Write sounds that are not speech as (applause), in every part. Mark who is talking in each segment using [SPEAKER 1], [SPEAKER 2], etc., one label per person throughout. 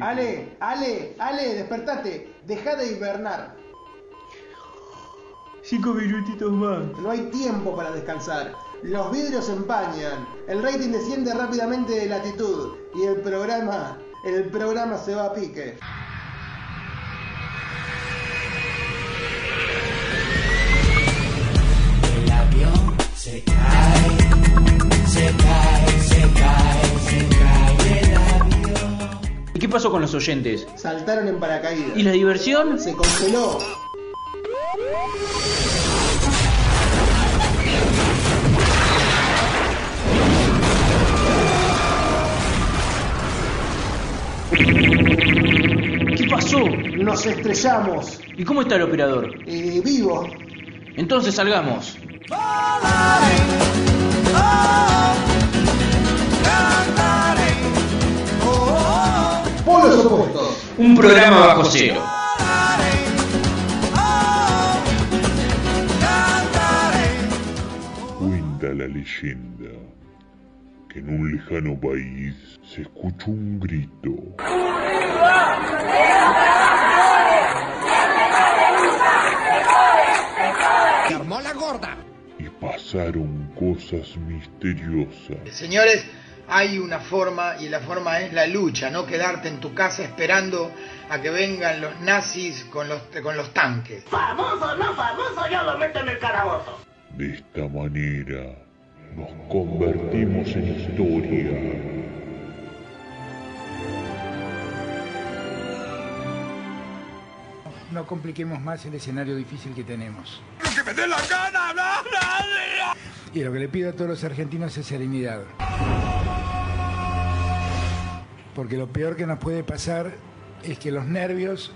[SPEAKER 1] Ale, Ale, Ale, despertate. Deja de hibernar.
[SPEAKER 2] Cinco minutitos más.
[SPEAKER 1] No hay tiempo para descansar. Los vidrios se empañan. El rating desciende rápidamente de latitud. Y el programa, el programa se va a pique.
[SPEAKER 3] Se cae, se cae, se cae, se cae el avión.
[SPEAKER 2] ¿Y qué pasó con los oyentes?
[SPEAKER 1] Saltaron en paracaídas.
[SPEAKER 2] ¿Y la diversión?
[SPEAKER 1] Se congeló.
[SPEAKER 2] ¿Qué pasó?
[SPEAKER 1] Nos estrellamos.
[SPEAKER 2] ¿Y cómo está el operador?
[SPEAKER 1] Eh, vivo.
[SPEAKER 2] Entonces salgamos.
[SPEAKER 1] Polos opuestos.
[SPEAKER 2] Un programa bajo cero.
[SPEAKER 4] Cuenta la leyenda que en un lejano país se escuchó un grito.
[SPEAKER 5] Armó la gorda.
[SPEAKER 4] Y pasaron cosas misteriosas.
[SPEAKER 6] Señores, hay una forma y la forma es la lucha, no quedarte en tu casa esperando a que vengan los nazis con los, con los tanques.
[SPEAKER 7] Famoso, no famoso, yo lo meto en el calabozo.
[SPEAKER 4] De esta manera nos convertimos en historia.
[SPEAKER 8] No compliquemos más el escenario difícil que tenemos.
[SPEAKER 5] Lo que me dé la gana, bla, bla, bla.
[SPEAKER 8] Y lo que le pido a todos los argentinos es serenidad. Porque lo peor que nos puede pasar es que los nervios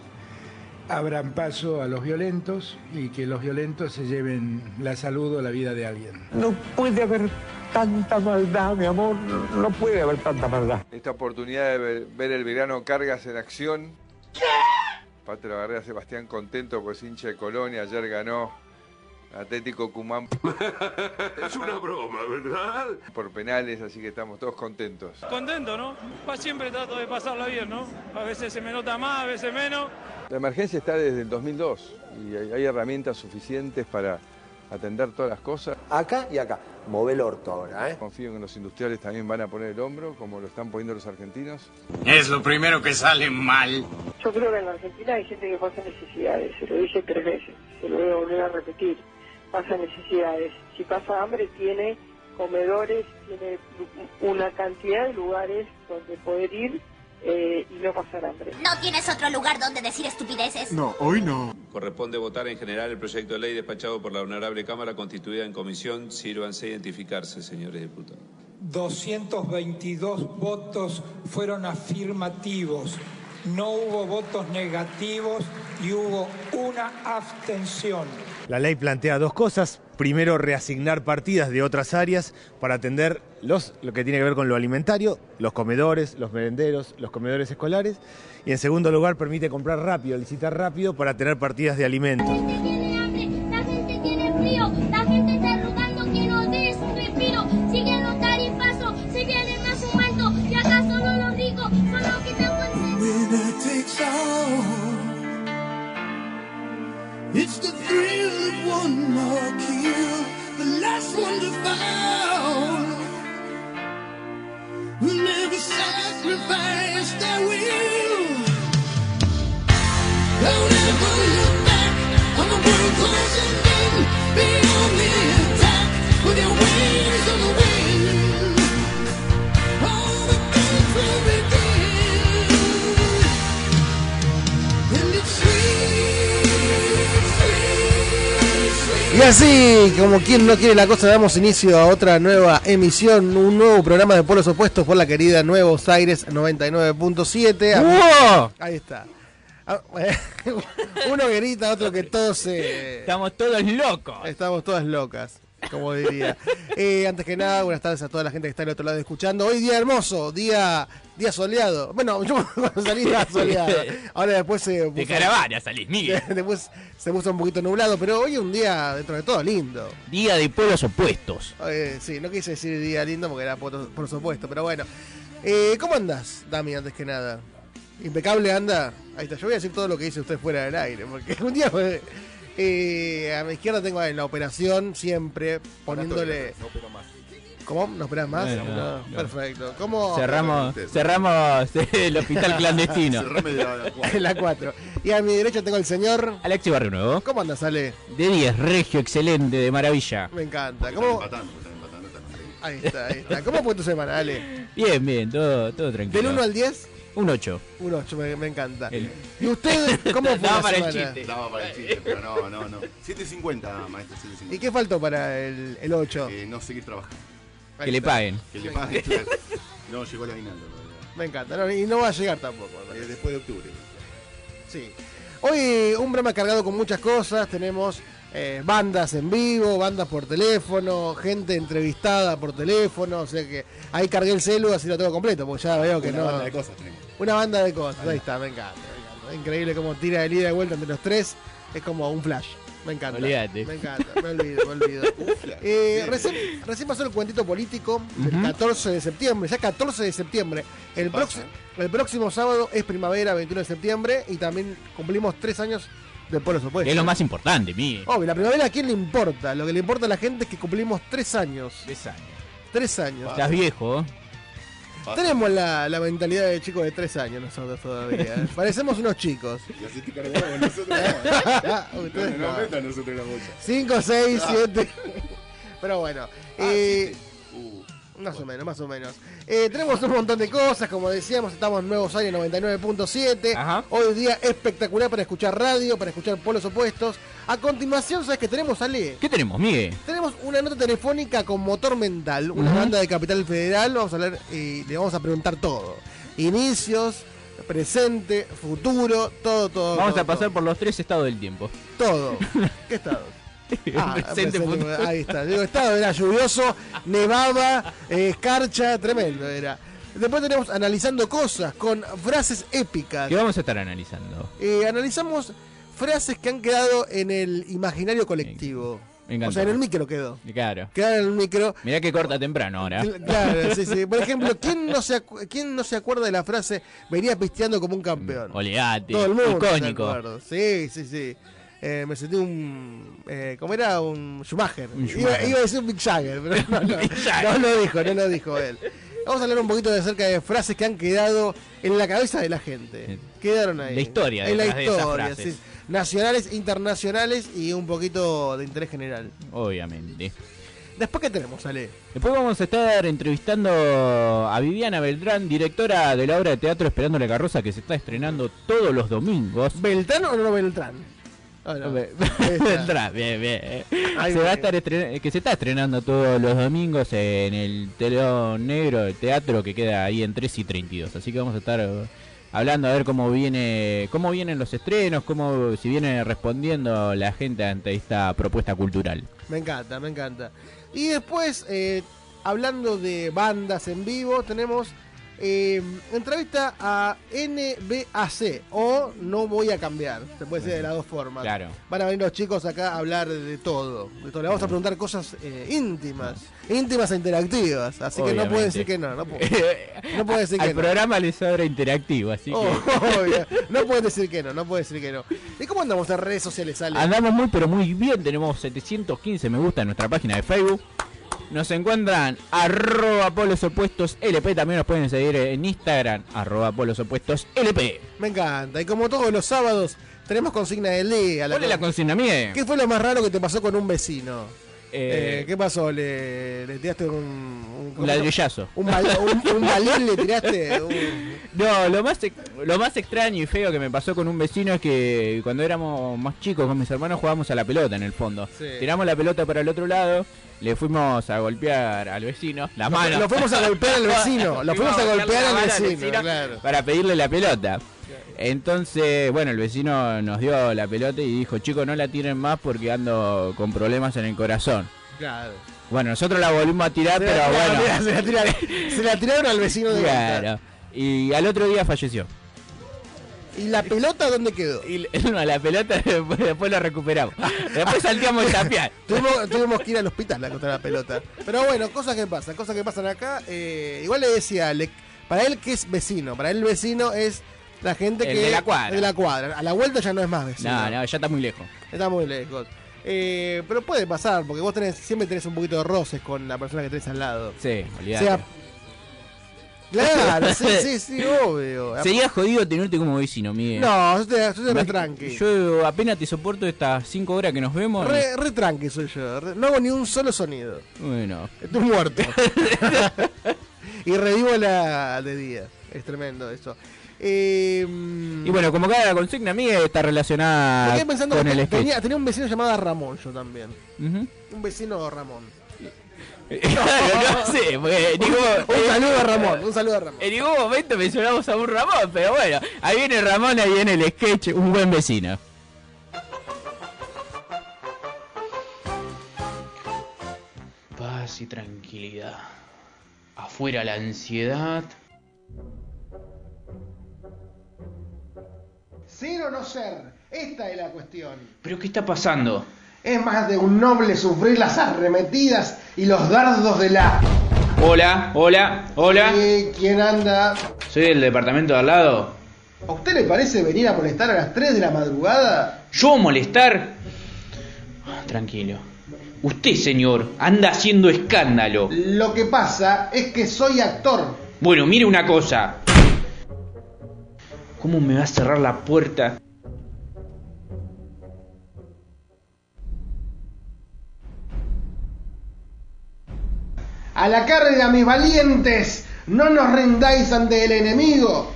[SPEAKER 8] abran paso a los violentos y que los violentos se lleven la salud o la vida de alguien.
[SPEAKER 9] No puede haber tanta maldad, mi amor. No puede haber tanta maldad.
[SPEAKER 10] Esta oportunidad de ver, ver el verano cargas en acción. Aparte lo agarré a Sebastián contento pues hincha de Colonia, ayer ganó Atlético Cumán (laughs)
[SPEAKER 5] Es una broma, ¿verdad?
[SPEAKER 10] por penales, así que estamos todos contentos.
[SPEAKER 11] Contento, ¿no? Siempre trato de pasarla bien, ¿no? A veces se me nota más, a veces menos.
[SPEAKER 10] La emergencia está desde el 2002 y hay herramientas suficientes para atender todas las cosas.
[SPEAKER 12] Acá y acá. Move el orto ahora, ¿eh?
[SPEAKER 10] Confío en que los industriales también van a poner el hombro, como lo están poniendo los argentinos.
[SPEAKER 5] Es lo primero que sale mal.
[SPEAKER 7] Yo creo que en la Argentina hay gente que pasa necesidades, se lo dije tres veces, se lo voy a volver a repetir, pasa necesidades. Si pasa hambre tiene comedores, tiene una cantidad de lugares donde poder ir eh, y no pasar hambre.
[SPEAKER 13] ¿No tienes otro lugar donde decir estupideces?
[SPEAKER 5] No, hoy no.
[SPEAKER 14] Corresponde votar en general el proyecto de ley despachado por la Honorable Cámara constituida en comisión. Sírvanse a identificarse, señores diputados.
[SPEAKER 15] 222 votos fueron afirmativos, no hubo votos negativos y hubo una abstención.
[SPEAKER 16] La ley plantea dos cosas. Primero, reasignar partidas de otras áreas para atender los, lo que tiene que ver con lo alimentario, los comedores, los merenderos, los comedores escolares. Y en segundo lugar, permite comprar rápido, licitar rápido para tener partidas de alimentos.
[SPEAKER 3] Closing in. Be on the attack with your wings on the wind.
[SPEAKER 1] Y así, como quien no quiere la cosa, damos inicio a otra nueva emisión, un nuevo programa de Polos Opuestos por la querida Nuevos Aires 99.7.
[SPEAKER 16] ¡Wow!
[SPEAKER 1] Ahí está. Ah, (laughs) Uno grita, otro que tose.
[SPEAKER 2] Estamos todos locos.
[SPEAKER 1] Estamos todas locas. Como diría. Eh, antes que nada, buenas tardes a toda la gente que está del otro lado escuchando. Hoy día hermoso, día día soleado. Bueno, (laughs) yo cuando salí estaba soleado. Ahora después se puso,
[SPEAKER 17] De caravana salís, Miguel. (laughs)
[SPEAKER 1] después se puso un poquito nublado, pero hoy es un día, dentro de todo, lindo.
[SPEAKER 17] Día de pueblos opuestos.
[SPEAKER 1] Eh, sí, no quise decir día lindo porque era por, por supuesto, pero bueno. Eh, ¿Cómo andas, Dami, antes que nada? Impecable anda. Ahí está, yo voy a decir todo lo que dice usted fuera del aire, porque un día fue- eh, a mi izquierda tengo en la operación siempre poniéndole...
[SPEAKER 12] No, pero más.
[SPEAKER 1] ¿Cómo? ¿No esperas más?
[SPEAKER 17] Bueno,
[SPEAKER 1] No,
[SPEAKER 17] no.
[SPEAKER 1] Perfecto. ¿Cómo?
[SPEAKER 17] Cerramos, cerramos el (laughs) hospital clandestino.
[SPEAKER 12] Cerrame de la- la cuadra. (laughs)
[SPEAKER 1] la 4. Y a mi derecha tengo el señor...
[SPEAKER 17] Alexi Barrio Nuevo.
[SPEAKER 1] ¿Cómo andas, Ale?
[SPEAKER 17] De 10, regio, excelente, de maravilla.
[SPEAKER 1] Me encanta. ¿Cómo? Ahí está, ahí está. ¿Cómo fue tu semana, Ale?
[SPEAKER 17] Bien, bien, todo, todo tranquilo.
[SPEAKER 1] ¿Del 1 al 10?
[SPEAKER 17] Un 8.
[SPEAKER 1] Un 8, me, me encanta.
[SPEAKER 17] El-
[SPEAKER 1] ¿Y usted (laughs) cómo fue
[SPEAKER 17] Daba para el
[SPEAKER 1] semana?
[SPEAKER 17] chiste.
[SPEAKER 12] Daba para el chiste, pero no, no, no. 7.50, maestro, 7.50.
[SPEAKER 1] ¿Y qué faltó para el, el 8?
[SPEAKER 12] Eh, no seguir trabajando.
[SPEAKER 17] Que le paguen.
[SPEAKER 12] Que le paguen. No, llegó el aguinaldo.
[SPEAKER 1] Me encanta, no, y no va a llegar tampoco.
[SPEAKER 12] Eh, después de octubre.
[SPEAKER 1] Sí. Hoy un programa cargado con muchas cosas. Tenemos eh, bandas en vivo, bandas por teléfono, gente entrevistada por teléfono. O sea que ahí cargué el celu, así lo tengo completo, porque ya veo que
[SPEAKER 12] Una
[SPEAKER 1] no.
[SPEAKER 12] banda de cosas tenemos.
[SPEAKER 1] Una banda de cosas, ahí está, me encanta, me encanta. Increíble cómo tira de ida y de vuelta entre los tres. Es como un flash. Me encanta.
[SPEAKER 17] Olvídate.
[SPEAKER 1] Me encanta, me olvido, me olvido. (laughs) Eh, recién, recién pasó el cuentito político el
[SPEAKER 17] Ujú.
[SPEAKER 1] 14 de septiembre, ya 14 de septiembre. El, el próximo sábado es primavera, 21 de septiembre, y también cumplimos tres años del Polo.
[SPEAKER 17] Que es lo más importante, Miguel.
[SPEAKER 1] Obvio, la primavera a quién le importa. Lo que le importa a la gente es que cumplimos tres años.
[SPEAKER 17] Tres años.
[SPEAKER 1] Tres años.
[SPEAKER 17] Estás viejo.
[SPEAKER 12] Pasa.
[SPEAKER 1] Tenemos la, la mentalidad de chicos de tres años nosotros todavía. Parecemos unos chicos.
[SPEAKER 12] Y así te cargamos nosotros no.
[SPEAKER 1] Ustedes
[SPEAKER 12] No, no
[SPEAKER 1] no.
[SPEAKER 12] metan nosotros la bolsa.
[SPEAKER 1] 5, 6, 7. Pero bueno.
[SPEAKER 12] Ah,
[SPEAKER 1] eh.
[SPEAKER 12] Uh,
[SPEAKER 1] Más o menos, más o menos. Eh, tenemos un montón de cosas, como decíamos, estamos en Nuevos Aires 99.7.
[SPEAKER 17] Ajá.
[SPEAKER 1] Hoy día espectacular para escuchar radio, para escuchar polos opuestos. A continuación, ¿sabes qué tenemos, Ale?
[SPEAKER 17] ¿Qué tenemos, Miguel?
[SPEAKER 1] Tenemos una nota telefónica con Motor Mental, una
[SPEAKER 17] Ujú.
[SPEAKER 1] banda de Capital Federal. Vamos a hablar y le vamos a preguntar todo. Inicios, presente, futuro, todo, todo.
[SPEAKER 17] Vamos
[SPEAKER 1] todo,
[SPEAKER 17] a pasar
[SPEAKER 1] todo.
[SPEAKER 17] por los tres estados del tiempo.
[SPEAKER 1] Todo. (laughs) ¿Qué estado? Ah, (laughs)
[SPEAKER 17] Presente,
[SPEAKER 1] presente,
[SPEAKER 17] futuro.
[SPEAKER 1] ahí está. Digo, estado era lluvioso, nevaba, eh, escarcha, tremendo era. Después tenemos analizando cosas con frases épicas.
[SPEAKER 17] ¿Qué vamos a estar analizando?
[SPEAKER 1] Eh, analizamos frases que han quedado en el imaginario colectivo.
[SPEAKER 17] Me encanta.
[SPEAKER 1] O sea, en el micro quedó.
[SPEAKER 17] Claro.
[SPEAKER 1] Quedaron en el micro.
[SPEAKER 17] Mirá que corta temprano ahora.
[SPEAKER 1] Cl- (laughs) Claro, sí, sí. Por ejemplo, ¿quién no, se acu- ¿quién no se acuerda de la frase venía pisteando como un campeón?
[SPEAKER 17] Oleate.
[SPEAKER 1] Todo el mundo.
[SPEAKER 17] Icónico.
[SPEAKER 1] se acuerda. Sí, sí, sí. Eh, me sentí un. Eh, ¿Cómo era? Un Schumacher.
[SPEAKER 17] Un
[SPEAKER 1] Iba,
[SPEAKER 17] Schumacher.
[SPEAKER 1] iba a decir un Big Jagger, pero (laughs) no, no,
[SPEAKER 17] Mick
[SPEAKER 1] no lo dijo, no lo dijo él. Vamos a hablar un poquito de acerca de frases que han quedado en la cabeza de la gente. Quedaron ahí.
[SPEAKER 17] La historia
[SPEAKER 1] En la
[SPEAKER 17] detrás de esas
[SPEAKER 1] historia,
[SPEAKER 17] frases.
[SPEAKER 1] sí. Nacionales, internacionales y un poquito de interés general.
[SPEAKER 17] Obviamente.
[SPEAKER 1] Después, ¿qué tenemos, Ale?
[SPEAKER 17] Después vamos a estar entrevistando a Viviana Beltrán, directora de la obra de teatro Esperando la Carroza, que se está estrenando todos los domingos.
[SPEAKER 1] ¿Beltrán o no Beltrán? No. (laughs) (laughs)
[SPEAKER 17] Bien, bien.
[SPEAKER 1] Ahí
[SPEAKER 17] Se va a estar estren- que se está estrenando todos los domingos en el telón negro del teatro que queda ahí en 3 y 32. Así que vamos a estar eh, hablando a ver cómo viene cómo vienen los estrenos, cómo si viene respondiendo la gente ante esta propuesta cultural.
[SPEAKER 1] Me encanta, me encanta. Y después, eh, hablando de bandas en vivo, tenemos eh, entrevista a NBAC o No Voy a Cambiar. Se puede decir de las dos formas.
[SPEAKER 17] Claro.
[SPEAKER 1] Van a venir los chicos acá a hablar de todo. De todo. Le vamos a preguntar cosas eh, íntimas, íntimas e interactivas. Así que no puede decir que no. No puede, (laughs) no puede decir
[SPEAKER 17] Al
[SPEAKER 1] que no.
[SPEAKER 17] programa le sobra interactivo, así que
[SPEAKER 1] Oh, no puede decir que no, no puede decir que no. ¿Y cómo andamos en redes sociales, Ale?
[SPEAKER 17] Andamos muy pero muy bien, tenemos 715 me gusta en nuestra página de Facebook. Nos encuentran arroba polos opuestos LP, también nos pueden seguir en Instagram, arroba polos opuestos LP.
[SPEAKER 1] Me encanta. Y como todos los sábados, tenemos consigna del día.
[SPEAKER 17] ¿Cuál es la consigna mía?
[SPEAKER 1] ¿Qué fue lo más raro que te pasó con un vecino?
[SPEAKER 17] Eh,
[SPEAKER 1] Eh, ¿Qué pasó? ¿Le, le tiraste un, un,
[SPEAKER 17] Un ladrillazo.
[SPEAKER 1] Un, bal- un, un le tiraste? (laughs) Un-
[SPEAKER 17] No, lo más, lo más extraño y feo que me pasó con un vecino es que cuando éramos más chicos con mis hermanos jugábamos a la pelota en el fondo.
[SPEAKER 1] Sí.
[SPEAKER 17] Tiramos la pelota para el otro lado, le fuimos a golpear al vecino, la mano.
[SPEAKER 1] lo fuimos a golpear al vecino, (laughs) lo fuimos a golpear al vecino, claro.
[SPEAKER 17] Para pedirle la pelota.
[SPEAKER 18] Entonces, bueno, el vecino nos dio la pelota y dijo, chicos, no la tiren más porque ando con problemas en el corazón.
[SPEAKER 1] Claro.
[SPEAKER 18] Bueno, nosotros la volvimos a tirar,
[SPEAKER 1] Se
[SPEAKER 18] pero
[SPEAKER 1] la-
[SPEAKER 18] bueno. (laughs)
[SPEAKER 1] Se la, tiraron, se la tiraron al vecino de.
[SPEAKER 18] Claro. Y al otro día falleció.
[SPEAKER 1] ¿Y la pelota dónde quedó?
[SPEAKER 18] Y (laughs) no, la pelota después, después la recuperamos. (laughs) Después salteamos el tapial.
[SPEAKER 1] Tuvimos, tuvimos que ir al hospital a contar la pelota. Pero bueno, cosas que pasan, cosas que pasan acá. Eh, igual le decía, para él que es vecino, para él vecino es la gente
[SPEAKER 18] El
[SPEAKER 1] que
[SPEAKER 18] de la cuadra.
[SPEAKER 1] de la cuadra. A la vuelta ya no es más vecino.
[SPEAKER 18] No, no, ya está muy lejos.
[SPEAKER 1] Está muy lejos. Eh, pero puede pasar, porque vos tenés, siempre tenés un poquito de roces con la persona que tenés al lado.
[SPEAKER 18] Sí, olvidate.
[SPEAKER 1] Sea, claro, (laughs) sí, sí, sí, obvio.
[SPEAKER 18] Sería jodido tenerte como vecino, Miguel.
[SPEAKER 1] No, yo te, yo te re
[SPEAKER 18] Imagi-
[SPEAKER 1] tranqui.
[SPEAKER 18] Yo apenas te soporto estas 5 horas que nos vemos.
[SPEAKER 1] Re, re tranqui soy yo. re- no hago ni un solo sonido.
[SPEAKER 18] Bueno.
[SPEAKER 1] Estoy muerto. (laughs) y revivo la de día. Es tremendo eso. Eh,
[SPEAKER 18] Y bueno, como cada consigna mía está relacionada con
[SPEAKER 1] que
[SPEAKER 18] el
[SPEAKER 1] tenía, tenía un vecino llamado Ramón yo también. Un vecino Ramón.
[SPEAKER 18] Claro, no sé, porque en ningún-
[SPEAKER 1] Un saludo a Ramón, un saludo a Ramón.
[SPEAKER 18] En ningún momento mencionamos a un Ramón, pero bueno, ahí viene Ramón, ahí viene el sketch, un buen vecino.
[SPEAKER 2] Paz y tranquilidad. Afuera la ansiedad.
[SPEAKER 1] Ser o no ser, esta es la cuestión.
[SPEAKER 2] ¿Pero qué está pasando?
[SPEAKER 1] Es más de un noble sufrir las arremetidas y los dardos de la...
[SPEAKER 2] Hola, hola, hola.
[SPEAKER 1] Eh, ¿Quién anda?
[SPEAKER 2] Soy del departamento de al lado.
[SPEAKER 1] ¿A usted le parece venir a molestar a las 3 de la madrugada?
[SPEAKER 2] ¿Yo molestar? Tranquilo. Usted, señor, anda haciendo escándalo.
[SPEAKER 1] Lo que pasa es que soy actor.
[SPEAKER 2] Bueno, mire una cosa. ¿Cómo me va a cerrar la puerta?
[SPEAKER 1] A la carga, mis valientes, no nos rendáis ante el enemigo.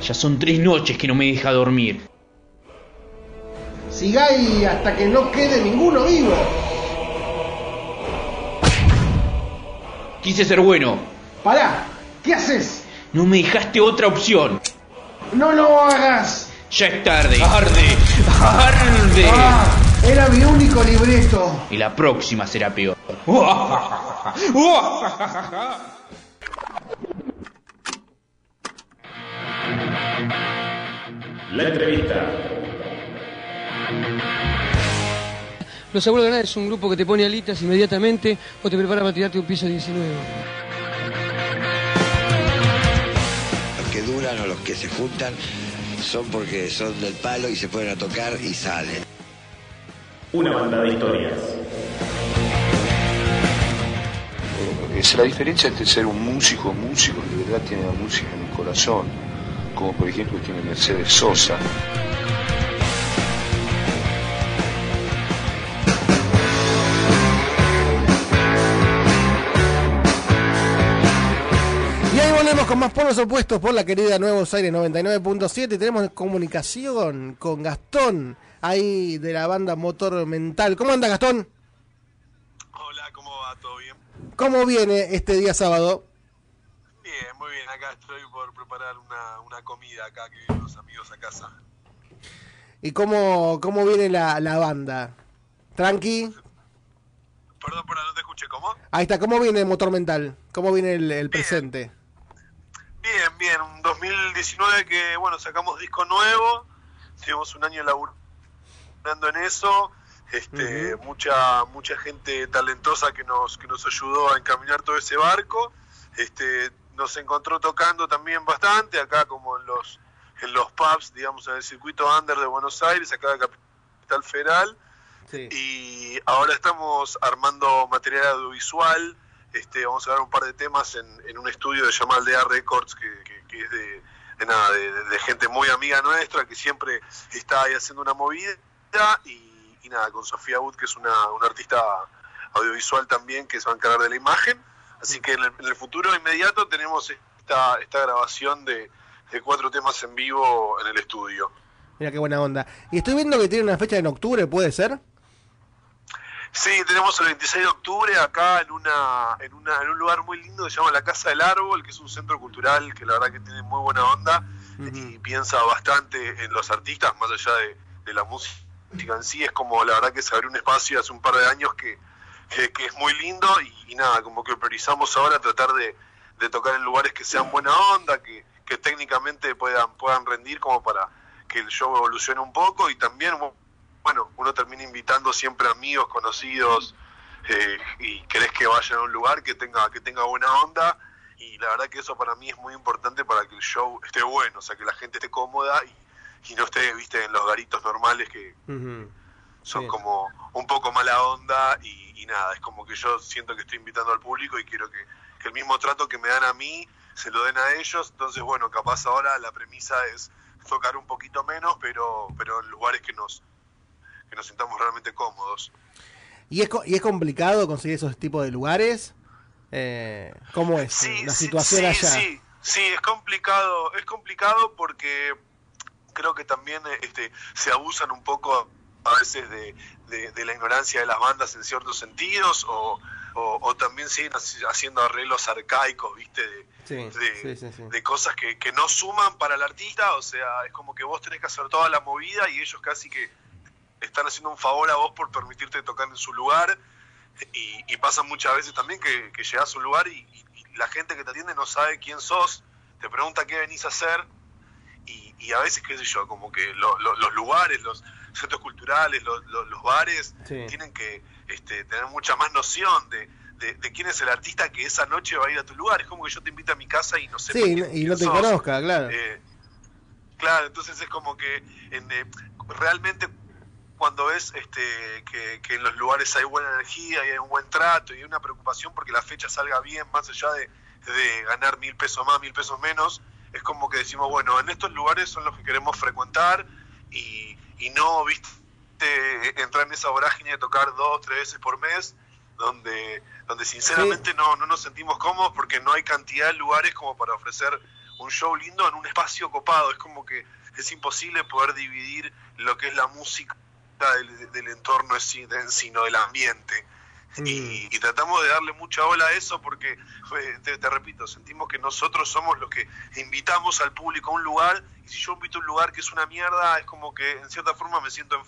[SPEAKER 2] Ya son tres noches que no me deja dormir.
[SPEAKER 1] Sigáis hasta que no quede ninguno vivo.
[SPEAKER 2] Quise ser bueno.
[SPEAKER 1] Pará, ¿qué haces?
[SPEAKER 2] No me dejaste otra opción.
[SPEAKER 1] No lo hagas.
[SPEAKER 2] Ya es tarde. Arde. Arde.
[SPEAKER 1] Ah, era mi único libreto.
[SPEAKER 2] Y la próxima será peor.
[SPEAKER 19] La entrevista.
[SPEAKER 20] Los abuelos de nada es un grupo que te pone alitas inmediatamente o te prepara para tirarte un piso 19.
[SPEAKER 21] Los que duran o los que se juntan son porque son del palo y se ponen a tocar y salen.
[SPEAKER 19] Una banda de historias.
[SPEAKER 22] Es la diferencia entre ser un músico, músico que de verdad tiene la música en el corazón, como por ejemplo tiene Mercedes Sosa.
[SPEAKER 1] Y ahí volvemos con más polos opuestos por la querida Nuevos Aires 99.7 y tenemos comunicación con Gastón, ahí de la banda Motor Mental. ¿Cómo anda Gastón?
[SPEAKER 23] Hola, ¿cómo va? ¿Todo bien?
[SPEAKER 1] ¿Cómo viene este día sábado?
[SPEAKER 23] Bien, muy bien. Acá estoy por preparar una, una comida acá que vienen los amigos a casa.
[SPEAKER 1] ¿Y cómo, cómo viene la, la banda? ¿Tranqui?
[SPEAKER 23] Perdón, perdón, no te escuché. ¿Cómo?
[SPEAKER 1] Ahí está, ¿cómo viene Motor Mental? ¿Cómo viene el, el presente?
[SPEAKER 23] Bien, bien. Un 2019 que, bueno, sacamos disco nuevo. Estuvimos un año laburando en eso. Este, mucha mucha gente talentosa que nos que nos ayudó a encaminar todo ese barco. Este, nos encontró tocando también bastante acá como en los en los pubs, digamos, en el circuito under de Buenos Aires, acá de Capital Federal. Y ahora estamos armando material audiovisual. Este, vamos a ver un par de temas en, en un estudio de llamar Aldea Records, que, que- que es de, de nada, de, de- de gente muy amiga nuestra, que siempre está ahí haciendo una movida. Y, y nada, con Sofía Wood, que es una, una artista audiovisual también, que se va a encargar de la imagen. Así que en el, en el futuro inmediato tenemos esta, esta grabación de, de cuatro temas en vivo en el estudio.
[SPEAKER 1] Mira qué buena onda. Y estoy viendo que tiene una fecha en octubre, ¿puede ser?
[SPEAKER 23] Sí, tenemos el 26 de octubre acá en una, en una en un lugar muy lindo que se llama la Casa del Árbol, que es un centro cultural que la verdad que tiene muy buena onda y piensa bastante en los artistas, más allá de, de la música en sí, es como la verdad que se abrió un espacio hace un par de años que, que, es muy lindo y, y nada, como que priorizamos ahora tratar de, de tocar en lugares que sean buena onda, que, que técnicamente puedan, puedan rendir como para que el show evolucione un poco y también, bueno, uno termina invitando siempre amigos, conocidos eh, y querés que vayan a un lugar que tenga, que tenga buena onda y la verdad que eso para mí es muy importante para que el show esté bueno, o sea, que la gente esté cómoda y, y no esté, viste, en los garitos normales que son como un poco mala onda y, y nada, es como que yo siento que estoy invitando al público y quiero que, que el mismo trato que me dan a mí se lo den a ellos, entonces bueno, capaz ahora la premisa es tocar un poquito menos, pero, pero en lugares que nos, que nos sintamos realmente cómodos.
[SPEAKER 1] ¿Y es, y es complicado conseguir esos tipos de lugares? Eh, ¿Cómo es la situación
[SPEAKER 23] sí,
[SPEAKER 1] allá?
[SPEAKER 23] Sí, sí, es complicado, es complicado porque creo que también eh, este, se abusan un poco a veces de, de- de la ignorancia de las bandas en ciertos sentidos o, o- o también siguen haci- haciendo arreglos arcaicos, viste, de,
[SPEAKER 1] Sí,
[SPEAKER 23] de-
[SPEAKER 1] sí, sí, sí.
[SPEAKER 23] de cosas que, que no suman para el artista, o sea, es como que vos tenés que hacer toda la movida y ellos casi que están haciendo un favor a vos por permitirte tocar en su lugar y, y pasa muchas veces también que, que llegás a un lugar y, y- y la gente que te atiende no sabe quién sos, te pregunta qué venís a hacer y, y a veces, qué sé yo, como que lo- lo- los lugares, los centros culturales, los, los- los bares
[SPEAKER 1] Sí.
[SPEAKER 23] tienen que este, tener mucha más noción de, de- de quién es el artista que esa noche va a ir a tu lugar. Es como que yo te invito a mi casa y no sé
[SPEAKER 1] Sí, y
[SPEAKER 23] quién-
[SPEAKER 1] no- y
[SPEAKER 23] quién
[SPEAKER 1] no te
[SPEAKER 23] sos.
[SPEAKER 1] conozca, claro.
[SPEAKER 23] Eh, claro, entonces es como que en, eh, realmente cuando ves este, que, que en los lugares hay buena energía y hay un buen trato y hay una preocupación porque la fecha salga bien, más allá de, de ganar mil pesos más, mil pesos menos, es como que decimos, bueno, en estos lugares son los que queremos frecuentar y, y no, viste, entrar en esa vorágine de tocar dos, tres veces por mes, donde, donde sinceramente no, no nos sentimos cómodos porque no hay cantidad de lugares como para ofrecer un show lindo en un espacio copado. Es como que es imposible poder dividir lo que es la música del, del entorno en sí, en sí, no del ambiente. Y, y tratamos de darle mucha ola a eso porque, eh, te, te repito, sentimos que nosotros somos los que invitamos al público a un lugar y si yo invito a un lugar que es una mierda, es como que en cierta forma me siento en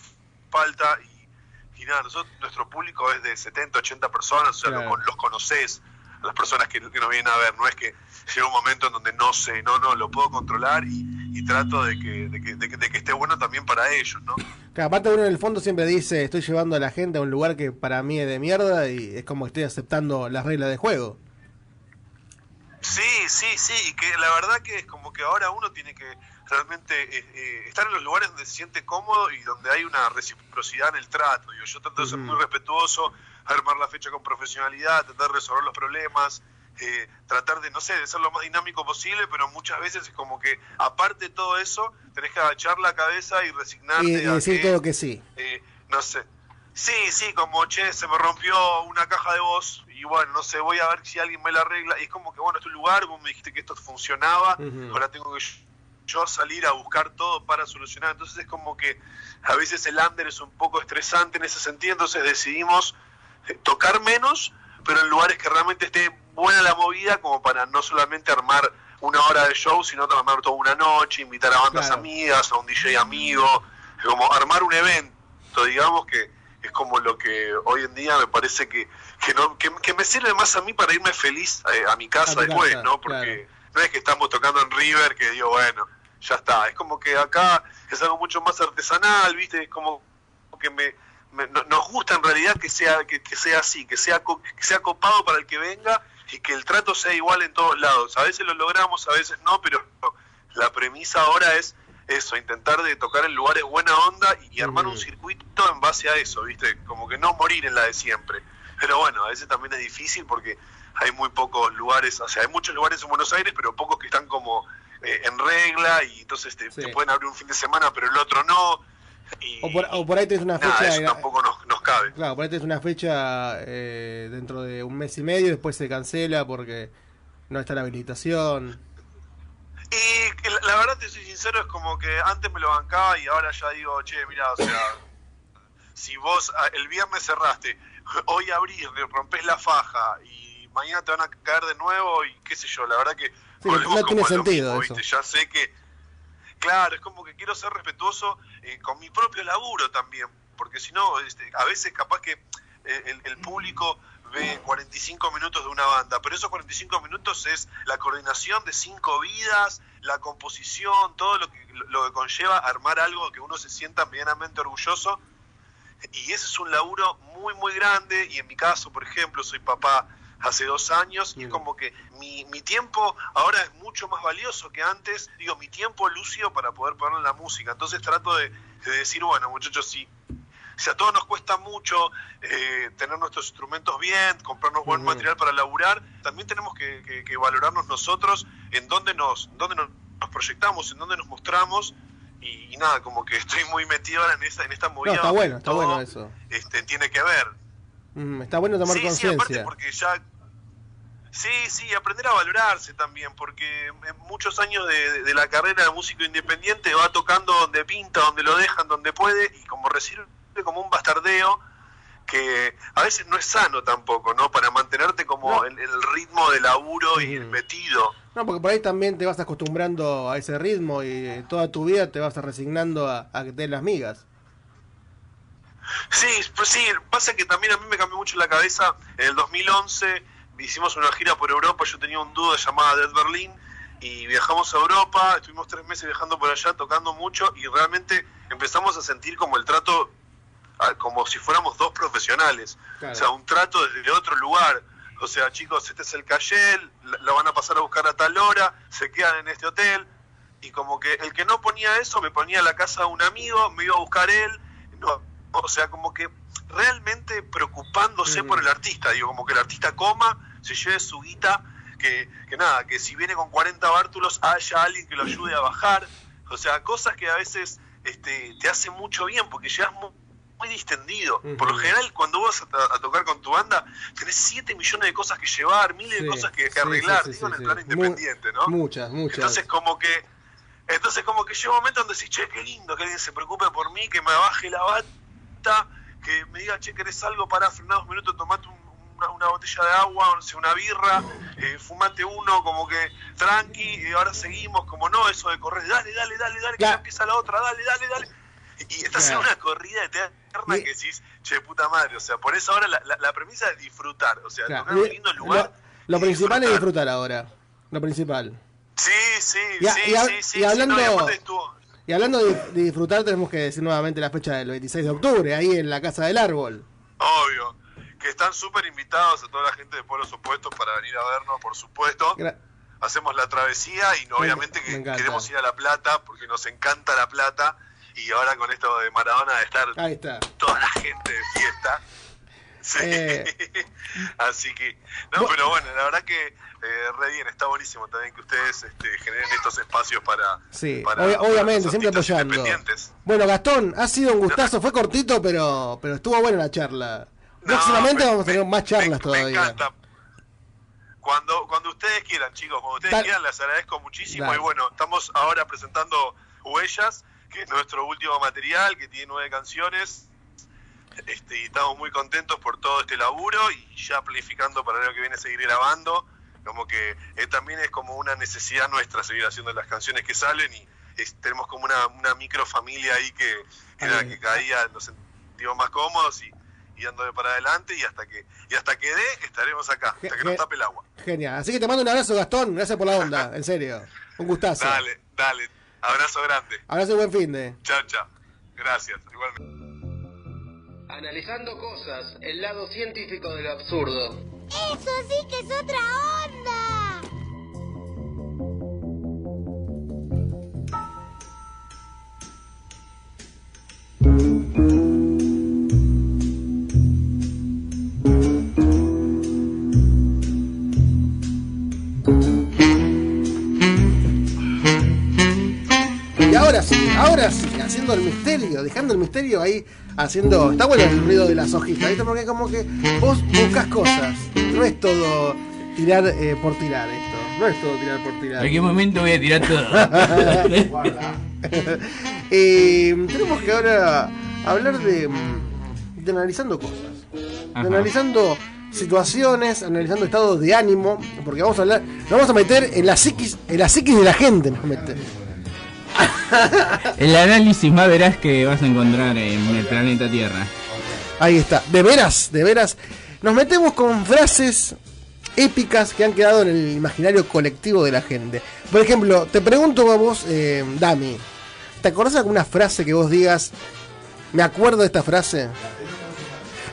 [SPEAKER 23] falta y, y nada, nosotros, nuestro público es de 70, 80 personas, o sea,
[SPEAKER 1] Claro.
[SPEAKER 23] los conoces, a las personas que, que nos vienen a ver, no es que llega un momento en donde no sé, no, no, lo puedo controlar y, y trato de que, de, que, de que- de que esté bueno también para ellos, ¿no?
[SPEAKER 1] Que aparte uno en el fondo siempre dice, estoy llevando a la gente a un lugar que para mí es de mierda y es como que estoy aceptando las reglas de juego.
[SPEAKER 23] Sí, sí, sí, y que la verdad que es como que ahora uno tiene que realmente eh, eh, estar en los lugares donde se siente cómodo y donde hay una reciprocidad en el trato. Digo, yo trato de ser muy respetuoso, armar la fecha con profesionalidad, tratar de resolver los problemas, eh, tratar de, no sé, de ser lo más dinámico posible, pero muchas veces es como que, aparte de todo eso, tenés que agachar la cabeza y resignarte
[SPEAKER 1] Y, y
[SPEAKER 23] a
[SPEAKER 1] decir
[SPEAKER 23] que,
[SPEAKER 1] todo que sí.
[SPEAKER 23] eh, no sé. Sí, sí, como, che, se me rompió una caja de voz y bueno, no sé, voy a ver si alguien me la arregla. Y es como que, bueno, este lugar, vos me dijiste que esto funcionaba, ahora tengo que yo- yo salir a buscar todo para solucionar. Entonces es como que a veces el under es un poco estresante en ese sentido, entonces decidimos eh, tocar menos, pero en lugares que realmente esté buena la movida, como para no solamente armar una hora de show, sino armar toda una noche, invitar a bandas
[SPEAKER 1] Claro.
[SPEAKER 23] amigas, a un DJ amigo, como armar un evento, digamos que es como lo que hoy en día me parece que, que, no, que, que me sirve más a mí para irme feliz eh, a mi casa
[SPEAKER 1] A
[SPEAKER 23] después,
[SPEAKER 1] casa,
[SPEAKER 23] ¿no? Porque no es que estamos tocando en River que digo, bueno, ya está. Es como que acá es algo mucho más artesanal, ¿viste? Es como que me, me- no- nos gusta en realidad que sea que, que sea así, que sea que sea copado para el que venga y que el trato sea igual en todos lados. A veces lo logramos, a veces no, pero la premisa ahora es eso, intentar de tocar en lugares buena onda y, armar un circuito en base a eso, ¿viste? Como que no morir en la de siempre. Pero bueno, a veces también es difícil porque hay muy pocos lugares, o sea, hay muchos lugares en Buenos Aires, pero pocos que están como eh, en regla y entonces te, te pueden abrir un fin de semana, pero el otro no. Y,
[SPEAKER 1] O por, o por ahí tenés una
[SPEAKER 23] nada,
[SPEAKER 1] fecha...
[SPEAKER 23] eso tampoco nos, nos cabe.
[SPEAKER 1] Claro, por ahí tenés una fecha eh, dentro de un mes y medio, después se cancela porque no está la habilitación.
[SPEAKER 23] Y la, la verdad, te soy sincero, es como que antes me lo bancaba y ahora ya digo, che, mira, o sea, si vos ah, el viernes cerraste, hoy abrís, le rompes la faja y mañana te van a caer de nuevo y qué sé yo, la verdad que
[SPEAKER 1] no-
[SPEAKER 23] volvemos
[SPEAKER 1] no tiene sentido
[SPEAKER 23] mismo,
[SPEAKER 1] eso.
[SPEAKER 23] ¿viste? Ya sé que, claro, es como que quiero ser respetuoso eh, con mi propio laburo también, porque si no, este, a veces capaz que eh, el, el público ve 45 minutos de una banda, pero esos 45 minutos es la coordinación de cinco vidas, la composición, todo lo que, lo que conlleva armar algo que uno se sienta medianamente orgulloso y ese es un laburo muy muy grande y en mi caso por ejemplo soy papá hace dos años y es como que mi, mi tiempo ahora es mucho más valioso que antes digo mi tiempo lúcido para poder ponerle la música entonces trato de, de decir bueno muchachos si si a todos nos cuesta mucho eh, tener nuestros instrumentos bien, comprarnos buen material para laburar, también tenemos que, que- que valorarnos nosotros en dónde nos, dónde nos proyectamos, en dónde nos mostramos y, y nada, como que (laughs) estoy muy metido ahora en, esta en esta
[SPEAKER 1] No,
[SPEAKER 23] movida.
[SPEAKER 1] está
[SPEAKER 23] donde
[SPEAKER 1] bueno, está bueno eso.
[SPEAKER 23] Este, tiene que ver.
[SPEAKER 1] Mm, está bueno tomar
[SPEAKER 23] sí, sí, aparte
[SPEAKER 1] conciencia.
[SPEAKER 23] porque ya... Sí, sí, aprender a valorarse también, porque en muchos años de, la carrera de músico independiente va tocando donde pinta, donde lo dejan, donde puede, y como recibe como un bastardeo que a veces no es sano tampoco, ¿no? Para mantenerte como el ritmo de laburo y metido.
[SPEAKER 1] No, porque por ahí también te vas acostumbrando a ese ritmo y toda tu vida te vas resignando a, a que te den las migas.
[SPEAKER 23] Sí, pues sí, pasa que también a mí me cambió mucho la cabeza. En el 2011 hicimos una gira por Europa, yo tenía un dúo llamado Dead Berlin y viajamos a Europa, estuvimos tres meses viajando por allá, tocando mucho y realmente empezamos a sentir como el trato, ah, como si fuéramos dos profesionales,
[SPEAKER 1] Claro.
[SPEAKER 23] o sea, un trato desde otro lugar. O sea, chicos, este es el Cayel, la van a pasar a buscar a tal hora, se quedan en este hotel, y como que el que no ponía eso me ponía a la casa de un amigo, me iba a buscar él, no, o sea, como que realmente preocupándose por el artista, digo, como que el artista coma, se lleve su guita, que, que nada, que si viene con 40 bártulos haya alguien que lo ayude a bajar, o sea, cosas que a veces este, te hacen mucho bien, porque llegas mu- muy distendido. Por lo general, cuando vos vas a, a tocar con tu banda, tenés 7 millones de cosas que llevar, miles
[SPEAKER 1] Sí,
[SPEAKER 23] de cosas que, que
[SPEAKER 1] sí,
[SPEAKER 23] arreglar,
[SPEAKER 1] sí,
[SPEAKER 23] digo, en el plano independiente, ¿no?
[SPEAKER 1] Muchas, muchas.
[SPEAKER 23] Entonces como que entonces como que llega un momento donde decís, che, qué lindo que alguien se preocupe por mí, que me baje la bata, que me diga, che, ¿querés algo para frenar dos minutos, tomate un- una, una botella de agua, una birra, eh, fumate uno, como que tranqui, y ahora seguimos, como no, eso de correr, dale, dale, dale, dale, que ya empieza la otra, dale, dale, dale. Y, estás en una corrida eterna que decís, che, puta madre, o sea, por eso ahora la, la- la premisa es disfrutar, o sea, tocar un lindo lugar.
[SPEAKER 1] Lo, lo principal es disfrutar ahora. Lo principal.
[SPEAKER 23] Sí, sí,
[SPEAKER 1] Y,
[SPEAKER 23] sí,
[SPEAKER 1] y
[SPEAKER 23] sí, sí,
[SPEAKER 1] y
[SPEAKER 23] sí,
[SPEAKER 1] hablando,
[SPEAKER 23] no, y
[SPEAKER 1] hablando de, de disfrutar, tenemos que decir nuevamente la fecha del 26 de octubre, ahí en la Casa del Árbol.
[SPEAKER 23] Obvio. Que están súper invitados a toda la gente de pueblos opuestos para venir a vernos, por supuesto.
[SPEAKER 1] Gra-
[SPEAKER 23] Hacemos la travesía y obviamente
[SPEAKER 1] me
[SPEAKER 23] que queremos ir a La Plata porque nos encanta La Plata. Y ahora con esto de Maradona de estar
[SPEAKER 1] Ahí está.
[SPEAKER 23] toda la gente de fiesta. Sí.
[SPEAKER 1] Eh. (laughs)
[SPEAKER 23] Así que, no, pero bueno, la verdad que eh, re bien, está buenísimo también que ustedes este, generen estos espacios para,
[SPEAKER 1] Sí,
[SPEAKER 23] para-
[SPEAKER 1] obviamente, siempre apoyando. Bueno, Gastón, ha sido un gustazo, fue cortito, pero pero estuvo buena la charla. Próximamente vamos a tener más charlas todavía.
[SPEAKER 23] encanta. Cuando, cuando ustedes quieran, chicos, cuando ustedes quieran, les agradezco muchísimo.
[SPEAKER 1] Dale.
[SPEAKER 23] Y bueno, estamos ahora presentando Huellas, que es nuestro último material, que tiene nueve canciones. Este, y estamos muy contentos por todo este laburo y ya planificando para el año que viene seguir grabando. Como que eh, también es como una necesidad nuestra seguir haciendo las canciones que salen y es- tenemos como una, una micro familia ahí que, que, nada, que cada día nos sentimos más cómodos y, y dándole para adelante y hasta que y hasta que dé estaremos acá, hasta que nos tape el agua.
[SPEAKER 1] Genial. Así que te mando un abrazo, Gastón. Gracias por la onda, (laughs) en serio. Un gustazo.
[SPEAKER 23] Dale, dale. Abrazo grande.
[SPEAKER 1] Abrazo y buen fin de.
[SPEAKER 23] Chao, chao. Gracias. Igualmente.
[SPEAKER 24] Analizando cosas, el lado científico del absurdo.
[SPEAKER 13] Eso sí que es otra onda.
[SPEAKER 1] Y ahora sí, ahora sí, haciendo el misterio, dejando el misterio ahí, haciendo. Está bueno el ruido de las hojitas, ¿viste? Porque como que vos buscas cosas. No es todo tirar eh, por tirar esto. No es todo tirar por tirar.
[SPEAKER 18] ¿En qué momento voy a tirar todo? (laughs) (laughs)
[SPEAKER 1] Eh, tenemos que ahora hablar de, de analizando cosas.
[SPEAKER 17] Ajá.
[SPEAKER 1] analizando situaciones, analizando estados de ánimo, porque vamos a hablar, nos vamos a meter en la psiquis, en la psiquis de la gente, nos meter. (laughs)
[SPEAKER 17] El análisis más veraz que vas a encontrar en el planeta Tierra.
[SPEAKER 1] Ahí está, de veras, de veras. Nos metemos con frases épicas que han quedado en el imaginario colectivo de la gente. Por ejemplo, te pregunto a vos, eh, Dami, ¿te acordás de alguna frase que vos digas, me acuerdo de esta frase?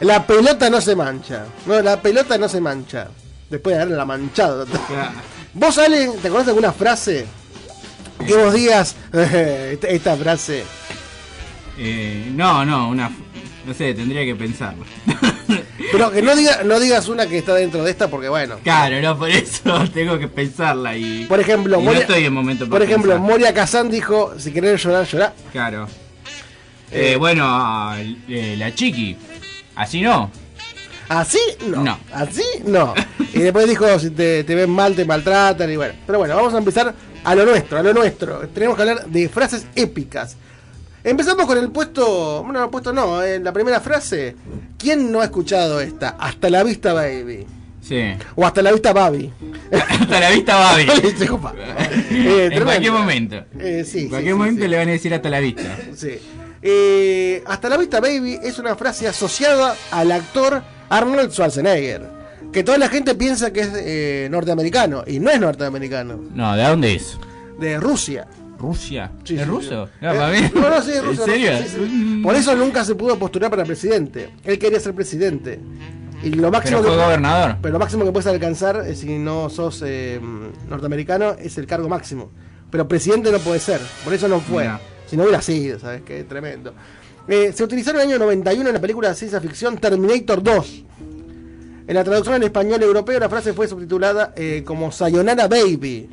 [SPEAKER 1] La pelota no se mancha. No, la pelota no se mancha. Después de haberla manchado. ¿Vos, Ale, te acordás de alguna frase que vos digas, (laughs) esta, frase?
[SPEAKER 17] Eh, no, no, una. No sé, tendría que pensarlo. (laughs)
[SPEAKER 1] Pero que no, diga, no digas una que está dentro de esta porque bueno.
[SPEAKER 17] Claro, no, por eso (laughs) tengo que pensarla y.
[SPEAKER 1] Por ejemplo,
[SPEAKER 17] y no
[SPEAKER 1] Moria-
[SPEAKER 17] estoy en momento para
[SPEAKER 1] Por ejemplo,
[SPEAKER 17] pensar.
[SPEAKER 1] Moria Kazan dijo, si querés llorar, llorá.
[SPEAKER 17] Claro. Eh, bueno, eh, la chiqui. Así no.
[SPEAKER 1] ¿Así? No.
[SPEAKER 17] No.
[SPEAKER 1] ¿Así? No. y después dijo, si te, te ven mal, te maltratan y bueno. Pero bueno, vamos a empezar a lo nuestro, a lo nuestro. Tenemos que hablar de frases épicas. Empezamos con el puesto, bueno, el puesto no, en la primera frase. ¿Quién no ha escuchado esta? Hasta la vista, baby.
[SPEAKER 17] Sí.
[SPEAKER 1] O hasta la vista, baby.
[SPEAKER 17] Hasta la vista. (laughs)
[SPEAKER 1] Eh,
[SPEAKER 17] en
[SPEAKER 1] tremendo.
[SPEAKER 17] cualquier momento.
[SPEAKER 1] Eh, sí,
[SPEAKER 17] en cualquier
[SPEAKER 1] sí,
[SPEAKER 17] momento le van a decir hasta la vista.
[SPEAKER 1] Sí. Eh, hasta la vista, baby, es una frase asociada al actor Arnold Schwarzenegger. Que toda la gente piensa que es eh, norteamericano. Y no es norteamericano.
[SPEAKER 17] No, ¿de dónde es?
[SPEAKER 1] De Rusia.
[SPEAKER 17] ¿Rusia?
[SPEAKER 1] Sí,
[SPEAKER 17] ¿Es
[SPEAKER 1] sí,
[SPEAKER 17] ruso?
[SPEAKER 1] sí.
[SPEAKER 17] No,
[SPEAKER 1] Eh,
[SPEAKER 17] para mí.
[SPEAKER 1] no, no, sí, es (laughs) ruso.
[SPEAKER 17] ¿En serio?
[SPEAKER 1] Por eso nunca se pudo postular para presidente. Él quería ser presidente. Y lo máximo
[SPEAKER 17] Pero fue
[SPEAKER 1] que,
[SPEAKER 17] gobernador.
[SPEAKER 1] Pero lo máximo que puedes alcanzar, eh, si no sos eh, norteamericano, es el cargo máximo. Pero presidente no puede ser. Por eso no fue. Si no hubiera sido, ¿sabes qué? Tremendo. Eh, se utilizó en el año 91 en la película de ciencia ficción Terminator 2. En la traducción al español europeo la frase fue subtitulada eh, como Sayonara Baby.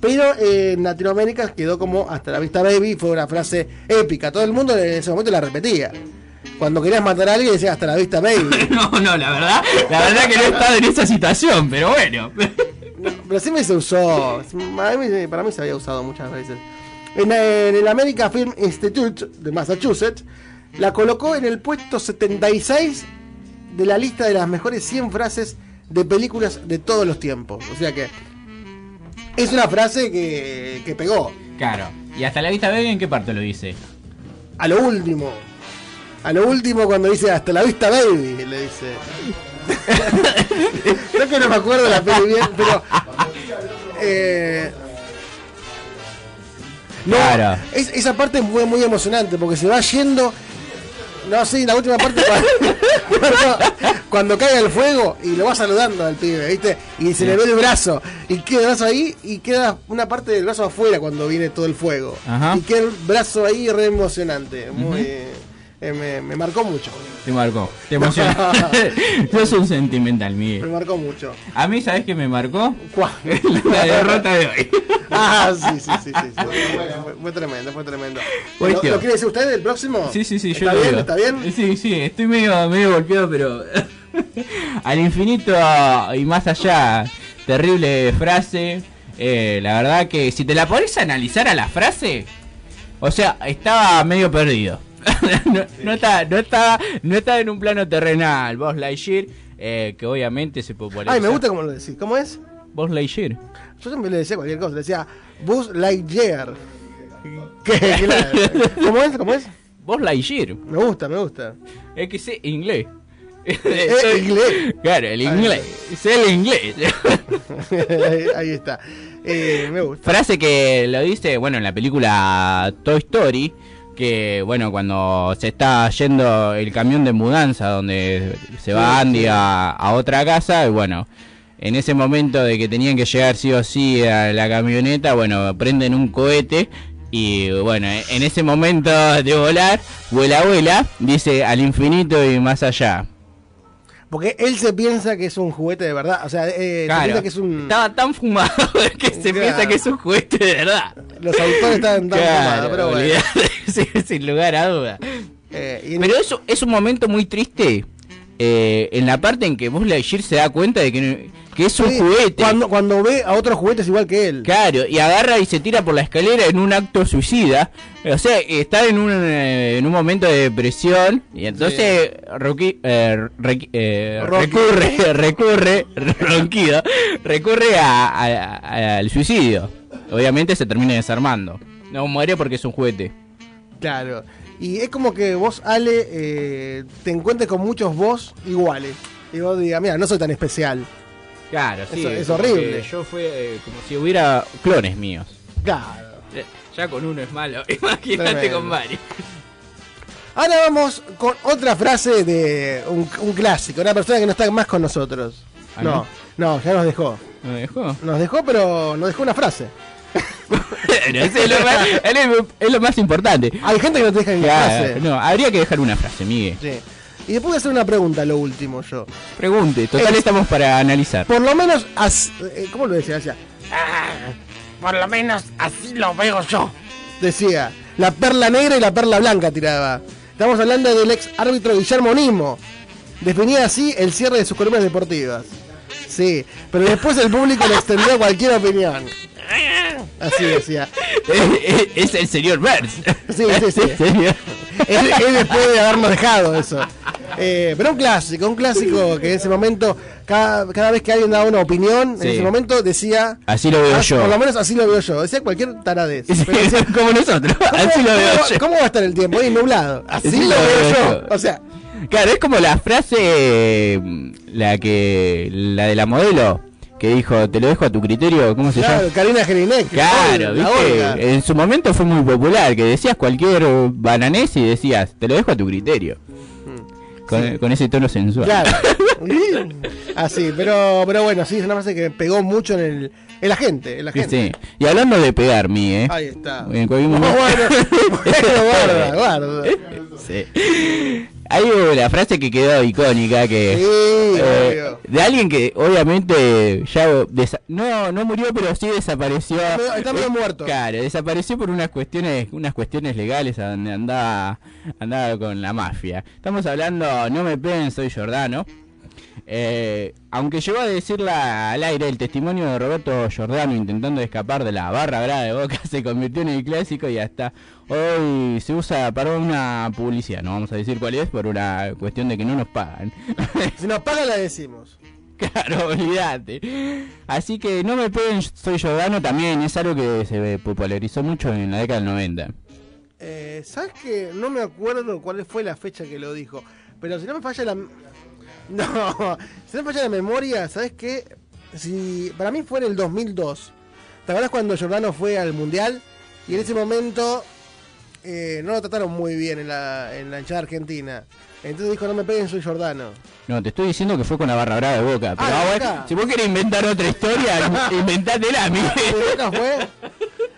[SPEAKER 1] Pero eh, en Latinoamérica quedó como Hasta la vista baby, fue una frase épica. Todo el mundo en ese momento la repetía. Cuando querías matar a alguien decía Hasta la vista baby. (laughs)
[SPEAKER 17] No, no, la verdad, la verdad que no he estado en esa situación, pero bueno. (laughs)
[SPEAKER 1] Pero siempre se usó. Para mí, para mí se había usado muchas veces. En, en el American Film Institute de Massachusetts la colocó en el puesto 76 de la lista de las mejores 100 frases de películas de todos los tiempos. O sea que es una frase que, que pegó.
[SPEAKER 17] Claro. ¿Y hasta la vista baby en qué parte lo dice?
[SPEAKER 1] A lo último. A lo último cuando dice hasta la vista baby, le dice. (laughs) Creo que no me acuerdo la peli bien, pero. Eh, no,
[SPEAKER 17] Claro.
[SPEAKER 1] es- esa parte fue muy emocionante porque se va yendo. No, sí, la última parte cuando, (laughs) cuando, cuando cae el fuego y lo va saludando al pibe, ¿viste? Y se le ve el brazo y queda el brazo ahí y queda una parte del brazo afuera cuando viene todo el fuego.
[SPEAKER 17] Ajá.
[SPEAKER 1] Y queda el brazo ahí re emocionante. Muy, eh, me, me marcó mucho.
[SPEAKER 17] Te marcó, te emocionó. Yo soy un sentimental,
[SPEAKER 1] Me
[SPEAKER 17] Miguel.
[SPEAKER 1] marcó mucho.
[SPEAKER 17] A mí, ¿sabes qué me marcó?
[SPEAKER 1] ¿Cuál? (laughs)
[SPEAKER 17] La derrota de hoy. (laughs)
[SPEAKER 1] Ah, sí, sí, sí, sí. sí. (laughs) Fue, fue tremendo, fue tremendo. ¿Lo,
[SPEAKER 17] Cuestión.
[SPEAKER 1] lo quiere decir usted el próximo?
[SPEAKER 17] Sí, sí, sí, yo
[SPEAKER 1] ¿Está
[SPEAKER 17] lo
[SPEAKER 1] bien?
[SPEAKER 17] digo.
[SPEAKER 1] ¿Está bien?
[SPEAKER 17] Sí, sí, estoy medio, medio golpeado, pero. Al infinito y más allá. Terrible frase. Eh, la verdad que si te la pones a analizar a la frase. O sea, estaba medio perdido. (laughs) no, no está, no está, no está en un plano terrenal. Vos Lightyear, eh, que obviamente se populariza.
[SPEAKER 1] Ay, me gusta cómo lo decís. ¿Cómo es?
[SPEAKER 17] Vos Lightyear.
[SPEAKER 1] Yo siempre le decía cualquier cosa. Le decía Buzz Lightyear. (laughs) ¿Qué? (laughs) ¿Cómo es? ¿Cómo es?
[SPEAKER 17] Vos Lightyear.
[SPEAKER 1] Me gusta, me gusta.
[SPEAKER 17] Es que sé inglés.
[SPEAKER 1] Eh, inglés.
[SPEAKER 17] Claro, el inglés. Sé el inglés.
[SPEAKER 1] ahí, ahí está. Eh, me gusta.
[SPEAKER 17] Frase que lo dice, bueno, en la película Toy Story, que bueno, cuando se está yendo el camión de mudanza, donde se va Andy a otra casa, y bueno, en ese momento de que tenían que llegar sí o sí a la camioneta, bueno, prenden un cohete. Y bueno, en ese momento de volar, vuela, vuela, dice al infinito y más allá.
[SPEAKER 1] Porque él se piensa que es un juguete de verdad. O sea, eh, se piensa que es un.
[SPEAKER 17] Estaba tan fumado (laughs) que se
[SPEAKER 1] Claro.
[SPEAKER 17] piensa que es un juguete de verdad.
[SPEAKER 1] Los autores estaban tan
[SPEAKER 17] Claro,
[SPEAKER 1] fumados, pero bueno. (laughs)
[SPEAKER 17] sí, sin lugar a duda.
[SPEAKER 1] Eh, y en-
[SPEAKER 17] Pero eso es un momento muy triste eh, en la parte en que Buzz Lightyear se da cuenta de que, no- que es un
[SPEAKER 1] Sí,
[SPEAKER 17] juguete.
[SPEAKER 1] Cuando, cuando ve a otros juguetes igual que él.
[SPEAKER 17] Claro, y agarra y se tira por la escalera en un acto suicida. O sea, está en un, eh, en un momento de depresión y entonces Rocky, eh, eh, recurre, (laughs) recurre, ronquido, recurre a- a- a- al suicidio. Obviamente se termina desarmando. No muere porque es un juguete.
[SPEAKER 1] Claro. Y es como que vos, Ale, eh, te encuentres con muchos vos iguales. Y vos digas, mira, no soy tan especial.
[SPEAKER 17] Claro,
[SPEAKER 1] sí, es horrible.
[SPEAKER 17] Yo fue eh, como si hubiera clones míos.
[SPEAKER 1] Claro.
[SPEAKER 17] Eh, Ya con uno es malo, (laughs) imagínate con varios.
[SPEAKER 1] Ahora vamos con otra frase de un, un clásico, una persona que no está más con nosotros.
[SPEAKER 17] ¿Ah,
[SPEAKER 1] no, no, ya nos dejó.
[SPEAKER 17] ¿Me dejó?
[SPEAKER 1] Nos dejó, pero nos dejó una frase.
[SPEAKER 17] Bueno, es, lo más, (laughs) es lo- más importante.
[SPEAKER 1] Hay gente que no te deja ni
[SPEAKER 17] Claro,
[SPEAKER 1] frase.
[SPEAKER 17] no, habría que dejar una frase, Miguel.
[SPEAKER 1] Sí. Y después voy a hacer una pregunta, lo último yo.
[SPEAKER 17] Pregunte, total
[SPEAKER 1] Es-
[SPEAKER 17] estamos para analizar.
[SPEAKER 1] Por lo menos, as- eh, ¿cómo lo decía? Decía,
[SPEAKER 3] Por lo menos así lo veo yo.
[SPEAKER 1] decía, la perla negra y la perla blanca tiraba. Estamos hablando del ex árbitro Guillermo Nimo. Definía así el cierre de sus columnas deportivas. Sí, pero después el público le extendió cualquier opinión. Así decía. (laughs)
[SPEAKER 17] es el señor Burns.
[SPEAKER 1] Sí, sí, sí. (laughs) Él, él después de habernos dejado eso. Eh, pero un clásico, un clásico que en ese momento, cada, cada vez que alguien daba una opinión,
[SPEAKER 17] Sí.
[SPEAKER 1] en ese momento decía.
[SPEAKER 17] Así lo veo
[SPEAKER 1] "Ah,
[SPEAKER 17] yo".
[SPEAKER 1] Por lo menos así lo veo yo. Decía cualquier taradez. Pero decía, (laughs)
[SPEAKER 17] Como nosotros, así lo veo
[SPEAKER 1] ¿cómo,
[SPEAKER 17] yo.
[SPEAKER 1] ¿Cómo va a estar el tiempo? Ahí nublado. Así
[SPEAKER 17] Así
[SPEAKER 1] lo veo yo. O sea,
[SPEAKER 17] Claro, es como la frase, mm, la que, la de la modelo, que dijo, te lo dejo a tu criterio, ¿cómo se
[SPEAKER 1] claro,
[SPEAKER 17] llama?
[SPEAKER 1] Karina Jelinek.
[SPEAKER 17] Claro,
[SPEAKER 1] la
[SPEAKER 17] viste, en su momento fue muy popular, que decías cualquier bananés y decías, te lo dejo a tu criterio. Con,
[SPEAKER 1] Sí.
[SPEAKER 17] con ese tono sensual.
[SPEAKER 1] Claro. (laughs) (laughs) Así, pero, pero bueno, sí, es una frase que pegó mucho en, el, en la gente. En la gente.
[SPEAKER 17] Sí. Y hablando de pegar, mi, ¿eh?
[SPEAKER 1] Ahí está.
[SPEAKER 17] En cualquier (laughs)
[SPEAKER 1] Bueno,
[SPEAKER 17] momento-
[SPEAKER 1] bueno, guarda, guarda.
[SPEAKER 17] Sí. Hay una frase que quedó icónica que
[SPEAKER 1] Sí,
[SPEAKER 17] eh, de alguien que obviamente ya no no murió pero sí desapareció.
[SPEAKER 1] Está está medio
[SPEAKER 17] Eh,
[SPEAKER 1] muerto.
[SPEAKER 17] claro desapareció por unas cuestiones unas cuestiones legales a donde andaba andaba con la mafia. Estamos hablando no me peguen soy Jordano eh, aunque llegó a decirla al aire, el testimonio de Roberto Giordano intentando escapar de la barra brava de Boca (laughs) se convirtió en el clásico y hasta hoy se usa para una publicidad. No vamos a decir cuál es por una cuestión de que no nos pagan. (laughs)
[SPEAKER 1] Si nos pagan, la decimos.
[SPEAKER 17] claro, olvídate. Así que no me peguen, soy Giordano también es algo que se popularizó mucho en la década del 90.
[SPEAKER 1] Eh, ¿Sabes que No me acuerdo cuál fue la fecha que lo dijo. Pero si no me falla la. (laughs) No, si no me falla la memoria, ¿sabes qué? Si, para mí fue en el 2002. ¿Te acuerdas cuando Jordano fue al mundial? Y en ese momento eh, no lo trataron muy bien en la, en la hinchada argentina. Entonces dijo: No me peguen, soy Jordano.
[SPEAKER 17] No, te estoy diciendo que fue con la barra brava de Boca. Pero
[SPEAKER 1] ¿de
[SPEAKER 17] ah,
[SPEAKER 1] Boca?
[SPEAKER 17] bueno, si vos querés inventar otra historia, (laughs) inventátela, Miguel.
[SPEAKER 1] ¿De Boca fue?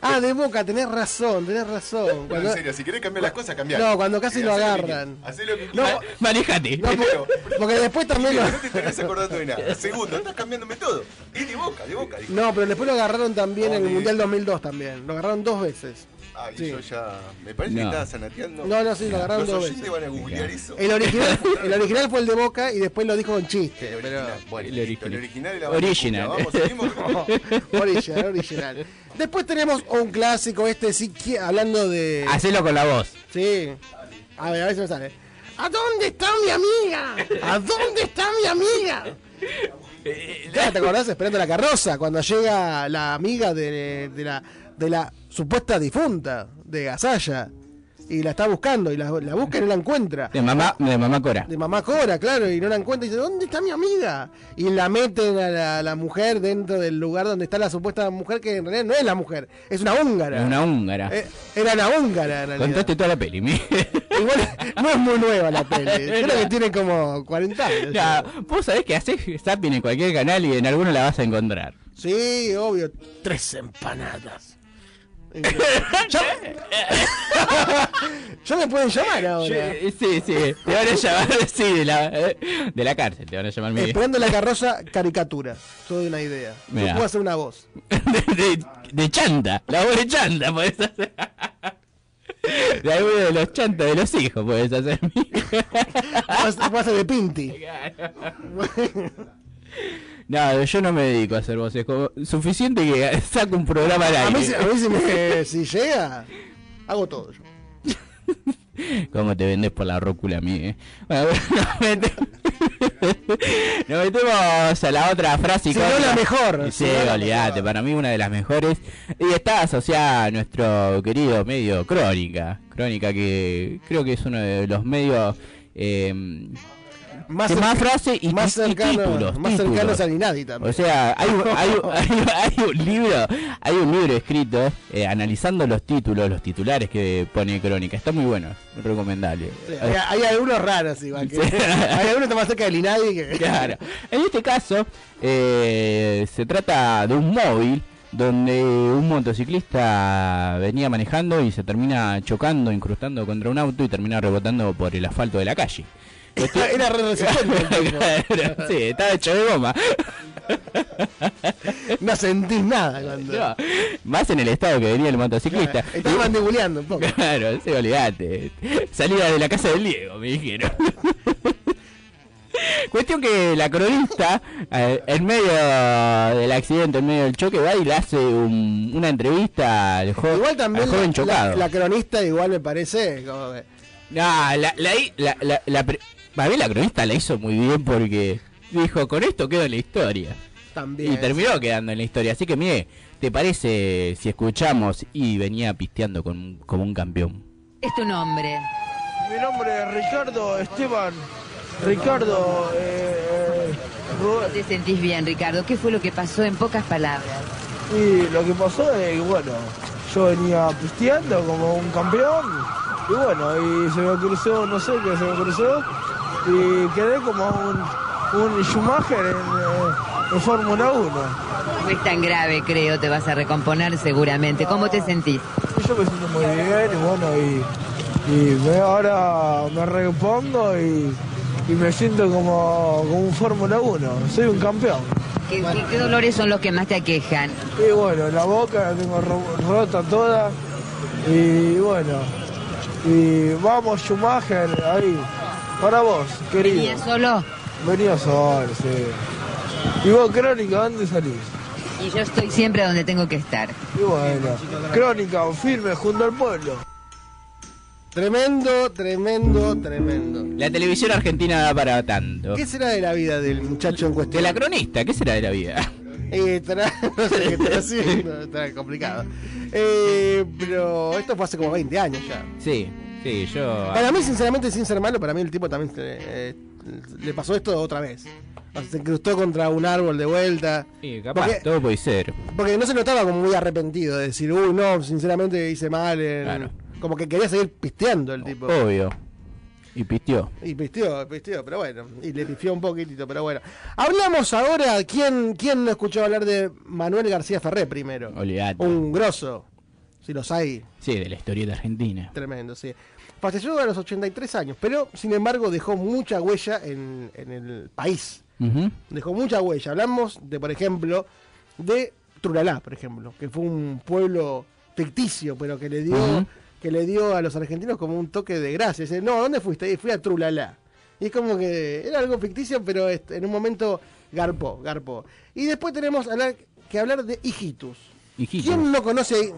[SPEAKER 1] Ah, de Boca, tenés razón, tenés razón.
[SPEAKER 12] No, en serio, si querés cambiar las cosas, cambiar.
[SPEAKER 1] No, cuando casi lo agarran.
[SPEAKER 12] Hacé lo que
[SPEAKER 1] No,
[SPEAKER 12] quieras.
[SPEAKER 17] Manejate.
[SPEAKER 1] No, porque, porque después también lo...
[SPEAKER 12] No te estarás acordando de nada. Segundo, estás cambiándome todo. Es de boca, de boca. dijo.
[SPEAKER 1] No, pero después lo agarraron también en el. Mundial 2002 también. Lo agarraron dos veces. Sí.
[SPEAKER 12] yo ya. Me parece
[SPEAKER 17] No.
[SPEAKER 12] que estabas sanateando.
[SPEAKER 1] No, no, sí, lo agarraron
[SPEAKER 12] Los
[SPEAKER 1] dos
[SPEAKER 12] oyentes
[SPEAKER 1] veces.
[SPEAKER 12] van a googlear eso.
[SPEAKER 1] El original, el original fue el de Boca y después lo dijo con chiste.
[SPEAKER 12] El
[SPEAKER 1] Pero...
[SPEAKER 12] original. Bueno,
[SPEAKER 17] El
[SPEAKER 12] listo, el
[SPEAKER 17] original.
[SPEAKER 12] original
[SPEAKER 17] Original.
[SPEAKER 12] Vamos, seguimos. (laughs)
[SPEAKER 1] original, original. Después tenemos un clásico, este sí, que- hablando de...
[SPEAKER 17] Hacelo con la voz.
[SPEAKER 1] Sí. A ver, a ver si me sale. ¿A dónde está mi amiga? ¿A dónde está mi amiga? Ya, ¿Te acordás? Esperando la carroza, cuando llega la amiga de, de la, de la supuesta difunta de Gasalla. Y la está buscando, y la, la busca y no la encuentra.
[SPEAKER 17] De mamá, de mamá Cora.
[SPEAKER 1] De mamá Cora, claro, y no la encuentra y dice, ¿dónde está mi amiga? Y la meten a la, la mujer dentro del lugar donde está la supuesta mujer, que en realidad no es la mujer, es una húngara.
[SPEAKER 17] Es una húngara.
[SPEAKER 1] Eh, era una húngara, en realidad.
[SPEAKER 17] Contaste toda la peli, Miguel. (laughs)
[SPEAKER 1] Igual no es muy nueva la peli. (laughs) Creo que tiene como 40 años.
[SPEAKER 17] Ya, vos sabés que haces zapping en cualquier canal y en alguno la vas a encontrar.
[SPEAKER 1] Sí, obvio. Tres empanadas. Ya me pueden llamar ahora.
[SPEAKER 17] Sí, sí. Te van a llamar, (laughs) sí, de la, eh, de la cárcel, te van a llamar Miguel.
[SPEAKER 1] Esperando la carroza, caricatura. Yo doy una idea. Yo puedo hacer una voz. (laughs)
[SPEAKER 17] De, de, de chanta, la voz de chanta podés hacer. De alguno de los chantas de los hijos podés hacer Miguel.
[SPEAKER 1] Puedo hacer- puedo hacer de Pinti. (laughs)
[SPEAKER 17] No, yo no me dedico a hacer voces. Como, suficiente que (laughs) saco un programa al
[SPEAKER 1] A
[SPEAKER 17] aire.
[SPEAKER 1] mí, si- a mí si, me- (laughs) si llega, hago todo yo.
[SPEAKER 17] ¿Cómo te vendes por la rócula a mí, eh? Bueno, (laughs) nos metemos, nos metemos a la otra frase.
[SPEAKER 1] Si no la mejor,
[SPEAKER 17] Sí, olvídate, para mí una de las mejores. Y está asociada a nuestro querido medio Crónica. Crónica que creo que es uno de los medios... eh,
[SPEAKER 1] Más,
[SPEAKER 17] que más frase y,
[SPEAKER 1] más
[SPEAKER 17] y títulos,
[SPEAKER 1] más
[SPEAKER 17] títulos.
[SPEAKER 1] cercanos al Inadi también.
[SPEAKER 17] O sea, hay, un- hay, (laughs) hay- hay un libro, hay un libro escrito eh, analizando los títulos, los titulares que pone Crónica. Está muy bueno, recomendable.
[SPEAKER 1] Sí, hay, algunos raros igual. Que,
[SPEAKER 17] Sí. (laughs)
[SPEAKER 1] hay algunos más cerca del Inadi que. (laughs)
[SPEAKER 17] Claro. En este caso, eh, se trata de un móvil donde un motociclista venía manejando y se termina chocando, incrustando contra un auto y termina rebotando por el asfalto de la calle.
[SPEAKER 1] Era re resistente (laughs)
[SPEAKER 17] sí, estaba hecho de goma.
[SPEAKER 1] No sentís nada cuando.
[SPEAKER 17] No, más en el estado que venía el motociclista.
[SPEAKER 1] Estaba mandibuleando un poco.
[SPEAKER 17] Claro, sí, olvidate. Salida de la casa del Diego, me dijeron. (laughs) Cuestión que la cronista, eh, en medio del accidente, en medio del choque, va y le hace un- una entrevista al, jo-
[SPEAKER 1] Igual
[SPEAKER 17] al
[SPEAKER 1] también
[SPEAKER 17] joven
[SPEAKER 1] la,
[SPEAKER 17] chocado.
[SPEAKER 1] la- la cronista igual me parece como que-
[SPEAKER 17] No, la, la, la, la, mí la cronista la hizo muy bien porque dijo, con esto quedó en la historia.
[SPEAKER 1] también.
[SPEAKER 17] Y terminó quedando en la historia. Así que, mire, ¿te parece si escuchamos y venía pisteando con- como un campeón?
[SPEAKER 25] Es tu nombre.
[SPEAKER 26] Mi nombre es Ricardo Esteban. Ricardo. eh,
[SPEAKER 25] ¿Cómo te sentís bien, Ricardo? ¿Qué fue lo que pasó en pocas palabras?
[SPEAKER 26] y lo que pasó es que, bueno, yo venía pisteando como un campeón. Y bueno, y se me cruzó, no sé qué se me cruzó. Y quedé como un, un Schumacher en, eh, en Fórmula 1.
[SPEAKER 25] No es tan grave, creo, te vas a recomponer seguramente. ¿Cómo te sentís?
[SPEAKER 26] Yo me siento muy bien y bueno, y, y ahora me repongo y, y me siento como, como un Fórmula 1. Soy un campeón.
[SPEAKER 25] ¿Qué, qué- qué dolores son los que más te aquejan?
[SPEAKER 26] Y bueno, la boca la tengo ro- rota toda. Y bueno, y vamos Schumacher ahí. Para vos, querido.
[SPEAKER 25] ¿Venías solo?
[SPEAKER 26] Venía solo, sí. Y vos, Crónica, ¿dónde salís?
[SPEAKER 25] Y yo estoy siempre donde tengo que estar.
[SPEAKER 26] Y bueno, Crónica, firme junto al pueblo.
[SPEAKER 1] Tremendo, tremendo, tremendo.
[SPEAKER 17] La televisión argentina da para tanto.
[SPEAKER 1] ¿Qué será de la vida del muchacho en
[SPEAKER 17] De
[SPEAKER 1] cuestión?
[SPEAKER 17] la cronista, ¿qué será de la vida? (laughs)
[SPEAKER 1] Eh, estará- (laughs) no sé qué estará haciendo, está complicado. Eh, pero esto fue hace como 20 años ya.
[SPEAKER 17] Sí, sí, yo...
[SPEAKER 1] Para mí, sinceramente, sin ser malo, para mí el tipo también eh, le pasó esto otra vez. O sea, se incrustó contra un árbol de vuelta.
[SPEAKER 17] Sí, capaz,
[SPEAKER 1] Porque-
[SPEAKER 17] todo puede ser.
[SPEAKER 1] Porque no se notaba como muy arrepentido de decir, uy, no, sinceramente hice mal. en-".
[SPEAKER 17] Claro.
[SPEAKER 1] Como que quería seguir pisteando el tipo.
[SPEAKER 17] Obvio. Y pisteó.
[SPEAKER 1] Y pisteó, pisteó, pero bueno. Y le pifió un poquitito, pero bueno. Hablamos ahora, ¿quién, quién no escuchó hablar de Manuel García Ferré primero?
[SPEAKER 17] Olvidate.
[SPEAKER 1] Un grosso, si los hay.
[SPEAKER 17] Sí, de la historia de Argentina.
[SPEAKER 1] Tremendo, sí. Falleció a los 83 años, pero sin embargo dejó mucha huella en, en el país. Dejó mucha huella. Hablamos de, por ejemplo, de Trulalá, por ejemplo, que fue un pueblo ficticio, pero que le dio, que le dio a los argentinos como un toque de gracia. Dice, no, ¿dónde fuiste? Y fui a Trulalá. Y es como que era algo ficticio, pero en un momento garpó, garpó. Y después tenemos que hablar de Hijitus.
[SPEAKER 17] Hijitus.
[SPEAKER 1] ¿Quién no conoce?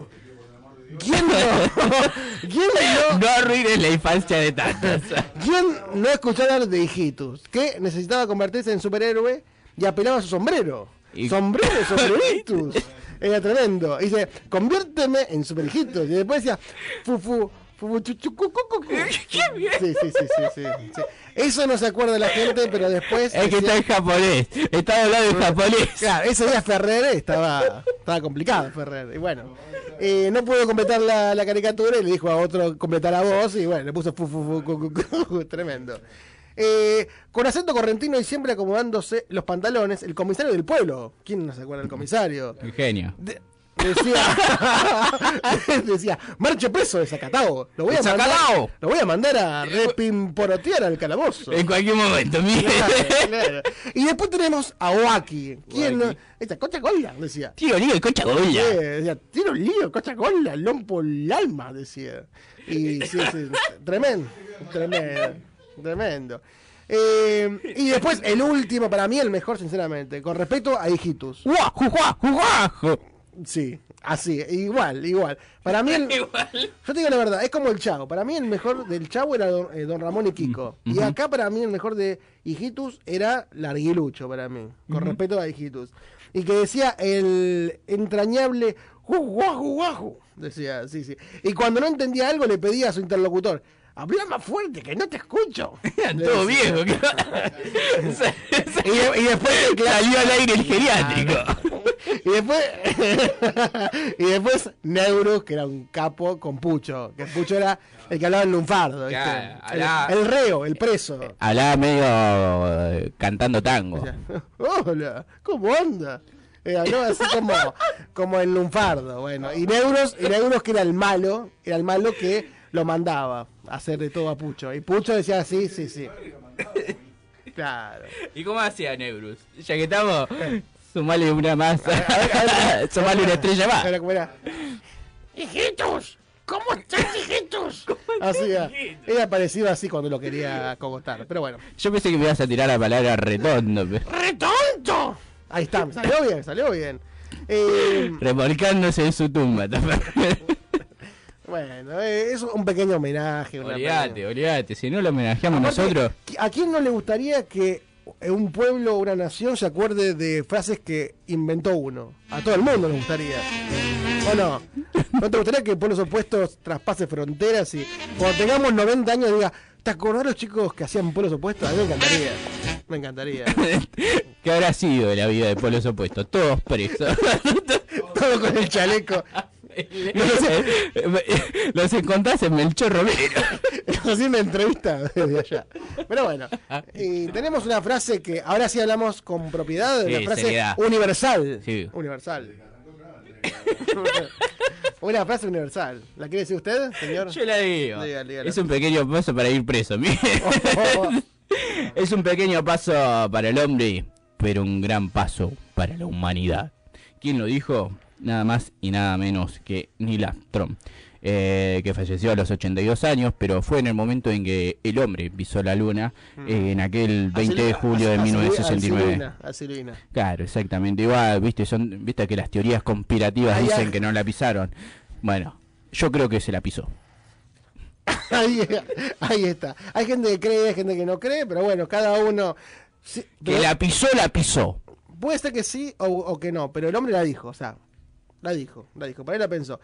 [SPEAKER 1] ¿Quién no? (laughs) ¿Quién no?
[SPEAKER 17] No arruines la infancia de tantos. (laughs)
[SPEAKER 1] ¿Quién no escuchó hablar de Hijitus? Que necesitaba convertirse en superhéroe y apelaba a su sombrero.
[SPEAKER 17] Y-
[SPEAKER 1] Sombrero, (laughs) sombreruitus. Era tremendo. Y dice, conviérteme en superhijitus. Y después decía, fufu, fufu, chuchu, cu, cu, (laughs) cu, cu. Sí, sí, sí, sí, sí, sí. Eso no se acuerda la gente, pero después.
[SPEAKER 17] Es que
[SPEAKER 1] decía-
[SPEAKER 17] está en japonés. Está hablando en japonés.
[SPEAKER 1] Claro, ese día Ferrer estaba, estaba complicado, Ferrer. Y bueno, eh, no pudo completar la, la caricatura y le dijo a otro completar a vos y bueno, le puso fu, fu, fu, cu, cu, (laughs) cu, tremendo. Eh, con acento correntino y siempre acomodándose los pantalones, el comisario del pueblo. ¿Quién no se acuerda del comisario?
[SPEAKER 17] Un genio.
[SPEAKER 1] Decía, (laughs) decía, marche preso, desacatado. Lo voy a mandar,
[SPEAKER 17] Desacatado.
[SPEAKER 1] lo voy a mandar a repimporotear al calabozo.
[SPEAKER 17] En cualquier momento, mire.
[SPEAKER 1] Claro, claro. Y después tenemos a Oaki. ¿Quién?
[SPEAKER 17] Oaki.
[SPEAKER 1] Esta cocha gola, decía.
[SPEAKER 17] Tío, lío de cocha
[SPEAKER 1] Sí,
[SPEAKER 17] gola.
[SPEAKER 1] decía, un lío, cocha gola, lompo el alma, decía. Y sí, sí, tremendo, tremendo, tremendo. Eh, y después, el último, para mí, el mejor, sinceramente. Con respeto a Hijitus.
[SPEAKER 17] ¡Guajo, guajo, guajo!
[SPEAKER 1] Sí, así, igual, igual. Para mí, el- (laughs) yo te digo la verdad, es como el Chavo. Para mí, el mejor del Chavo era Don, eh, Don Ramón y Kiko. Y
[SPEAKER 17] Ujú.
[SPEAKER 1] acá, para mí, el mejor de Hijitus era Larguilucho, para mí. Con respeto a Hijitus. Y que decía el entrañable "Ju, guaju, guaju", Decía, sí, sí. Y cuando no entendía algo, le pedía a su interlocutor. Habla más fuerte, que no te escucho. Le (laughs)
[SPEAKER 17] Todo
[SPEAKER 1] decía.
[SPEAKER 17] viejo. (laughs)
[SPEAKER 1] y, de- y después
[SPEAKER 17] Salió al aire el geriátrico.
[SPEAKER 1] y después (laughs) y después Neurus, que era un capo con Pucho, que Pucho era el que hablaba en lunfardo, el, el reo, el preso.
[SPEAKER 17] Hablaba medio eh, cantando tango.
[SPEAKER 1] Hola, ¿cómo anda? Eh, hablaba así como, como en lunfardo, bueno. Y Neuros, y Neuros que era el malo, era el malo que lo mandaba a hacer de todo a Pucho. Y Pucho decía sí, sí, sí. (laughs) Claro.
[SPEAKER 17] ¿Y cómo hacía Neurus? Ya que estamos, sumale una más. (laughs) (laughs) sumale una estrella más.
[SPEAKER 1] Era como era,
[SPEAKER 3] Hijitos, ¿cómo estás, hijitos?
[SPEAKER 1] Así era, era parecido así cuando lo quería cogotar. Pero bueno.
[SPEAKER 17] Yo pensé que me ibas a tirar la palabra redondo. pe-
[SPEAKER 1] ¡Retonto! Ahí está, salió bien, salió bien. Eh,
[SPEAKER 17] Revolcándose en su tumba.
[SPEAKER 1] Bueno, eh, es un pequeño homenaje.
[SPEAKER 17] Olvídate, olvídate. Si no lo homenajeamos
[SPEAKER 1] Aparte,
[SPEAKER 17] nosotros.
[SPEAKER 1] ¿A quién no le gustaría que un pueblo o una nación se acuerde de frases que inventó uno? A todo el mundo le gustaría. ¿O no? ¿No te gustaría que pueblos opuestos traspase fronteras y cuando tengamos 90 años diga, ¿te acordás los chicos que hacían pueblos opuestos? A mí me encantaría. Me encantaría. (laughs)
[SPEAKER 17] ¿Qué habrá sido de la vida de pueblos opuestos? Todos presos. (laughs)
[SPEAKER 1] Todo con el chaleco.
[SPEAKER 17] Los encontrás en Melchor Romero.
[SPEAKER 1] Así (laughs) una entrevista desde allá. Pero bueno, y tenemos una frase que ahora sí hablamos con propiedad, una
[SPEAKER 17] Sí,
[SPEAKER 1] frase
[SPEAKER 17] seriedad.
[SPEAKER 1] universal.
[SPEAKER 17] Sí.
[SPEAKER 1] Universal. (laughs) una frase universal. ¿La quiere decir usted, señor?
[SPEAKER 17] Yo la digo. Es un pequeño paso para ir preso. mire. (laughs) es un pequeño paso para el hombre, pero un gran paso para la humanidad. ¿Quién lo dijo? Nada más y nada menos que Neil Armstrong, eh, que falleció a los 82 años, pero fue en el momento en que el hombre pisó la luna, eh, en aquel 20 de julio de 1969.
[SPEAKER 1] A Silvina.
[SPEAKER 17] Claro, exactamente. Igual, viste, son, viste que las teorías conspirativas
[SPEAKER 1] Ay,
[SPEAKER 17] dicen
[SPEAKER 1] ay.
[SPEAKER 17] que no la pisaron. Bueno, yo creo que se la pisó. (laughs)
[SPEAKER 1] Ahí, ahí está. Hay gente que cree, hay gente que no cree, pero bueno, cada uno. sí,
[SPEAKER 17] Que la pisó, la pisó.
[SPEAKER 1] Puede ser que sí o, o que no, pero el hombre la dijo, o sea, la dijo, la dijo, para él la pensó.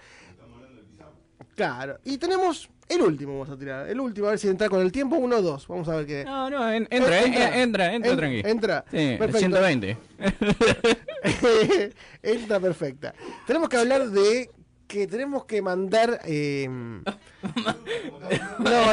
[SPEAKER 1] Claro, y tenemos el último, vamos a tirar, el último, a ver si entra con el tiempo, uno o dos, vamos a ver qué.
[SPEAKER 17] No, no, en- entra, eh, eh, entra, entra,
[SPEAKER 1] En-
[SPEAKER 17] tranqui.
[SPEAKER 1] Entra,
[SPEAKER 17] Sí,
[SPEAKER 1] perfecto.
[SPEAKER 17] 120. (laughs)
[SPEAKER 1] entra perfecta. Tenemos que hablar de que tenemos que mandar... eh, (laughs) no,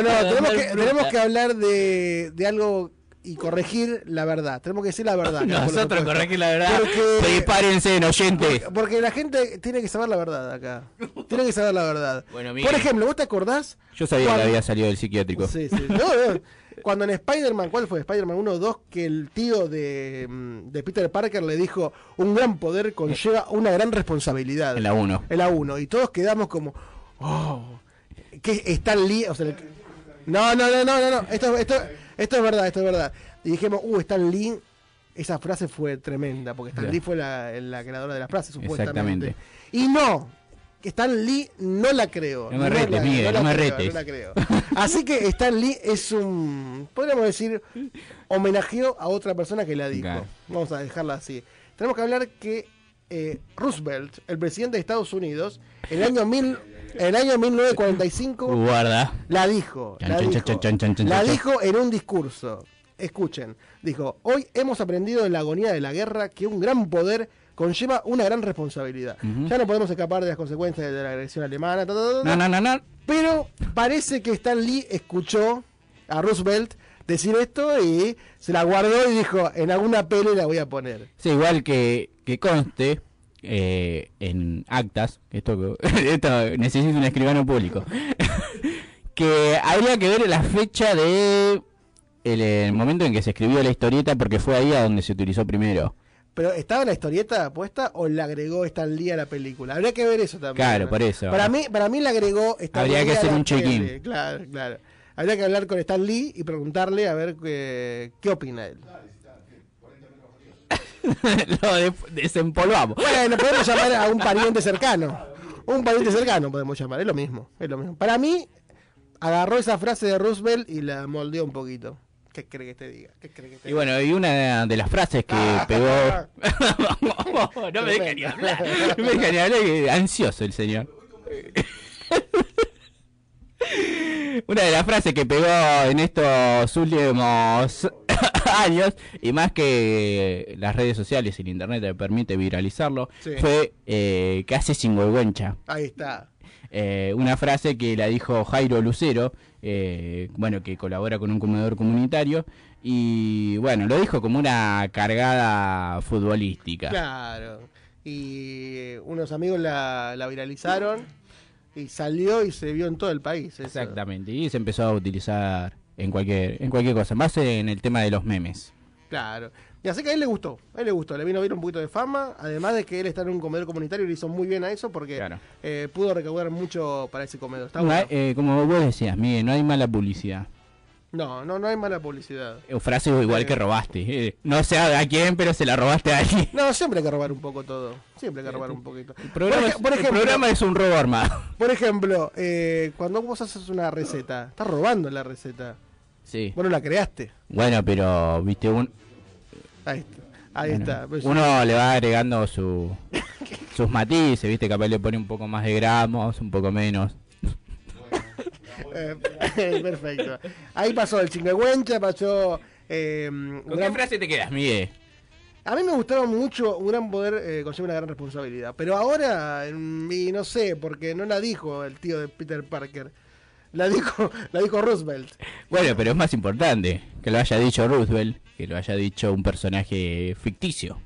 [SPEAKER 1] no, tenemos que, tenemos que hablar de, de algo y corregir la verdad. Tenemos que decir la verdad.
[SPEAKER 17] Nosotros corregir la verdad.
[SPEAKER 1] Porque-
[SPEAKER 17] Prepárense, en oyentes.
[SPEAKER 1] Porque la gente tiene que saber la verdad acá. Tiene que saber la verdad. (laughs)
[SPEAKER 17] Bueno,
[SPEAKER 1] Por ejemplo, ¿vos te acordás?
[SPEAKER 17] Yo sabía
[SPEAKER 1] cuando-
[SPEAKER 17] que había salido del psiquiátrico.
[SPEAKER 1] Sí, sí. No, no. Cuando en Spider-Man, ¿cuál fue? Spider-Man 1 o 2, que el tío de, mm, de Peter Parker le dijo, un gran poder conlleva una gran responsabilidad.
[SPEAKER 17] En la 1.
[SPEAKER 1] En la 1. Y todos quedamos como, oh, que Stan Lee, o sea, el- no, no, no, no, no, no, esto, esto, esto es verdad, esto es verdad. Y dijimos, uh, Stan Lee, esa frase fue tremenda, porque Stan. Lee fue la, la creadora de la frase, supuestamente.
[SPEAKER 17] Exactamente.
[SPEAKER 1] Y no, Stan Lee no la creo.
[SPEAKER 17] No me retes,
[SPEAKER 1] la-
[SPEAKER 17] Miguel, no me
[SPEAKER 1] creo,
[SPEAKER 17] retes.
[SPEAKER 1] no la creo. Así que Stan Lee es un, podríamos decir, homenajeó a otra persona que la dijo. Vamos a dejarla así. Tenemos que hablar que eh, Roosevelt, el presidente de Estados Unidos, en el año, mil, el año 1945,
[SPEAKER 17] Guarda.
[SPEAKER 1] la dijo.
[SPEAKER 17] Chan,
[SPEAKER 1] La
[SPEAKER 17] chan,
[SPEAKER 1] dijo,
[SPEAKER 17] chan, chan, chan, chan,
[SPEAKER 1] la
[SPEAKER 17] chan.
[SPEAKER 1] dijo en un discurso. Escuchen, dijo, hoy hemos aprendido en la agonía de la guerra que un gran poder conlleva una gran responsabilidad. Ya no podemos escapar de las consecuencias de la agresión alemana. ta, ta, ta. Pero parece que Stan Lee escuchó a Roosevelt decir esto y se la guardó y dijo, en alguna peli la voy a poner.
[SPEAKER 17] Sí, igual que, que conste eh, en actas, esto, (laughs) esto necesito un escribano público, (laughs) que habría que ver la fecha de el, el momento en que se escribió la historieta porque fue ahí a donde se utilizó primero.
[SPEAKER 1] Pero ¿estaba la historieta puesta o le agregó Stan Lee a la película? Habría que ver eso también.
[SPEAKER 17] Claro, por eso.
[SPEAKER 1] Para mí, para mí le agregó Stan
[SPEAKER 17] Habría
[SPEAKER 1] Lee
[SPEAKER 17] que hacer
[SPEAKER 1] la
[SPEAKER 17] un check-in.
[SPEAKER 1] Claro, claro. Habría que hablar con Stan Lee y preguntarle a ver qué, qué opina él. (laughs)
[SPEAKER 17] Lo de- desempolvamos.
[SPEAKER 1] Bueno, podemos llamar a un pariente cercano. Un pariente cercano podemos llamar, es lo mismo, es lo mismo. Para mí, agarró esa frase de Roosevelt y la moldeó un poquito. ¿Qué cree que te diga? ¿Qué cree que te
[SPEAKER 17] Y bueno, y una de las frases que pegó. (laughs) no me deja ni hablar. No me deja ni hablar, ansioso el señor. (laughs) Una de las frases que pegó en estos últimos años, y más que las redes sociales y el internet te permite viralizarlo,
[SPEAKER 1] Sí.
[SPEAKER 17] fue eh, casi sinvergüenza.
[SPEAKER 1] Ahí está.
[SPEAKER 17] Eh, una frase que la dijo Jairo Lucero, eh, bueno, que colabora con un comedor comunitario, y bueno, lo dijo como una cargada futbolística.
[SPEAKER 1] Claro. Y eh, unos amigos la, la viralizaron y salió y se vio en todo el país. eso.
[SPEAKER 17] Exactamente, y se empezó a utilizar en cualquier, en cualquier cosa, más en el tema de los memes.
[SPEAKER 1] Claro. Y así que a él le gustó, a él le gustó, le vino a ver un poquito de fama, además de que él está en un comedor comunitario y le hizo muy bien a eso porque eh, pudo recaudar mucho para ese comedor. Está
[SPEAKER 17] No
[SPEAKER 1] bueno.
[SPEAKER 17] hay- eh, como vos decías, Miguel, no hay mala publicidad.
[SPEAKER 1] No, no, no hay mala publicidad.
[SPEAKER 17] O frase igual que robaste. eh, no sé a quién, pero se la robaste a alguien.
[SPEAKER 1] No, siempre hay que robar un poco todo. Siempre hay que robar un poquito.
[SPEAKER 17] El programa,
[SPEAKER 1] Por
[SPEAKER 17] es, el programa un robo armado.
[SPEAKER 1] Por ejemplo, eh, cuando vos haces una receta, estás robando la receta.
[SPEAKER 17] Sí.
[SPEAKER 1] Vos no la creaste.
[SPEAKER 17] Bueno, pero, viste, un,
[SPEAKER 1] Ahí está. Ahí
[SPEAKER 17] Bueno,
[SPEAKER 1] está. Pues-
[SPEAKER 17] Uno le va agregando su, (laughs) sus matices, ¿viste? Capaz le pone un poco más de gramos, un poco menos. (laughs)
[SPEAKER 1] Eh, perfecto. Ahí pasó el chingüengüencha, pasó. Eh, un
[SPEAKER 17] ¿Con qué frase te quedas, Miguel?
[SPEAKER 1] A mí me gustaba mucho un gran poder eh, conlleva una gran responsabilidad. Pero ahora, y no sé, porque no la dijo el tío de Peter Parker. La dijo, (laughs) la dijo Roosevelt.
[SPEAKER 17] Bueno, pero es más importante que lo haya dicho Roosevelt, que lo haya dicho un personaje ficticio.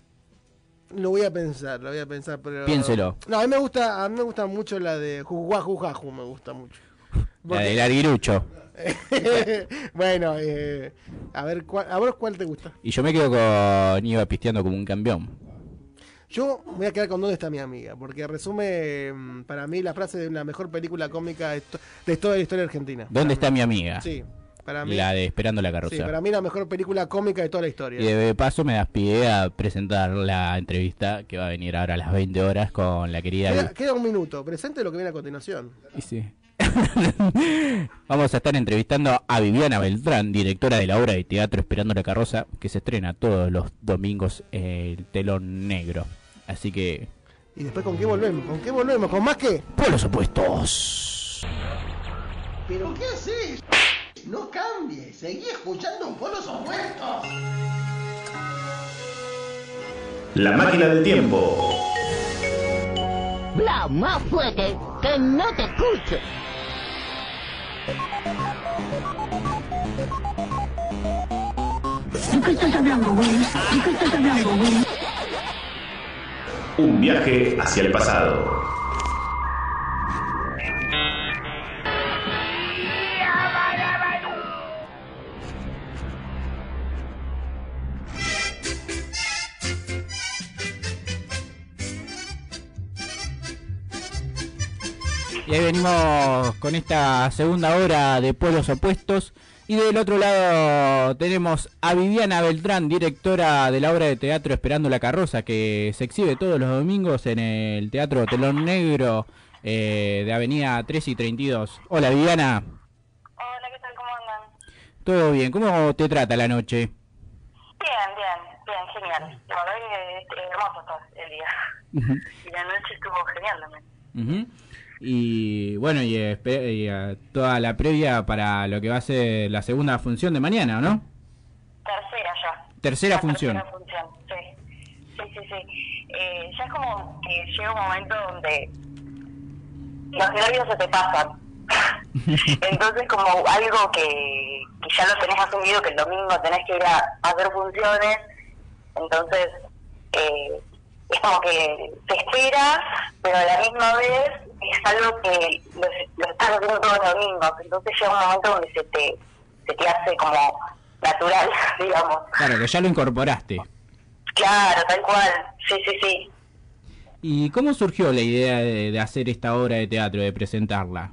[SPEAKER 1] Lo voy a pensar, lo voy a pensar, pero.
[SPEAKER 17] Piénselo.
[SPEAKER 1] No, a mí me gusta, a mí me gusta mucho la de Jujuaju Jaju, me gusta mucho. (laughs)
[SPEAKER 17] La del arguirucho. (laughs)
[SPEAKER 1] bueno, eh, a ver cuál, a ver cuál te gusta.
[SPEAKER 17] Y yo me quedo con Iba pisteando como un campeón.
[SPEAKER 1] Yo me voy a quedar con dónde está mi amiga, porque resume mm, para mí la frase de la mejor película cómica de, to- de toda la historia argentina.
[SPEAKER 17] ¿Dónde está mi amiga?
[SPEAKER 1] Sí, para mí.
[SPEAKER 17] La de Esperando la
[SPEAKER 1] Sí,
[SPEAKER 17] carroza.
[SPEAKER 1] para mí la mejor película cómica de toda la historia.
[SPEAKER 17] Y de paso me das pie a presentar la entrevista que va a venir ahora a las 20 horas con la querida...
[SPEAKER 1] Queda, queda un minuto, presente lo que viene a continuación.
[SPEAKER 17] Y sí. (laughs) Vamos a estar entrevistando a Viviana Beltrán, directora de la obra de teatro Esperando la carroza, que se estrena todos los domingos en el telón negro. Así que,
[SPEAKER 1] ¿Y después con qué volvemos? ¿Con qué volvemos? ¿Con más qué?
[SPEAKER 17] por los opuestos.
[SPEAKER 1] ¿Pero qué haces? No cambies, seguí escuchando un polos opuestos.
[SPEAKER 19] La máquina del tiempo.
[SPEAKER 3] Bla, más fuerte, que no te escucho.
[SPEAKER 19] Un viaje hacia el pasado.
[SPEAKER 17] Y venimos con esta segunda hora de Polos Opuestos. Y del otro lado tenemos a Viviana Beltrán, directora de la obra de teatro Esperando la Carroza, que se exhibe todos los domingos en el Teatro Telón Negro eh, de Avenida 3 y 32. Hola Viviana.
[SPEAKER 27] Hola, ¿qué tal? ¿Cómo andan?
[SPEAKER 17] ¿Todo bien? ¿Cómo te trata la noche?
[SPEAKER 27] Bien, bien, bien, genial. La verdad que es hermoso está el día. Y la noche estuvo genial también.
[SPEAKER 17] Ujú. Y bueno, y, y, eh, toda la previa para lo que va a ser la segunda función de mañana, ¿no?
[SPEAKER 27] Tercera ya.
[SPEAKER 17] Tercera
[SPEAKER 27] La
[SPEAKER 17] función.
[SPEAKER 27] Tercera función, sí. Sí, sí, sí. Eh, ya es como que llega un momento donde los nervios se te pasan. (laughs) Entonces como algo que, que ya lo tenés asumido, que el domingo tenés que ir a, a hacer funciones, entonces eh, es como que te espera, pero a la misma vez es algo que lo, lo estás haciendo todos los domingos, entonces llega un momento donde se te, se te hace como natural, (laughs) digamos.
[SPEAKER 17] Claro, que ya lo incorporaste.
[SPEAKER 27] Claro, tal cual, sí, sí, sí.
[SPEAKER 17] ¿Y cómo surgió la idea de, de hacer esta obra de teatro, de presentarla?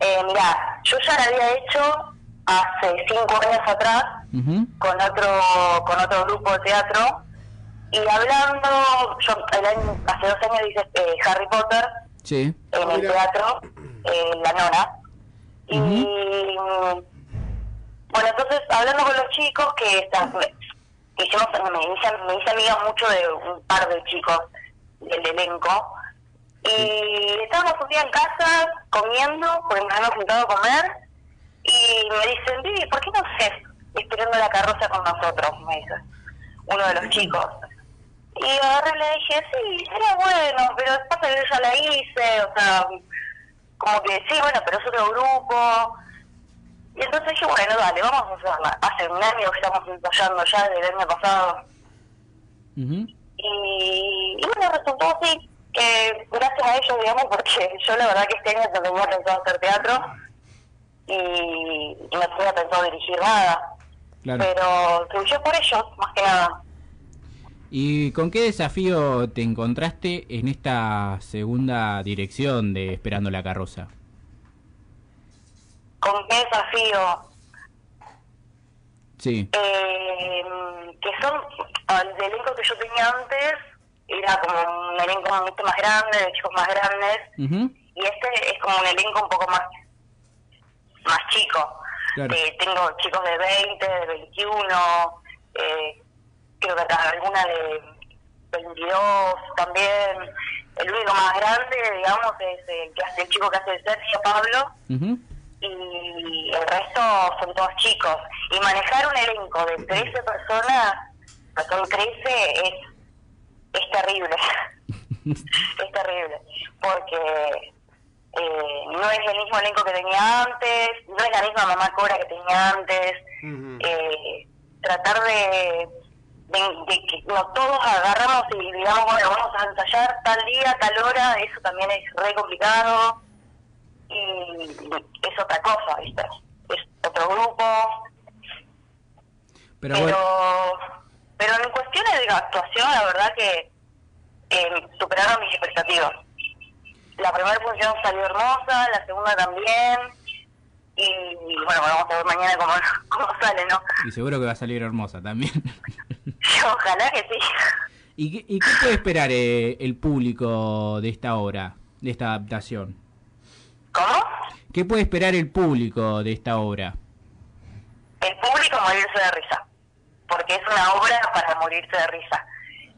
[SPEAKER 27] Eh, mirá, yo ya la había hecho hace cinco años atrás con otro con otro grupo de teatro y hablando, yo el año, hace dos años hice eh, Harry Potter
[SPEAKER 17] Sí.
[SPEAKER 27] en el teatro, eh, La Nona. Y bueno, entonces hablando con los chicos que están, que hicimos, me hice, me hice amiga mucho de un par de chicos del elenco. Y estábamos un día en casa comiendo, porque nos habíamos juntado a comer, y me dicen, Vivi, ¿por qué no haces esperando la carroza con nosotros? Me dice uno de los chicos. Y agarré y le dije, sí, sería bueno, pero pasa que yo ya la hice, o sea, como que sí, bueno, pero es otro grupo. Y entonces dije, bueno, dale, vamos a hacerla. Hace un año que estamos ensayando ya desde el año pasado. Y, y bueno, resultó así, que gracias a ellos, digamos, porque (laughs) yo la verdad que este año no tenía pensado hacer teatro y, y no tenía pensado dirigir nada.
[SPEAKER 17] Claro.
[SPEAKER 27] Pero fluyó por ellos, más que nada.
[SPEAKER 17] ¿Y con qué desafío te encontraste en esta segunda dirección de Esperando la carroza?
[SPEAKER 27] ¿Con qué desafío?
[SPEAKER 17] Sí.
[SPEAKER 27] Eh, que son, el elenco que yo tenía antes era como un elenco mucho más grande, de chicos más grandes, y este es como un elenco un poco más más chico.
[SPEAKER 17] Claro.
[SPEAKER 27] Eh, tengo chicos de 20, de 21, eh, creo que alguna de 22 también. El único más grande, digamos, es el, que hace, el chico que hace de Sergio, Pablo, y el resto son todos chicos. Y manejar un elenco de 13 personas, son 13, es, es terrible. (laughs) es terrible. Porque eh, no es el mismo elenco que tenía antes, no es la misma mamá Cora que tenía antes. Eh, tratar de, de, de que no todos agarramos y digamos, bueno, vamos a ensayar tal día, tal hora, eso también es re complicado. Y es otra cosa, ¿viste? Es otro grupo.
[SPEAKER 17] Pero,
[SPEAKER 27] Pero,
[SPEAKER 17] bueno,
[SPEAKER 27] pero en cuestiones de actuación, la verdad que eh, superaron mis expectativas. La primera función salió hermosa, la segunda también. Y, y bueno, vamos a ver mañana cómo, (laughs) cómo sale, ¿no?
[SPEAKER 17] y seguro que va a salir hermosa también. (laughs) (laughs)
[SPEAKER 27] Ojalá que sí.
[SPEAKER 17] ¿Y qué, y qué puede esperar eh, el público de esta obra, de esta adaptación?
[SPEAKER 27] ¿Cómo?
[SPEAKER 17] ¿Qué puede esperar el público de esta obra?
[SPEAKER 27] El público morirse de risa. Porque es una obra para morirse de risa.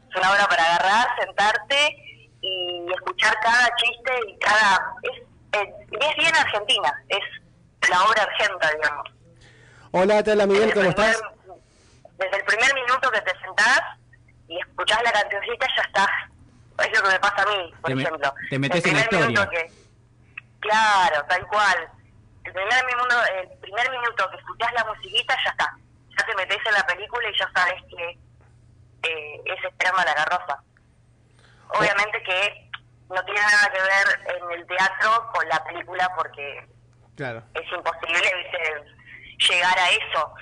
[SPEAKER 27] Es una obra para agarrar, sentarte y escuchar cada chiste y cada... Es, es, bien argentina, es la obra argenta, digamos.
[SPEAKER 1] Hola, te Miguel, ¿cómo estás?
[SPEAKER 27] Desde el primer minuto que te sentás y escuchás la cancioncita ya estás. Es lo que me pasa a mí, por
[SPEAKER 17] Te me-
[SPEAKER 27] ejemplo.
[SPEAKER 17] te metes
[SPEAKER 27] El
[SPEAKER 17] en la historia.
[SPEAKER 27] que- claro, tal cual. El primer, minuto, el primer minuto que escuchás la musiquita ya está. Ya te metes en la película y ya sabes que eh, es Esperando a la carroza. Obviamente que no tiene nada que ver en el teatro con la película porque
[SPEAKER 1] Claro.
[SPEAKER 27] es imposible ¿viste? llegar a eso.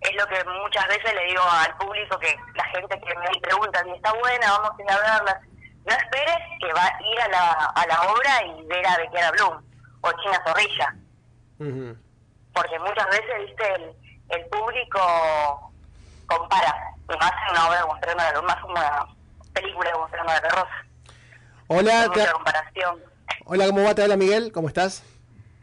[SPEAKER 27] Es lo que muchas veces le digo al público, que la gente que me pregunta si está buena, vamos a ir a verla. No esperes que va a ir a la, a la obra y ver a Bequiara Bloom o China Zorrilla, porque muchas veces, viste, el, el público compara, y más una obra como Estreno de Luz, más una película como Estreno de la Rosa.
[SPEAKER 1] Hola, te-
[SPEAKER 27] comparación.
[SPEAKER 1] hola, ¿cómo va? Te habla Miguel, ¿cómo estás?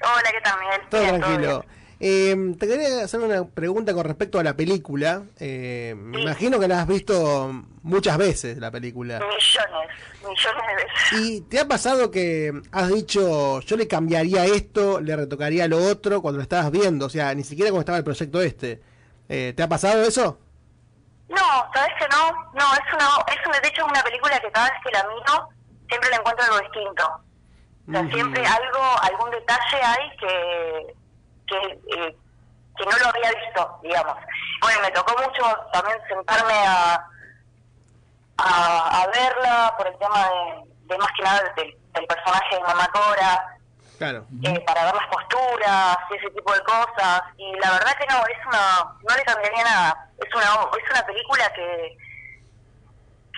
[SPEAKER 27] Hola, ¿qué tal, Miguel?
[SPEAKER 1] Todo tranquilo. Eh, te quería hacer una pregunta con respecto a la película. Eh, me imagino que la has visto muchas veces, la película.
[SPEAKER 27] Millones, millones de veces.
[SPEAKER 1] ¿Y te ha pasado que has dicho, yo le cambiaría esto, le retocaría lo otro cuando lo estabas viendo? O sea, ni siquiera cuando estaba el proyecto este. Eh, ¿Te ha pasado eso?
[SPEAKER 27] No, sabes que no, no, es una, es una, de hecho es una película que cada vez que la miro siempre le encuentro algo distinto. O sea, siempre algo, algún detalle hay que, que, eh, que no lo había visto, digamos. Bueno, me tocó mucho también sentarme a, a, a verla por el tema de, de más que nada del, del personaje de Mamá Cora,
[SPEAKER 1] Claro.
[SPEAKER 27] eh, para ver las posturas y ese tipo de cosas. Y la verdad que no, es una, no le cambiaría nada. Es una, es una película que,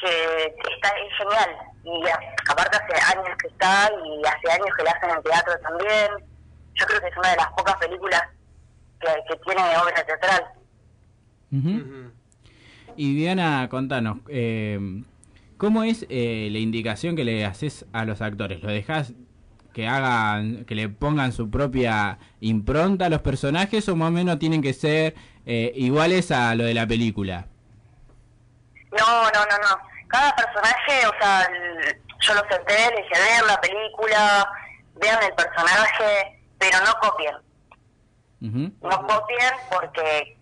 [SPEAKER 27] que está es genial. Y aparte hace años que está y hace años que la hacen en teatro también. Yo creo que es una de las pocas películas que, que tiene obra teatral.
[SPEAKER 17] Ujú. Y Diana, contanos, eh, ¿cómo es eh, la indicación que le haces a los actores? ¿Lo dejas que hagan, que le pongan su propia impronta a los personajes o más o menos tienen que ser eh, iguales a lo de la película?
[SPEAKER 27] No, no, no, no. Cada personaje, o sea, yo lo senté, le dije, vean la película, vean el personaje, pero no copien. No copien porque,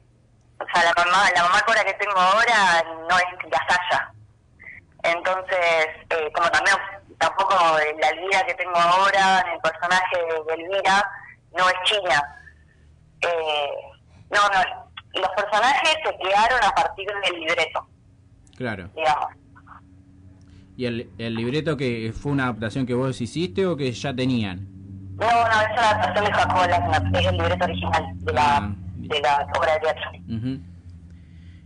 [SPEAKER 27] o sea, la mamá, la mamá Cora que tengo ahora no es Yasaya. Entonces, eh, como también tampoco la Elvira que tengo ahora, en el personaje de Elvira, no es China. Eh, no, no, los personajes se crearon a partir del libreto,
[SPEAKER 17] Claro.
[SPEAKER 27] digamos.
[SPEAKER 17] ¿Y el, el libreto que fue una adaptación que vos hiciste o que ya tenían?
[SPEAKER 27] No, no, es una adaptación de Jacobo Lackner, es el libreto original de la, de la obra de teatro.
[SPEAKER 17] Ujú.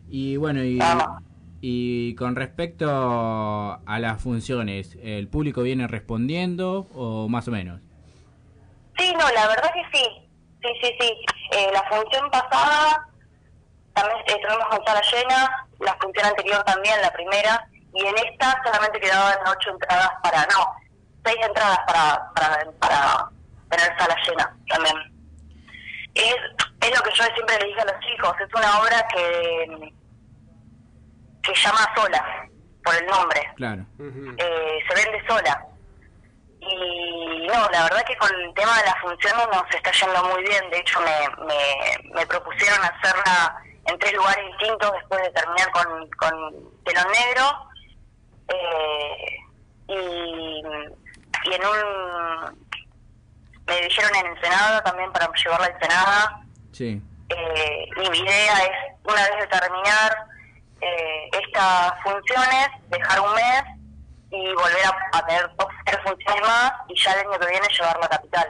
[SPEAKER 17] Y bueno, y, y con respecto a las funciones, ¿el público viene respondiendo o más o menos?
[SPEAKER 27] Sí, no, la verdad que sí. Sí, sí, sí. Eh, la función pasada también eh, tuvimos con sala llena, la función anterior también, la primera, y en esta solamente quedaban ocho entradas para, no, seis entradas para, para, para tener sala llena también. Es, es lo que yo siempre le dije a los chicos, es una obra que, que llama sola, por el nombre
[SPEAKER 17] Claro.
[SPEAKER 27] eh, se vende sola. Y no, la verdad que con el tema de las funciones nos está yendo muy bien. De hecho, me, me, me propusieron hacerla en tres lugares distintos después de terminar con, con Telón Negro. Eh, y, y en un. Me dijeron en Ensenada también para llevarla a Ensenada.
[SPEAKER 17] Sí.
[SPEAKER 27] Eh, y mi idea es, una vez de terminar eh, estas funciones, dejar un mes y volver a, a tener dos tres funciones más y ya el año que viene llevarla a Capital.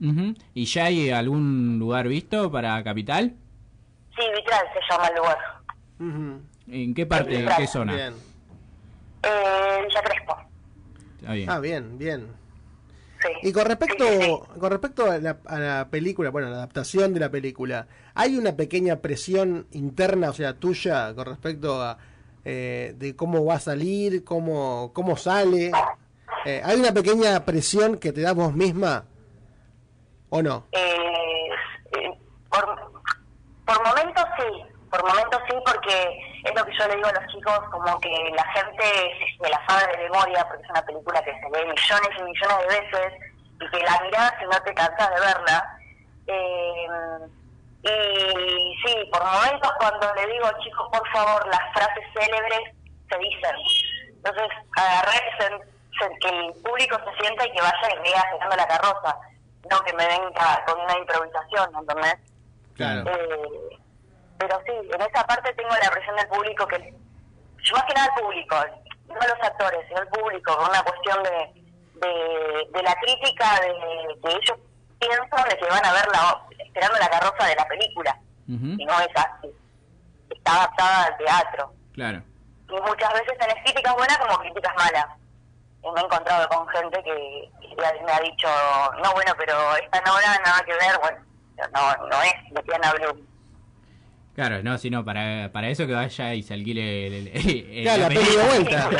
[SPEAKER 17] Ujú. ¿Y ya hay algún lugar visto para Capital?
[SPEAKER 27] Sí, Vitral se llama el lugar.
[SPEAKER 17] ¿En qué parte, en qué zona?
[SPEAKER 1] Bien.
[SPEAKER 27] Eh, Villa Crespo.
[SPEAKER 17] Está bien.
[SPEAKER 1] Ah, bien, bien. Y con respecto, con respecto a la, a la película, bueno, la adaptación de la película, ¿hay una pequeña presión interna, o sea, tuya, con respecto a eh, de cómo va a salir, cómo, cómo sale? Eh, ¿Hay una pequeña presión que te da vos misma o no?
[SPEAKER 27] Eh, por, por momentos por momentos sí, porque es lo que yo le digo a los chicos, como que la gente se, la sabe de memoria, porque es una película que se ve millones y millones de veces, y que la mirás y no te cansas de verla. Eh, y sí, por momentos cuando le digo, chicos, por favor, las frases célebres se dicen. Entonces, agarrar que el público se sienta y que vaya y vea llegando la carroza, no que me venga con una improvisación, ¿entendés?
[SPEAKER 17] Claro.
[SPEAKER 27] Eh, pero sí, en esa parte tengo la presión del público que, yo más que nada el público, no los actores, sino el público, con una cuestión de, de, de la crítica de que ellos piensan de que van a ver la, esperando la carroza de la película,
[SPEAKER 17] Ujú.
[SPEAKER 27] y no es así. Está adaptada al teatro.
[SPEAKER 17] Claro.
[SPEAKER 27] Y muchas veces tenés críticas buenas como críticas malas. Y me he encontrado con gente que, que me ha dicho, no, bueno, pero esta no nada que ver, bueno, no, no es de Diana Blum.
[SPEAKER 17] Claro, no, sino para, para eso que vaya y se alquile el, el- el-
[SPEAKER 1] Claro, la peli de vuelta.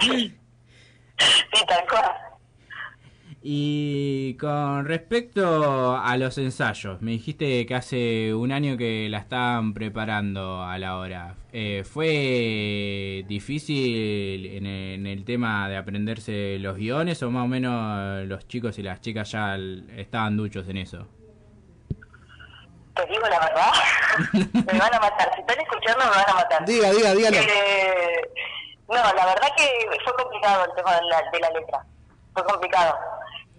[SPEAKER 27] Sí, tal cual.
[SPEAKER 17] Y con respecto a los ensayos, me dijiste que hace un año que la estaban preparando a la hora. Eh, ¿Fue difícil en el, en el tema de aprenderse los guiones o más o menos los chicos y las chicas ya estaban duchos en eso?
[SPEAKER 27] Te digo la verdad, (laughs) me van a matar. Si están escuchando, me van a matar.
[SPEAKER 1] Diga, diga, dígalo.
[SPEAKER 27] Eh, no, la verdad que fue complicado el tema de la, de la letra. Fue complicado.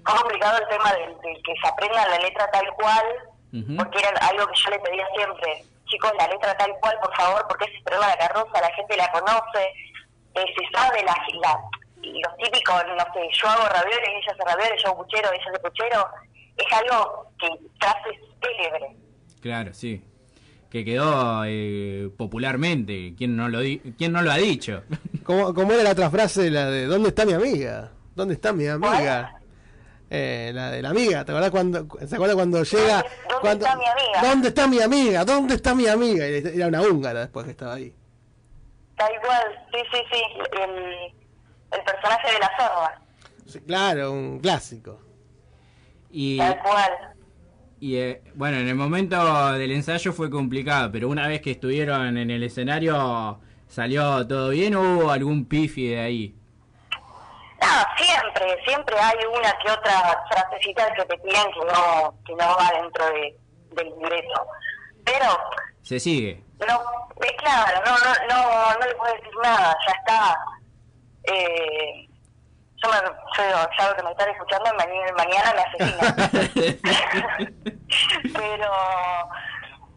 [SPEAKER 27] Fue complicado el tema de, de que se aprenda la letra tal cual, porque era algo que yo le pedía siempre. Chicos, la letra tal cual, por favor, porque es estrella la carroza, la gente la conoce, eh, se sabe la, la, los típicos, no sé, yo hago ravioles, ella hace ravioles, yo hago puchero, ella hace puchero. Es algo que frases célebre.
[SPEAKER 17] Claro, sí. Que quedó eh, popularmente. ¿Quién no lo, di- ¿Quién no lo ha dicho? (laughs)
[SPEAKER 1] ¿Cómo, cómo era la otra frase, la de ¿dónde está mi amiga? ¿Dónde está mi amiga? Eh, la de la amiga, ¿te acuerdas cuando, ¿se acuerda cuando llega?
[SPEAKER 27] ¿Dónde
[SPEAKER 1] cuando-
[SPEAKER 27] está mi amiga?
[SPEAKER 1] ¿Dónde está mi amiga? ¿Dónde está mi amiga? Y Era una húngara después que estaba ahí.
[SPEAKER 27] Tal cual, sí, sí, sí. El, el personaje de la sorda.
[SPEAKER 1] Sí, claro, un clásico.
[SPEAKER 17] Y,
[SPEAKER 27] Tal cual.
[SPEAKER 17] Y eh, bueno, en el momento del ensayo fue complicado, pero una vez que estuvieron en el escenario, ¿salió todo bien o hubo algún pifi de ahí?
[SPEAKER 27] No, siempre, siempre hay una que otra frasecita que te piden que no, que no va dentro de, del libreto. Pero,
[SPEAKER 17] Se sigue.
[SPEAKER 27] no, es claro, no, no, no, no le puedo decir nada, ya está. Eh, yo, me, yo, ya lo que me están escuchando, mañana, mañana me asesinan. (laughs) (laughs) pero,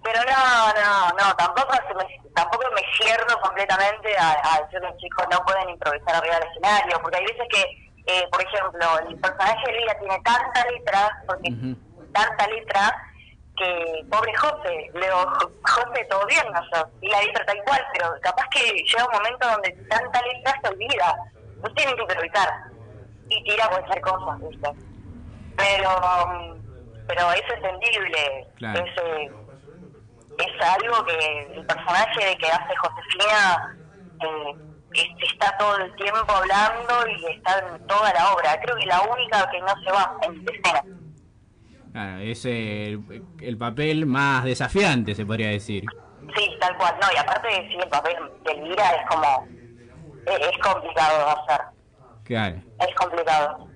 [SPEAKER 27] pero no, no, no, tampoco, se me, tampoco me cierro completamente a, a decir los chicos no pueden improvisar arriba del escenario, porque hay veces que, eh, por ejemplo, el personaje de Lila tiene tanta letra, porque tanta letra, que pobre José, le digo, "Jo- José, todo bien, no sé, y la letra tal cual, pero capaz que llega un momento donde tanta letra se olvida, no tienen que improvisar, y tira cualquier cosa, ¿viste? Pero, mm, pero es entendible,
[SPEAKER 17] Claro.
[SPEAKER 27] es, eh, es algo que el personaje de que hace Josefina eh, es- está todo el tiempo hablando y está en toda la obra. Creo que la única que no se va en escena.
[SPEAKER 17] Claro, es el, el papel más desafiante, se podría decir.
[SPEAKER 27] Sí, tal cual. No, y aparte, sí, el papel de Elvira es como. Es, es complicado de hacer.
[SPEAKER 17] Claro.
[SPEAKER 27] Es complicado.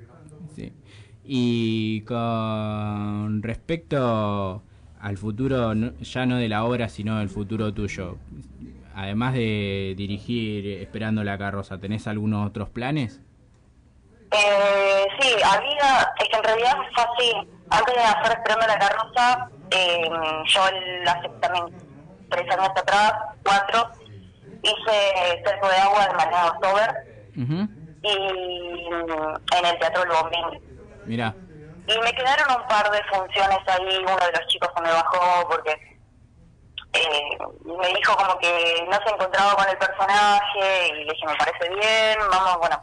[SPEAKER 17] Y con respecto al futuro, ya no de la obra, sino del futuro tuyo, además de dirigir Esperando la Carroza, ¿tenés algunos otros planes?
[SPEAKER 27] Eh, sí, había. Es que en realidad fue así. Antes de hacer Esperando la Carroza, eh, yo el- hace también tres años atrás, cuatro, hice Cerco de Agua de Mariano Sober y mm, en el Teatro El Bombín.
[SPEAKER 17] Mira,
[SPEAKER 27] Y me quedaron un par de funciones ahí, uno de los chicos se me bajó porque eh, me dijo como que no se encontraba con el personaje y le dije, me parece bien, vamos, bueno.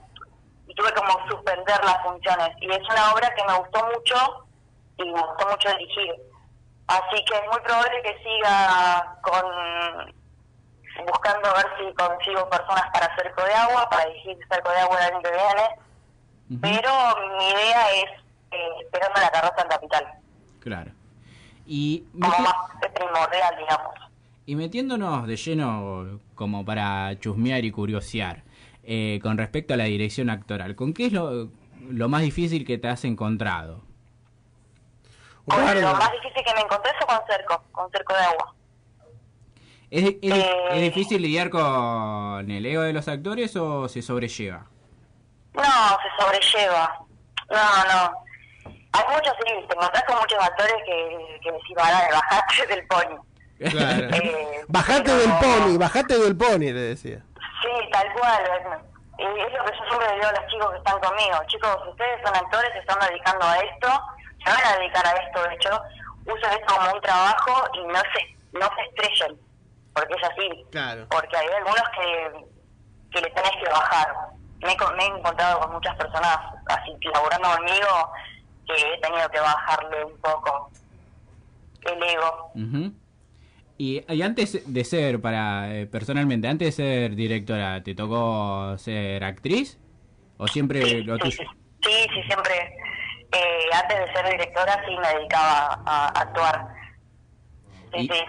[SPEAKER 27] Y tuve como suspender las funciones. Y es una obra que me gustó mucho y me gustó mucho dirigir. Así que es muy probable que siga con buscando a ver si consigo personas para Cerco de Agua, para dirigir Cerco de Agua el año que viene. Pero mi idea es eh, esperando la carroza en Capital,
[SPEAKER 17] claro. Y,
[SPEAKER 27] como más primordial, digamos.
[SPEAKER 17] y metiéndonos de lleno como para chusmear y curiosear, eh, con respecto a la dirección actoral, ¿con qué es lo, lo más difícil que te has encontrado?
[SPEAKER 27] Con lo más difícil que me encontré fue con Cerco, con Cerco de Agua.
[SPEAKER 17] ¿Es, es-
[SPEAKER 27] Eh.
[SPEAKER 17] es difícil lidiar con el ego de los actores o se sobrelleva?
[SPEAKER 27] No, se sobrelleva. No, no. Hay muchos, sí, te encontrás con muchos actores que, que decís, "Pará, bajate (laughs) del pony.
[SPEAKER 1] Claro.
[SPEAKER 27] Eh,
[SPEAKER 1] bajate
[SPEAKER 27] pero-
[SPEAKER 1] del pony, bajate del pony, le decía.
[SPEAKER 27] Sí, tal cual. Es, es lo que yo siempre le digo a los chicos que están conmigo. Chicos, ustedes son actores, se están dedicando a esto, se van a dedicar a esto, de hecho, usen esto como un trabajo y no se, no se estrellen, porque es así.
[SPEAKER 1] Claro.
[SPEAKER 27] Porque hay algunos que, que le tenés que bajar. Me, me he encontrado con muchas personas así laburando conmigo que he tenido que bajarle un poco el ego.
[SPEAKER 17] Ujú. Y, y antes de ser, para eh, personalmente, antes de ser directora, ¿te tocó ser actriz? ¿O siempre lo tuyo?
[SPEAKER 27] Sí, sí, siempre. eh, antes de ser directora, sí me dedicaba a, a actuar. Sí,
[SPEAKER 17] Y-
[SPEAKER 27] sí.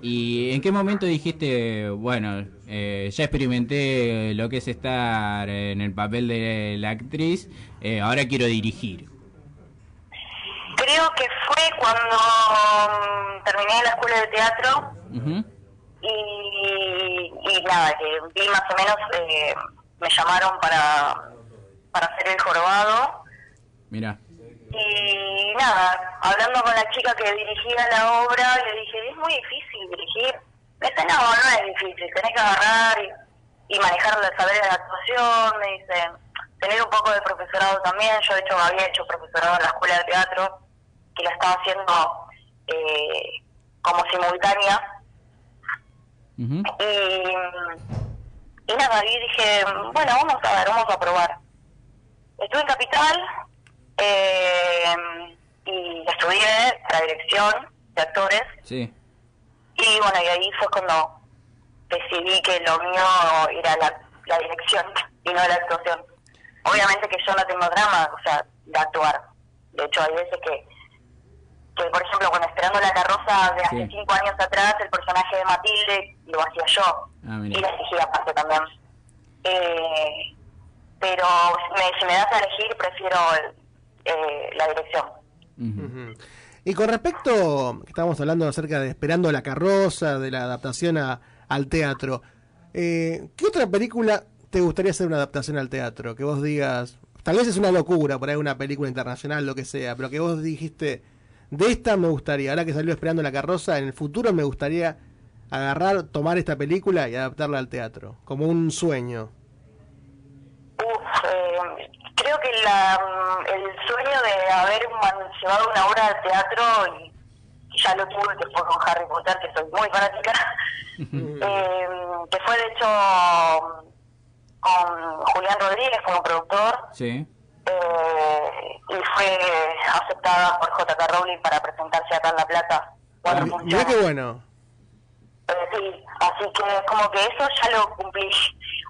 [SPEAKER 17] ¿Y en qué momento dijiste, bueno, eh, ya experimenté lo que es estar en el papel de la actriz, eh, ahora quiero dirigir?
[SPEAKER 27] Creo que fue cuando mm, terminé la escuela de teatro y nada, que vi más o menos, eh, me llamaron para, para hacer el jorobado.
[SPEAKER 17] Mira,
[SPEAKER 27] y nada, hablando con la chica que dirigía la obra, le dije, es muy difícil dirigir. Me dice, no, no es difícil, tenés que agarrar y, y manejar los saberes de la actuación, me dice, tener un poco de profesorado también, yo de hecho había hecho profesorado en la escuela de teatro, que la estaba haciendo eh, como simultánea, y, y nada, y dije, bueno, vamos a ver, vamos a probar. Estuve en Capital Eh, y estudié la dirección de actores
[SPEAKER 17] Sí.
[SPEAKER 27] y bueno, y ahí fue cuando decidí que lo mío era la, la dirección (laughs) y no la actuación. Obviamente que yo no tengo drama, o sea, de actuar. De hecho, hay veces que, que por ejemplo, cuando Esperando la Carroza de hace
[SPEAKER 17] Sí.
[SPEAKER 27] cinco años atrás, el personaje de Matilde lo hacía yo.
[SPEAKER 17] Ah,
[SPEAKER 27] y la dirigí aparte también. Eh, pero me- si me das a elegir, prefiero eh, la dirección.
[SPEAKER 1] Y con respecto, que estábamos hablando acerca de Esperando la carroza, de la adaptación a- al teatro, eh, ¿qué otra película te gustaría hacer una adaptación al teatro? Que vos digas, tal vez es una locura, por ahí una película internacional, lo que sea, pero que vos dijiste, de esta me gustaría, ahora que salió Esperando la carroza, en el futuro me gustaría agarrar, tomar esta película y adaptarla al teatro, como un sueño.
[SPEAKER 27] Uf, eh, creo que la, mm, el sueño de haber llevado una obra al teatro, y ya lo tuve, que fue con Harry Potter, que soy muy fanática, eh, que fue de hecho con Julián Rodríguez como productor,
[SPEAKER 17] Sí.
[SPEAKER 27] eh, y fue aceptada por JK Rowling para presentarse acá en La Plata. Cuatro
[SPEAKER 1] Mirá
[SPEAKER 27] funciones.
[SPEAKER 1] qué bueno.
[SPEAKER 27] Eh, sí, así que como que eso ya lo cumplí.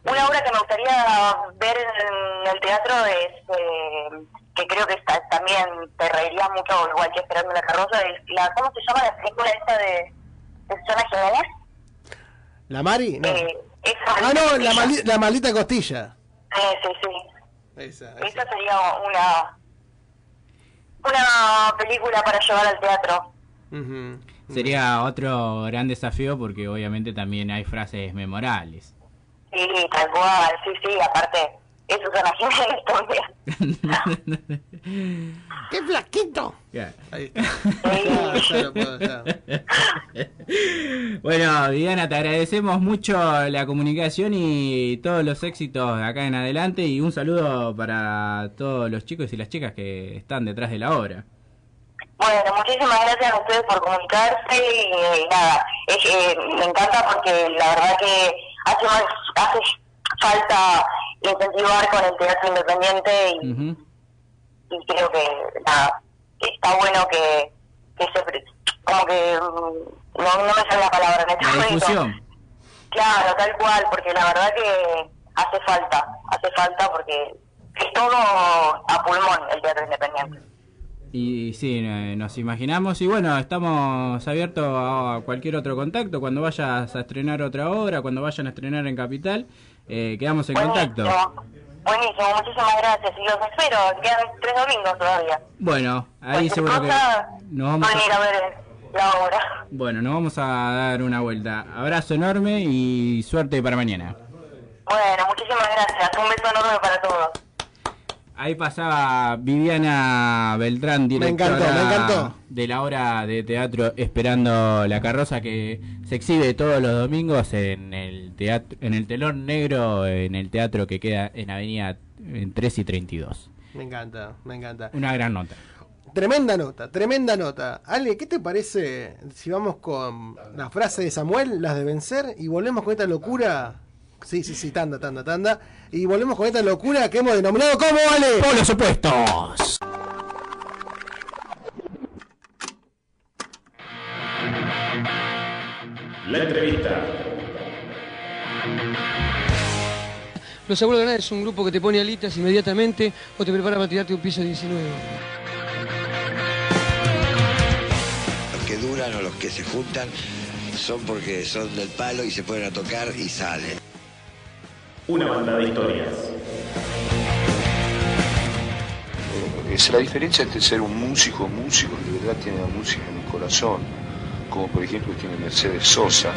[SPEAKER 27] Una obra que me gustaría ver en el teatro es, eh, que creo que está, también te reirías mucho, igual que Esperando la Carroza, es la, ¿cómo se llama la película esta de, de Susana Jiménez?
[SPEAKER 1] ¿La Mari? No.
[SPEAKER 27] Eh, esa
[SPEAKER 1] ah, no, la,
[SPEAKER 27] esa.
[SPEAKER 1] maldi- la maldita costilla.
[SPEAKER 27] Eh, sí, sí.
[SPEAKER 1] Esa,
[SPEAKER 27] Esa sería una, una película para llevar al teatro.
[SPEAKER 1] Ujú.
[SPEAKER 17] Sería otro gran desafío porque obviamente también hay frases memorables.
[SPEAKER 27] Sí, tal cual, sí, sí, aparte, es Susana Jiménez también.
[SPEAKER 1] ¡Qué flaquito! (laughs)
[SPEAKER 17] Bueno, Viviana, te agradecemos mucho la comunicación y todos los éxitos de acá en adelante y un saludo para todos los chicos y las chicas que están detrás de la obra.
[SPEAKER 27] Bueno, muchísimas gracias a ustedes por comunicarse y, nada, es, eh, me encanta porque la verdad que hace, más, hace falta incentivar con el teatro independiente y, y creo que nada, está bueno que, que se... como que mm, no, no me sale la palabra en este
[SPEAKER 17] La
[SPEAKER 27] momento.
[SPEAKER 17] difusión.
[SPEAKER 27] Claro, tal cual, porque la verdad que hace falta, hace falta porque es todo a pulmón el teatro independiente.
[SPEAKER 17] Y sí, nos imaginamos. Y bueno, estamos abiertos a cualquier otro contacto. Cuando vayas a estrenar otra obra, cuando vayan a estrenar en Capital, eh, quedamos en contacto.
[SPEAKER 27] Buenísimo, muchísimas gracias y los espero, quedan tres domingos todavía.
[SPEAKER 17] Bueno, ahí seguro que nos vamos
[SPEAKER 27] a ir a, ver la obra.
[SPEAKER 17] bueno, nos vamos a dar una vuelta. Abrazo enorme y suerte para mañana.
[SPEAKER 27] Bueno, muchísimas gracias, un beso enorme para todos.
[SPEAKER 17] Ahí pasaba Viviana Beltrán, directora
[SPEAKER 1] encantó, me encantó.
[SPEAKER 17] de la obra de teatro Esperando la carroza que se exhibe todos los domingos en el teatro, en el telón negro en el teatro que queda en Avenida en 3 y 32.
[SPEAKER 1] Me encanta, me encanta.
[SPEAKER 17] Una gran nota.
[SPEAKER 1] Tremenda nota, tremenda nota. Ale, ¿qué te parece si vamos con la frase de Samuel, las de vencer, y volvemos con esta locura? Sí, sí, sí, tanda, tanda, tanda. Y volvemos con esta locura que hemos denominado como Ale.
[SPEAKER 17] Por los opuestos.
[SPEAKER 19] La entrevista.
[SPEAKER 20] Los Abuelos de Granada es un grupo que te pone alitas inmediatamente o te prepara para tirarte un piso 19.
[SPEAKER 21] Los que duran o los que se juntan son porque son del palo y se ponen a tocar y salen.
[SPEAKER 19] Una banda de historias.
[SPEAKER 22] Es la diferencia entre ser un músico, músico de verdad tiene la música en el corazón, como por ejemplo tiene Mercedes Sosa.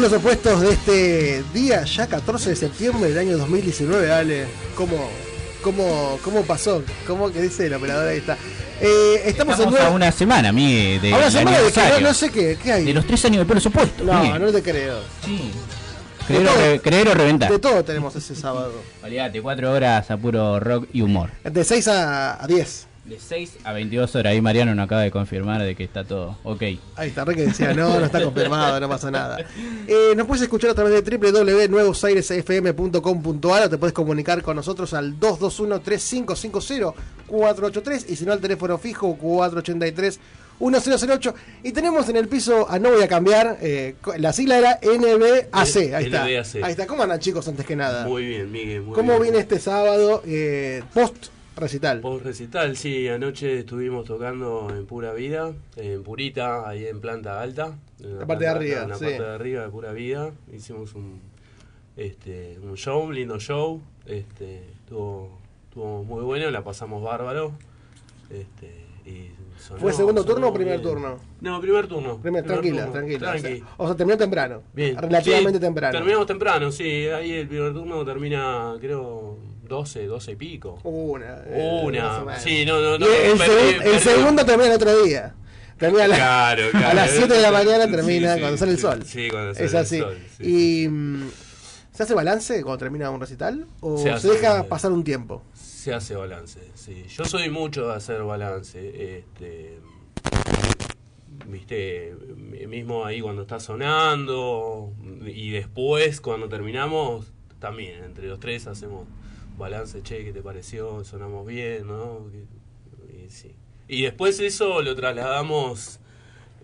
[SPEAKER 1] Polos opuestos de este día, ya 14 de septiembre del año 2019, Ale. ¿Cómo, cómo, cómo pasó? ¿Cómo que dice el operador? Ahí está. Eh, estamos,
[SPEAKER 17] Estamos
[SPEAKER 1] en
[SPEAKER 17] a una semana, mi de
[SPEAKER 1] a una semana de que no, no sé qué, qué hay.
[SPEAKER 17] De los tres años de polos opuestos.
[SPEAKER 1] No,
[SPEAKER 17] Miguel.
[SPEAKER 1] no te creo.
[SPEAKER 17] Sí. Creer o,
[SPEAKER 1] todo-
[SPEAKER 17] re- creer o reventar.
[SPEAKER 1] De todo tenemos ese sábado.
[SPEAKER 17] Olvídate, cuatro horas a puro rock y humor.
[SPEAKER 1] De 6 a, a 10.
[SPEAKER 17] De 6 a 22 horas. Ahí Mariano nos acaba de confirmar de que está todo ok.
[SPEAKER 1] Ahí está, Re que decía, no, no está (laughs) confirmado, no pasa nada. Eh, nos puedes escuchar a través de www.nuevosairesfm.com.ar o te puedes comunicar con nosotros al 221-3550-483 y si no al teléfono fijo 483-1008. Y tenemos en el piso, a no voy a cambiar, eh, la sigla era NBAC. Ahí está.
[SPEAKER 28] NBAC.
[SPEAKER 1] Ahí está. ¿Cómo andan chicos antes que nada?
[SPEAKER 28] Muy bien, Miguel. Muy
[SPEAKER 1] ¿Cómo
[SPEAKER 28] bien.
[SPEAKER 1] viene este sábado eh, post recital?
[SPEAKER 28] Post recital, sí, anoche estuvimos tocando en Pura Vida, en Purita, ahí en planta alta. en
[SPEAKER 1] La parte de arriba,
[SPEAKER 28] en la
[SPEAKER 1] sí.
[SPEAKER 28] parte de arriba de Pura Vida. Hicimos un, este, un show, un lindo show. Este, estuvo, estuvo muy bueno, la pasamos bárbaro. Este, y sonó-
[SPEAKER 1] ¿Fue segundo turno o primer
[SPEAKER 28] bien.
[SPEAKER 1] turno?
[SPEAKER 28] No, primer turno.
[SPEAKER 1] Primer-
[SPEAKER 28] primer
[SPEAKER 1] tranquila,
[SPEAKER 28] turno,
[SPEAKER 1] tranquila.
[SPEAKER 28] tranqui.
[SPEAKER 1] O sea, o sea, terminó temprano.
[SPEAKER 28] Bien.
[SPEAKER 1] Relativamente
[SPEAKER 28] Sí,
[SPEAKER 1] temprano.
[SPEAKER 28] Terminamos temprano, sí. Ahí el primer turno termina, creo, 12, 12 y pico.
[SPEAKER 1] Una.
[SPEAKER 28] Una. Sí, no, no, no.
[SPEAKER 1] El,
[SPEAKER 28] perdí-
[SPEAKER 1] segun- el
[SPEAKER 28] perdí-
[SPEAKER 1] segundo termina el otro día. Termina a, la-
[SPEAKER 28] Claro, claro. (laughs)
[SPEAKER 1] a las 7 de la mañana termina
[SPEAKER 28] Sí, sí,
[SPEAKER 1] cuando sale el
[SPEAKER 28] sí.
[SPEAKER 1] sol.
[SPEAKER 28] Sí, cuando sale
[SPEAKER 1] es
[SPEAKER 28] el
[SPEAKER 1] así.
[SPEAKER 28] sol,
[SPEAKER 1] y mm, ¿se hace balance cuando termina un recital? ¿O
[SPEAKER 28] Se
[SPEAKER 1] deja
[SPEAKER 28] balance.
[SPEAKER 1] pasar un tiempo?
[SPEAKER 28] Se hace balance, sí. Yo soy mucho de hacer balance. Este, Viste, mismo ahí cuando está sonando y después cuando terminamos, también entre los tres hacemos balance, che, ¿qué te pareció? Sonamos bien, ¿no? Y, sí. y después eso lo trasladamos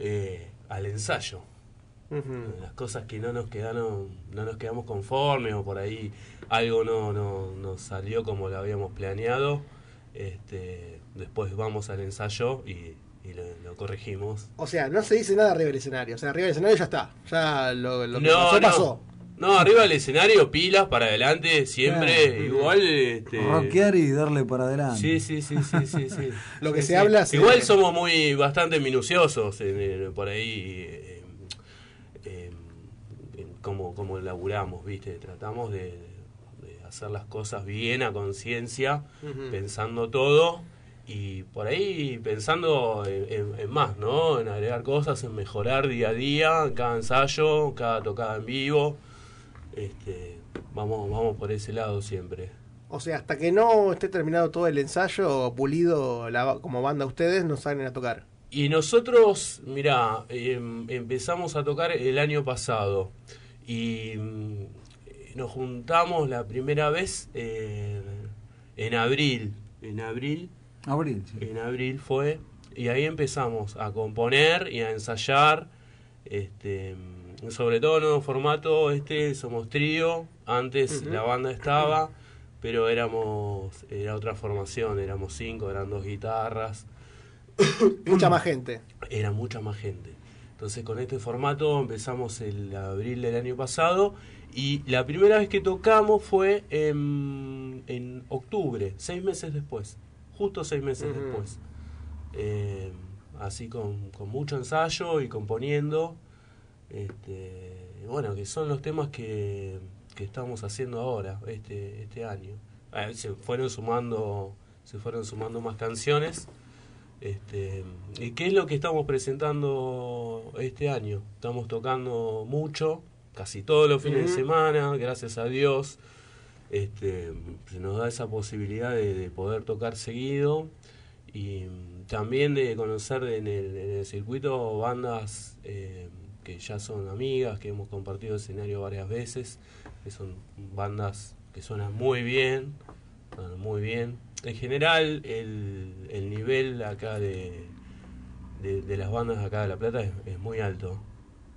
[SPEAKER 28] eh, al ensayo. las cosas que no nos quedaron no nos quedamos conformes o por ahí algo no no, no salió como lo habíamos planeado este después vamos al ensayo y, y lo, lo corregimos
[SPEAKER 1] O sea, no se dice nada arriba del escenario. O sea, arriba del escenario ya está. Ya lo, lo que
[SPEAKER 28] no
[SPEAKER 1] pasó,
[SPEAKER 28] no
[SPEAKER 1] pasó.
[SPEAKER 28] No arriba del escenario pilas para adelante siempre
[SPEAKER 29] Claro.
[SPEAKER 28] igual este
[SPEAKER 29] Rockear y darle para adelante.
[SPEAKER 28] Sí, sí, sí, sí, sí, sí. (laughs)
[SPEAKER 1] Lo que
[SPEAKER 28] Sí,
[SPEAKER 1] se
[SPEAKER 28] sí.
[SPEAKER 1] habla
[SPEAKER 28] Igual somos muy bastante minuciosos en- en- por ahí eh, eh, en cómo, cómo laburamos, ¿viste? Tratamos de, de hacer las cosas bien a conciencia, pensando todo y por ahí pensando en, en- en más, ¿no? En agregar cosas, en mejorar día a día, en cada ensayo, cada tocada en vivo. Este, vamos, vamos por ese lado siempre.
[SPEAKER 1] O sea, hasta que no esté terminado todo el ensayo o pulido la- como banda ustedes, no salen a tocar.
[SPEAKER 28] Y nosotros, mira, empezamos a tocar el año pasado y mm, nos juntamos la primera vez eh, en abril. En abril.
[SPEAKER 29] Abril,
[SPEAKER 28] En abril fue. Y ahí empezamos a componer y a ensayar. Este, sobre todo en nuevo formato, este somos trío. Antes la banda estaba, pero éramos, era otra formación, éramos cinco, eran dos guitarras. (coughs)
[SPEAKER 1] Mucha más gente.
[SPEAKER 28] Era mucha más gente. Entonces con este formato empezamos el abril del año pasado y la primera vez que tocamos fue en, en octubre, seis meses después, justo seis meses después. Eh, así con, con mucho ensayo y componiendo. Este, bueno, que son los temas que, que estamos haciendo ahora, este, este año. Eh, se fueron sumando, se fueron sumando más canciones. Este, ¿Y qué es lo que estamos presentando este año? Estamos tocando mucho, casi todos los fines de semana, gracias a Dios. Este, se nos da esa posibilidad de, de poder tocar seguido y también de conocer en el, en el circuito bandas eh, que ya son amigas, que hemos compartido escenario varias veces, que son bandas que suenan muy bien, muy bien. En general, el, el nivel acá de, de, las bandas acá de La Plata es, muy alto.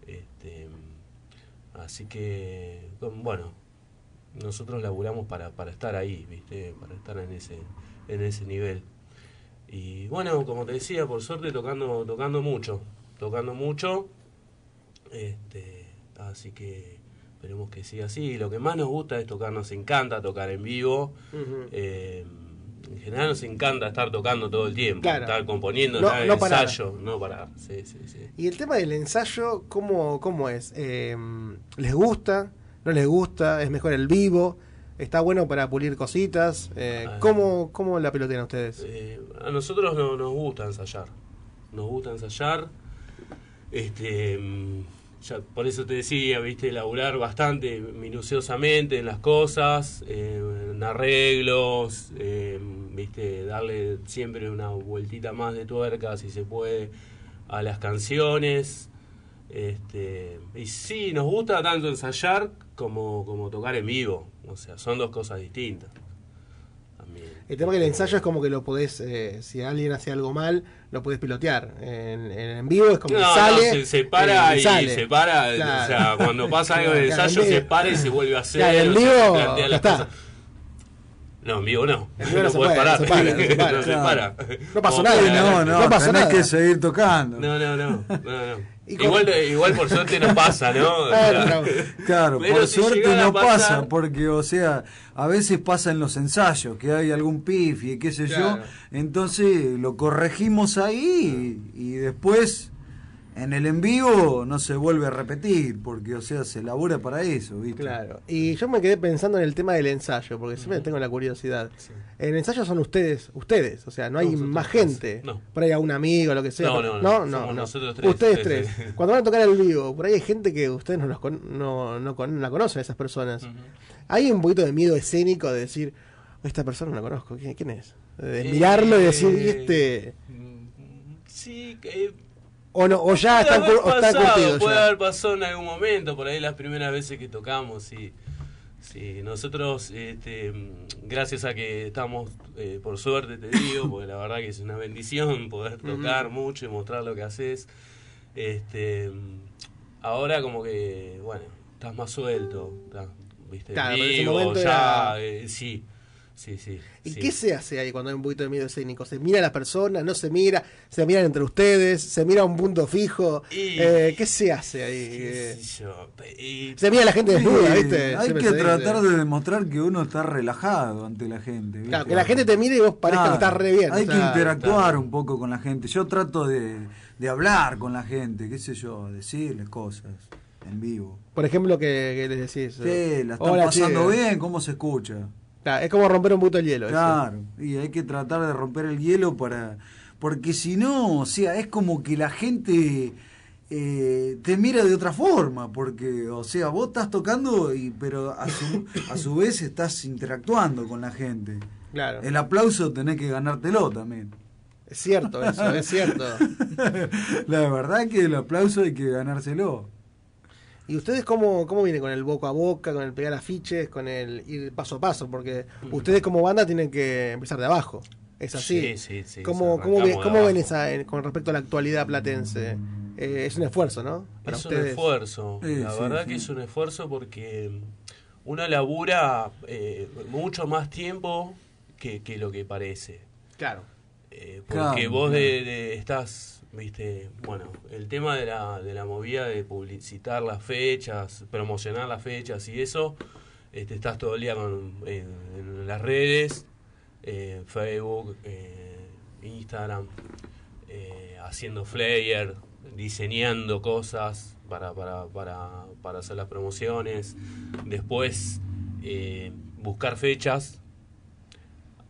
[SPEAKER 28] Este, así que, bueno, nosotros laburamos para, para estar ahí, ¿viste? Para estar en ese, en ese nivel. Y bueno, como te decía, por suerte tocando, tocando mucho, tocando mucho. Este, así que esperemos que siga así. Lo que más nos gusta es tocar, nos encanta tocar en vivo. Eh, en general nos encanta estar tocando todo el tiempo,
[SPEAKER 1] Claro.
[SPEAKER 28] estar componiendo,
[SPEAKER 1] No-
[SPEAKER 28] estar en
[SPEAKER 1] no parar.
[SPEAKER 28] ensayo, no parar. Sí, sí, sí.
[SPEAKER 1] Y el tema del ensayo, ¿cómo, cómo es? Eh, ¿Les gusta? ¿No les gusta? ¿Es mejor el vivo? ¿Está bueno para pulir cositas? Eh, ¿cómo, ¿Cómo la pelotean ustedes?
[SPEAKER 28] Eh, a nosotros no, nos gusta ensayar. Nos gusta ensayar. Este, mm, ya por eso te decía, viste, laburar bastante minuciosamente en las cosas, eh, en arreglos, eh, viste, darle siempre una vueltita más de tuerca si se puede a las canciones. Este, y sí, nos gusta tanto ensayar como, como tocar en vivo. O sea, son dos cosas distintas.
[SPEAKER 1] El tema que el ensayo es como que lo podés, eh, si alguien hace algo mal, lo podés pilotear. En, en, en vivo es como
[SPEAKER 28] No,
[SPEAKER 1] que
[SPEAKER 28] no,
[SPEAKER 1] sale.
[SPEAKER 28] se, se para
[SPEAKER 1] eh,
[SPEAKER 28] y
[SPEAKER 1] sale.
[SPEAKER 28] se para.
[SPEAKER 1] Claro.
[SPEAKER 28] O sea, cuando pasa algo (laughs) en el
[SPEAKER 1] Claro,
[SPEAKER 28] ensayo,
[SPEAKER 1] en
[SPEAKER 28] se para y se vuelve a hacer.
[SPEAKER 1] Claro, en vivo,
[SPEAKER 28] se
[SPEAKER 1] está.
[SPEAKER 28] cosas. No, en vivo no.
[SPEAKER 1] En vivo no (laughs) se puede,
[SPEAKER 28] parar.
[SPEAKER 1] no se para, no se (laughs) para.
[SPEAKER 28] No se para.
[SPEAKER 1] No pasó nada.
[SPEAKER 29] No, no,
[SPEAKER 1] No pasó
[SPEAKER 29] tenés
[SPEAKER 1] nada.
[SPEAKER 29] que seguir tocando.
[SPEAKER 28] No, no, no. no, no.
[SPEAKER 1] Y con-
[SPEAKER 28] Igual, igual por suerte no pasa, ¿no? (laughs)
[SPEAKER 1] Claro,
[SPEAKER 29] por
[SPEAKER 28] si
[SPEAKER 29] suerte no
[SPEAKER 28] pasar-
[SPEAKER 29] pasa, porque, o sea, a veces pasa en los ensayos que hay algún pif y qué sé
[SPEAKER 1] Claro.
[SPEAKER 29] yo, entonces lo corregimos ahí y, y después en el en vivo no se vuelve a repetir, porque, o sea, se labura para eso, ¿viste?
[SPEAKER 1] Claro. Y yo me quedé pensando en el tema del ensayo, porque siempre tengo la curiosidad. En el ensayo son ustedes, ustedes, o sea, no hay más gente.
[SPEAKER 28] No.
[SPEAKER 1] Por ahí a un amigo, lo que sea.
[SPEAKER 28] No, no, no.
[SPEAKER 1] no,
[SPEAKER 28] nosotros tres.
[SPEAKER 1] Ustedes tres. Cuando van a tocar el vivo, por ahí hay gente que ustedes no, los con- no, no, con- la conocen, esas personas. Hay un poquito de miedo escénico de decir, esta persona no la conozco, ¿quién, quién es? De
[SPEAKER 28] Eh,
[SPEAKER 1] mirarlo y decir, ¿y este?
[SPEAKER 28] Sí, que-
[SPEAKER 1] O, no, o ya están, o están
[SPEAKER 28] pasado,
[SPEAKER 1] curtidos
[SPEAKER 28] puede
[SPEAKER 1] ya.
[SPEAKER 28] haber pasado en algún momento, por ahí las primeras veces que tocamos, sí. Sí, nosotros, este, gracias a que estamos, eh, por suerte te digo, porque la verdad que es una bendición poder tocar mucho y mostrar lo que haces. Este, ahora como que, bueno, estás más suelto, estás, viste,
[SPEAKER 1] Claro, pero en ese
[SPEAKER 28] vivo,
[SPEAKER 1] momento
[SPEAKER 28] ya,
[SPEAKER 1] era-
[SPEAKER 28] eh, sí, sí, sí.
[SPEAKER 1] ¿Y
[SPEAKER 28] sí.
[SPEAKER 1] qué se hace ahí cuando hay un poquito de miedo escénico? ¿Se mira a la persona? ¿No se mira? ¿Se miran entre ustedes? ¿Se mira a un punto fijo?
[SPEAKER 28] Y-
[SPEAKER 1] Eh, ¿Qué se hace ahí?
[SPEAKER 28] qué
[SPEAKER 1] Eh,
[SPEAKER 28] sé yo, y-
[SPEAKER 1] Se mira a la gente desnuda,
[SPEAKER 29] Sí,
[SPEAKER 1] ¿viste?
[SPEAKER 29] Hay que tratar de demostrar que uno está relajado ante la gente. ¿viste?
[SPEAKER 1] Claro, que la gente te mire y vos parezca
[SPEAKER 29] Claro,
[SPEAKER 1] que estás re bien.
[SPEAKER 29] Hay
[SPEAKER 1] o
[SPEAKER 29] que interactuar un poco con la gente. Yo trato de, de hablar con la gente, qué sé yo, decirles cosas en vivo.
[SPEAKER 1] Por ejemplo, que, que les decís.
[SPEAKER 29] Sí, la están
[SPEAKER 1] "Hola,
[SPEAKER 29] pasando
[SPEAKER 1] che".
[SPEAKER 29] bien, ¿cómo se escucha?
[SPEAKER 1] Claro, es como romper un poquito el hielo. eso.
[SPEAKER 29] Claro, y hay que tratar de romper el hielo para... Porque si no, o sea, es como que la gente eh, te mira de otra forma, porque, o sea, vos estás tocando, y pero a su, a su vez estás interactuando con la gente.
[SPEAKER 1] Claro.
[SPEAKER 29] El aplauso tenés que ganártelo también.
[SPEAKER 1] Es cierto eso, es cierto. (laughs)
[SPEAKER 29] La verdad que el aplauso hay que ganárselo.
[SPEAKER 1] ¿Y ustedes cómo, cómo vienen con el boca a boca, con el pegar afiches, con el ir paso a paso? Porque ustedes como banda tienen que empezar de abajo. ¿Es así?
[SPEAKER 28] Sí, sí, sí,
[SPEAKER 1] ¿Cómo, cómo, ve- cómo ven esa en- con respecto a la actualidad platense? Eh, es un esfuerzo, ¿no? Para
[SPEAKER 28] es un esfuerzo,
[SPEAKER 29] Sí,
[SPEAKER 28] la
[SPEAKER 29] sí,
[SPEAKER 28] verdad
[SPEAKER 29] sí.
[SPEAKER 28] que es un esfuerzo porque uno labura eh, mucho más tiempo que, que lo que parece.
[SPEAKER 1] Claro.
[SPEAKER 28] Eh,
[SPEAKER 29] Claro,
[SPEAKER 28] porque vos de, de- estás, viste, bueno, el tema de la, de la movida de publicitar las fechas, promocionar las fechas y eso, este, estás todo el día con, en, en las redes, eh, Facebook, eh, Instagram, eh, haciendo flyer, diseñando cosas para, para, para, para hacer las promociones, después buscar fechas,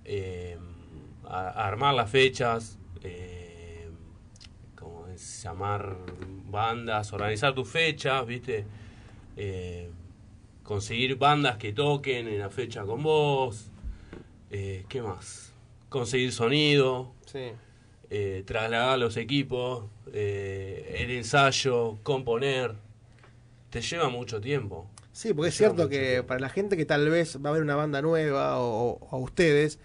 [SPEAKER 28] eh, a- a armar las fechas, eh, ¿cómo es? llamar bandas, organizar tus fechas, ¿viste? Eh, conseguir bandas que toquen en la fecha con vos, eh, ¿qué más? Conseguir sonido,
[SPEAKER 1] Sí.
[SPEAKER 28] eh, trasladar los equipos, eh, el ensayo, componer, te lleva mucho tiempo.
[SPEAKER 1] Sí, porque es cierto que
[SPEAKER 28] tiempo.
[SPEAKER 1] para la gente que tal vez va a ver una banda nueva o, o a ustedes,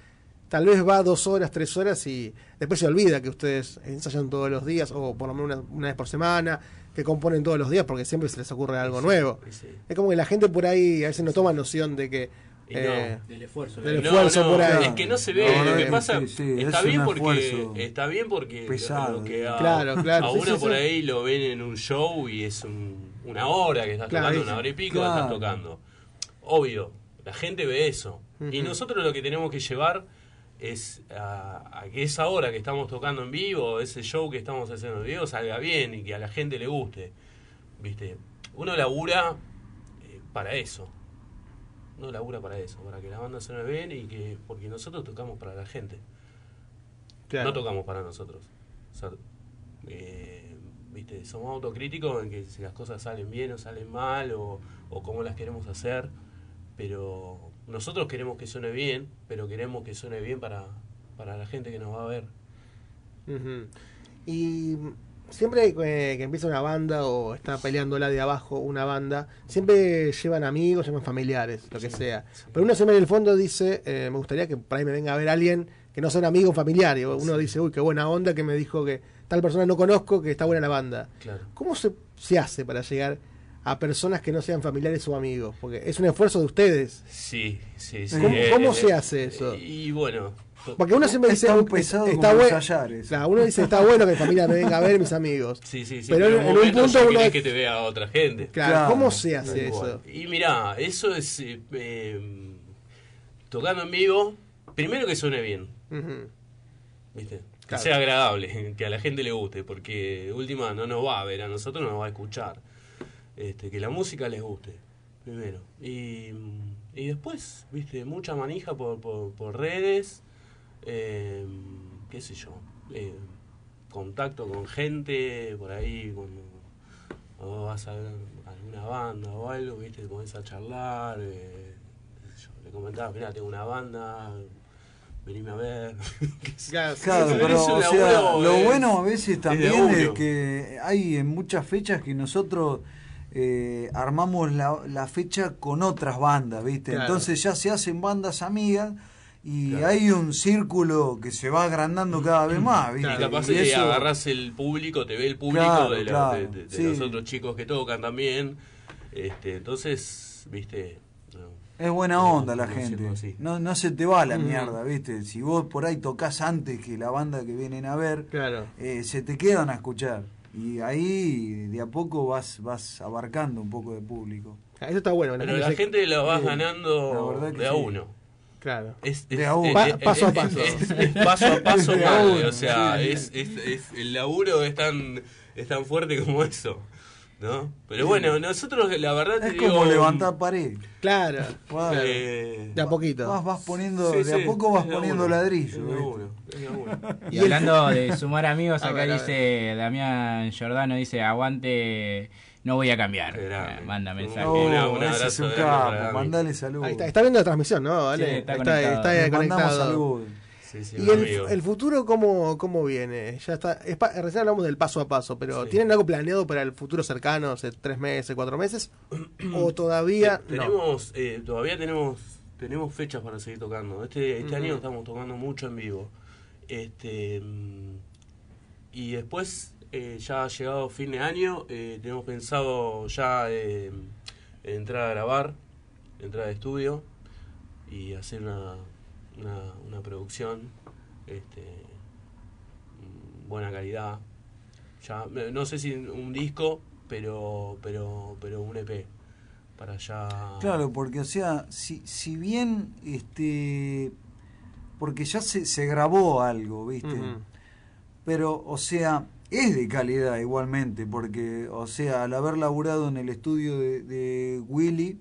[SPEAKER 1] tal vez va dos horas, tres horas y después se olvida que ustedes ensayan todos los días o por lo menos una, una vez por semana, que componen todos los días porque siempre se les ocurre algo
[SPEAKER 28] Sí,
[SPEAKER 1] nuevo.
[SPEAKER 28] sí.
[SPEAKER 1] Es como que la gente por ahí a veces no toma noción de que...
[SPEAKER 28] Y no.
[SPEAKER 1] eh,
[SPEAKER 17] Del esfuerzo.
[SPEAKER 1] Del
[SPEAKER 28] No,
[SPEAKER 1] esfuerzo
[SPEAKER 28] no,
[SPEAKER 1] por ahí.
[SPEAKER 28] Es que no se ve,
[SPEAKER 29] No,
[SPEAKER 28] lo que pasa
[SPEAKER 29] sí, sí,
[SPEAKER 28] está
[SPEAKER 29] es
[SPEAKER 28] bien porque está bien porque
[SPEAKER 29] pesado.
[SPEAKER 28] lo que a,
[SPEAKER 1] Claro, claro,
[SPEAKER 28] a uno
[SPEAKER 1] sí,
[SPEAKER 28] por
[SPEAKER 1] sí.
[SPEAKER 28] ahí lo ven en un show y es un- una hora que estás
[SPEAKER 1] Claro,
[SPEAKER 28] tocando, una hora y pico que estás tocando. Obvio, la gente ve eso. Y nosotros lo que tenemos que llevar es a, a que esa hora que estamos tocando en vivo, ese show que estamos haciendo en vivo salga bien y que a la gente le guste. ¿Viste? Uno labura eh, para eso. Uno labura para eso, para que la banda suene bien y que porque nosotros tocamos para la gente.
[SPEAKER 1] Claro.
[SPEAKER 28] No tocamos para nosotros. O sea, eh, ¿viste? Somos autocríticos en que si las cosas salen bien o salen mal o, o cómo las queremos hacer, pero nosotros queremos que suene bien, pero queremos que suene bien para, para la gente que nos va a ver.
[SPEAKER 1] Y siempre eh, que empieza una banda o está peleando la de abajo una banda, siempre llevan amigos, llevan familiares, lo que sea. Pero uno siempre en el fondo dice, eh, me gustaría que por ahí me venga a ver alguien que no sea un amigo familiar. Y uno dice, uy, qué buena onda que me dijo que tal persona no conozco, que está buena la banda.
[SPEAKER 28] Claro.
[SPEAKER 1] ¿Cómo se, se hace para llegar a personas que no sean familiares o amigos? Porque es un esfuerzo de ustedes.
[SPEAKER 28] Sí, sí, sí.
[SPEAKER 1] ¿Cómo,
[SPEAKER 28] Eh,
[SPEAKER 1] cómo
[SPEAKER 28] eh,
[SPEAKER 1] se hace eso?
[SPEAKER 28] Y bueno.
[SPEAKER 1] Porque uno siempre
[SPEAKER 29] Es
[SPEAKER 1] dice,
[SPEAKER 29] tan
[SPEAKER 1] "Uh,
[SPEAKER 29] pesado
[SPEAKER 1] está bueno. Claro, uno dice, está bueno que mi familia me venga a ver, mis amigos.
[SPEAKER 28] Sí, sí, sí.
[SPEAKER 1] Pero, en,
[SPEAKER 28] un
[SPEAKER 1] en un punto uno
[SPEAKER 28] querés que te vea otra gente.
[SPEAKER 1] Claro, ¿cómo se hace eso?
[SPEAKER 28] Y mirá, eso es eh, eh, tocando en vivo, primero que suene bien. ¿viste? Que sea agradable, (laughs) que a la gente le guste, porque última no nos va a ver, a nosotros nos va a escuchar. Este, que la música les guste, primero. Y, y después, ¿viste? Mucha manija por, por, por redes, eh, qué sé yo, eh, contacto con gente, por ahí cuando, vas a ver alguna banda o algo, ¿viste? Te pones a charlar, eh, qué sé yo, le comentaba, mira, tengo una banda, venime a ver. (laughs)
[SPEAKER 1] Claro,
[SPEAKER 29] Claro,
[SPEAKER 28] Pero
[SPEAKER 29] pero
[SPEAKER 28] es un
[SPEAKER 29] o sea,
[SPEAKER 28] laburo,
[SPEAKER 29] lo
[SPEAKER 28] es-
[SPEAKER 29] bueno a veces también es, que hay en muchas fechas que nosotros eh, armamos la, la fecha con otras bandas, ¿viste?
[SPEAKER 1] Claro.
[SPEAKER 29] Entonces ya se hacen bandas amigas y
[SPEAKER 28] Claro.
[SPEAKER 29] hay un círculo que se va agrandando cada vez más, ¿viste?
[SPEAKER 28] Y capaz
[SPEAKER 29] Y
[SPEAKER 28] que
[SPEAKER 29] eso-
[SPEAKER 28] agarrás el público, te ve el público
[SPEAKER 29] Claro,
[SPEAKER 28] de, la-
[SPEAKER 29] claro,
[SPEAKER 28] de- de- de
[SPEAKER 29] sí.
[SPEAKER 28] los otros chicos que tocan también. Este, entonces, viste.
[SPEAKER 29] Es buena
[SPEAKER 28] No,
[SPEAKER 29] onda la
[SPEAKER 28] no
[SPEAKER 29] gente. No, no se te va a la
[SPEAKER 28] Ujú.
[SPEAKER 29] mierda, ¿viste? Si vos por ahí tocas antes que la banda que vienen a ver,
[SPEAKER 1] Claro.
[SPEAKER 29] eh, se te quedan a escuchar. Y ahí de a poco vas, vas abarcando un poco de público.
[SPEAKER 1] Ah, Eso está bueno.
[SPEAKER 28] Pero la gente la vas
[SPEAKER 29] Sí,
[SPEAKER 28] ganando de a
[SPEAKER 29] sí.
[SPEAKER 28] uno.
[SPEAKER 1] Claro.
[SPEAKER 28] Es,
[SPEAKER 29] De a uno.
[SPEAKER 28] es-
[SPEAKER 29] Pa-
[SPEAKER 28] es-
[SPEAKER 1] paso a paso.
[SPEAKER 28] Es, (laughs) es paso a paso
[SPEAKER 29] De a
[SPEAKER 28] mal,
[SPEAKER 29] uno,
[SPEAKER 28] o sea,
[SPEAKER 29] sí.
[SPEAKER 28] es, es, es- el laburo es tan, es tan fuerte como eso. ¿No? Pero bueno, nosotros la verdad te
[SPEAKER 29] Es
[SPEAKER 28] digo,
[SPEAKER 29] como levantar pared.
[SPEAKER 1] Claro.
[SPEAKER 28] Eh,
[SPEAKER 1] De a poquito.
[SPEAKER 29] Vas, vas poniendo,
[SPEAKER 28] Sí,
[SPEAKER 29] de a poco vas poniendo
[SPEAKER 28] uno,
[SPEAKER 29] ladrillo. (laughs)
[SPEAKER 17] Y hablando de sumar amigos, (laughs) acá
[SPEAKER 1] ver,
[SPEAKER 17] dice Damián Giordano, dice, aguante, no voy a cambiar. Eh, Manda mensaje.
[SPEAKER 29] No,
[SPEAKER 28] Una- un
[SPEAKER 29] ese es un capo, mandale saludos.
[SPEAKER 1] Está, está viendo la transmisión, ¿no? ¿Vale?
[SPEAKER 17] Sí, está conectado.
[SPEAKER 1] está, conectado.
[SPEAKER 29] Saludos.
[SPEAKER 28] Sí, sí,
[SPEAKER 1] ¿Y el, futuro cómo, cómo viene? Ya está. es recién hablamos del paso a paso, pero
[SPEAKER 28] Sí.
[SPEAKER 1] ¿tienen algo planeado para el futuro cercano, hace tres meses, cuatro meses? (clears throat) ¿O todavía
[SPEAKER 28] Te-
[SPEAKER 1] no?
[SPEAKER 28] tenemos, eh, todavía tenemos tenemos fechas para seguir tocando. Este, este año estamos tocando mucho en vivo. Este mm, y después eh, ya ha llegado fin de año, eh, tenemos pensado ya entrar a grabar, entrar a estudio y hacer una, una, una producción este, buena calidad. Ya no sé si un disco, pero pero pero un EP para ya
[SPEAKER 29] Claro, porque o sea, si, si bien este porque ya se, se grabó algo, ¿viste? Pero, o sea, es de calidad igualmente, porque, o sea, al haber laburado en el estudio de, de Willy,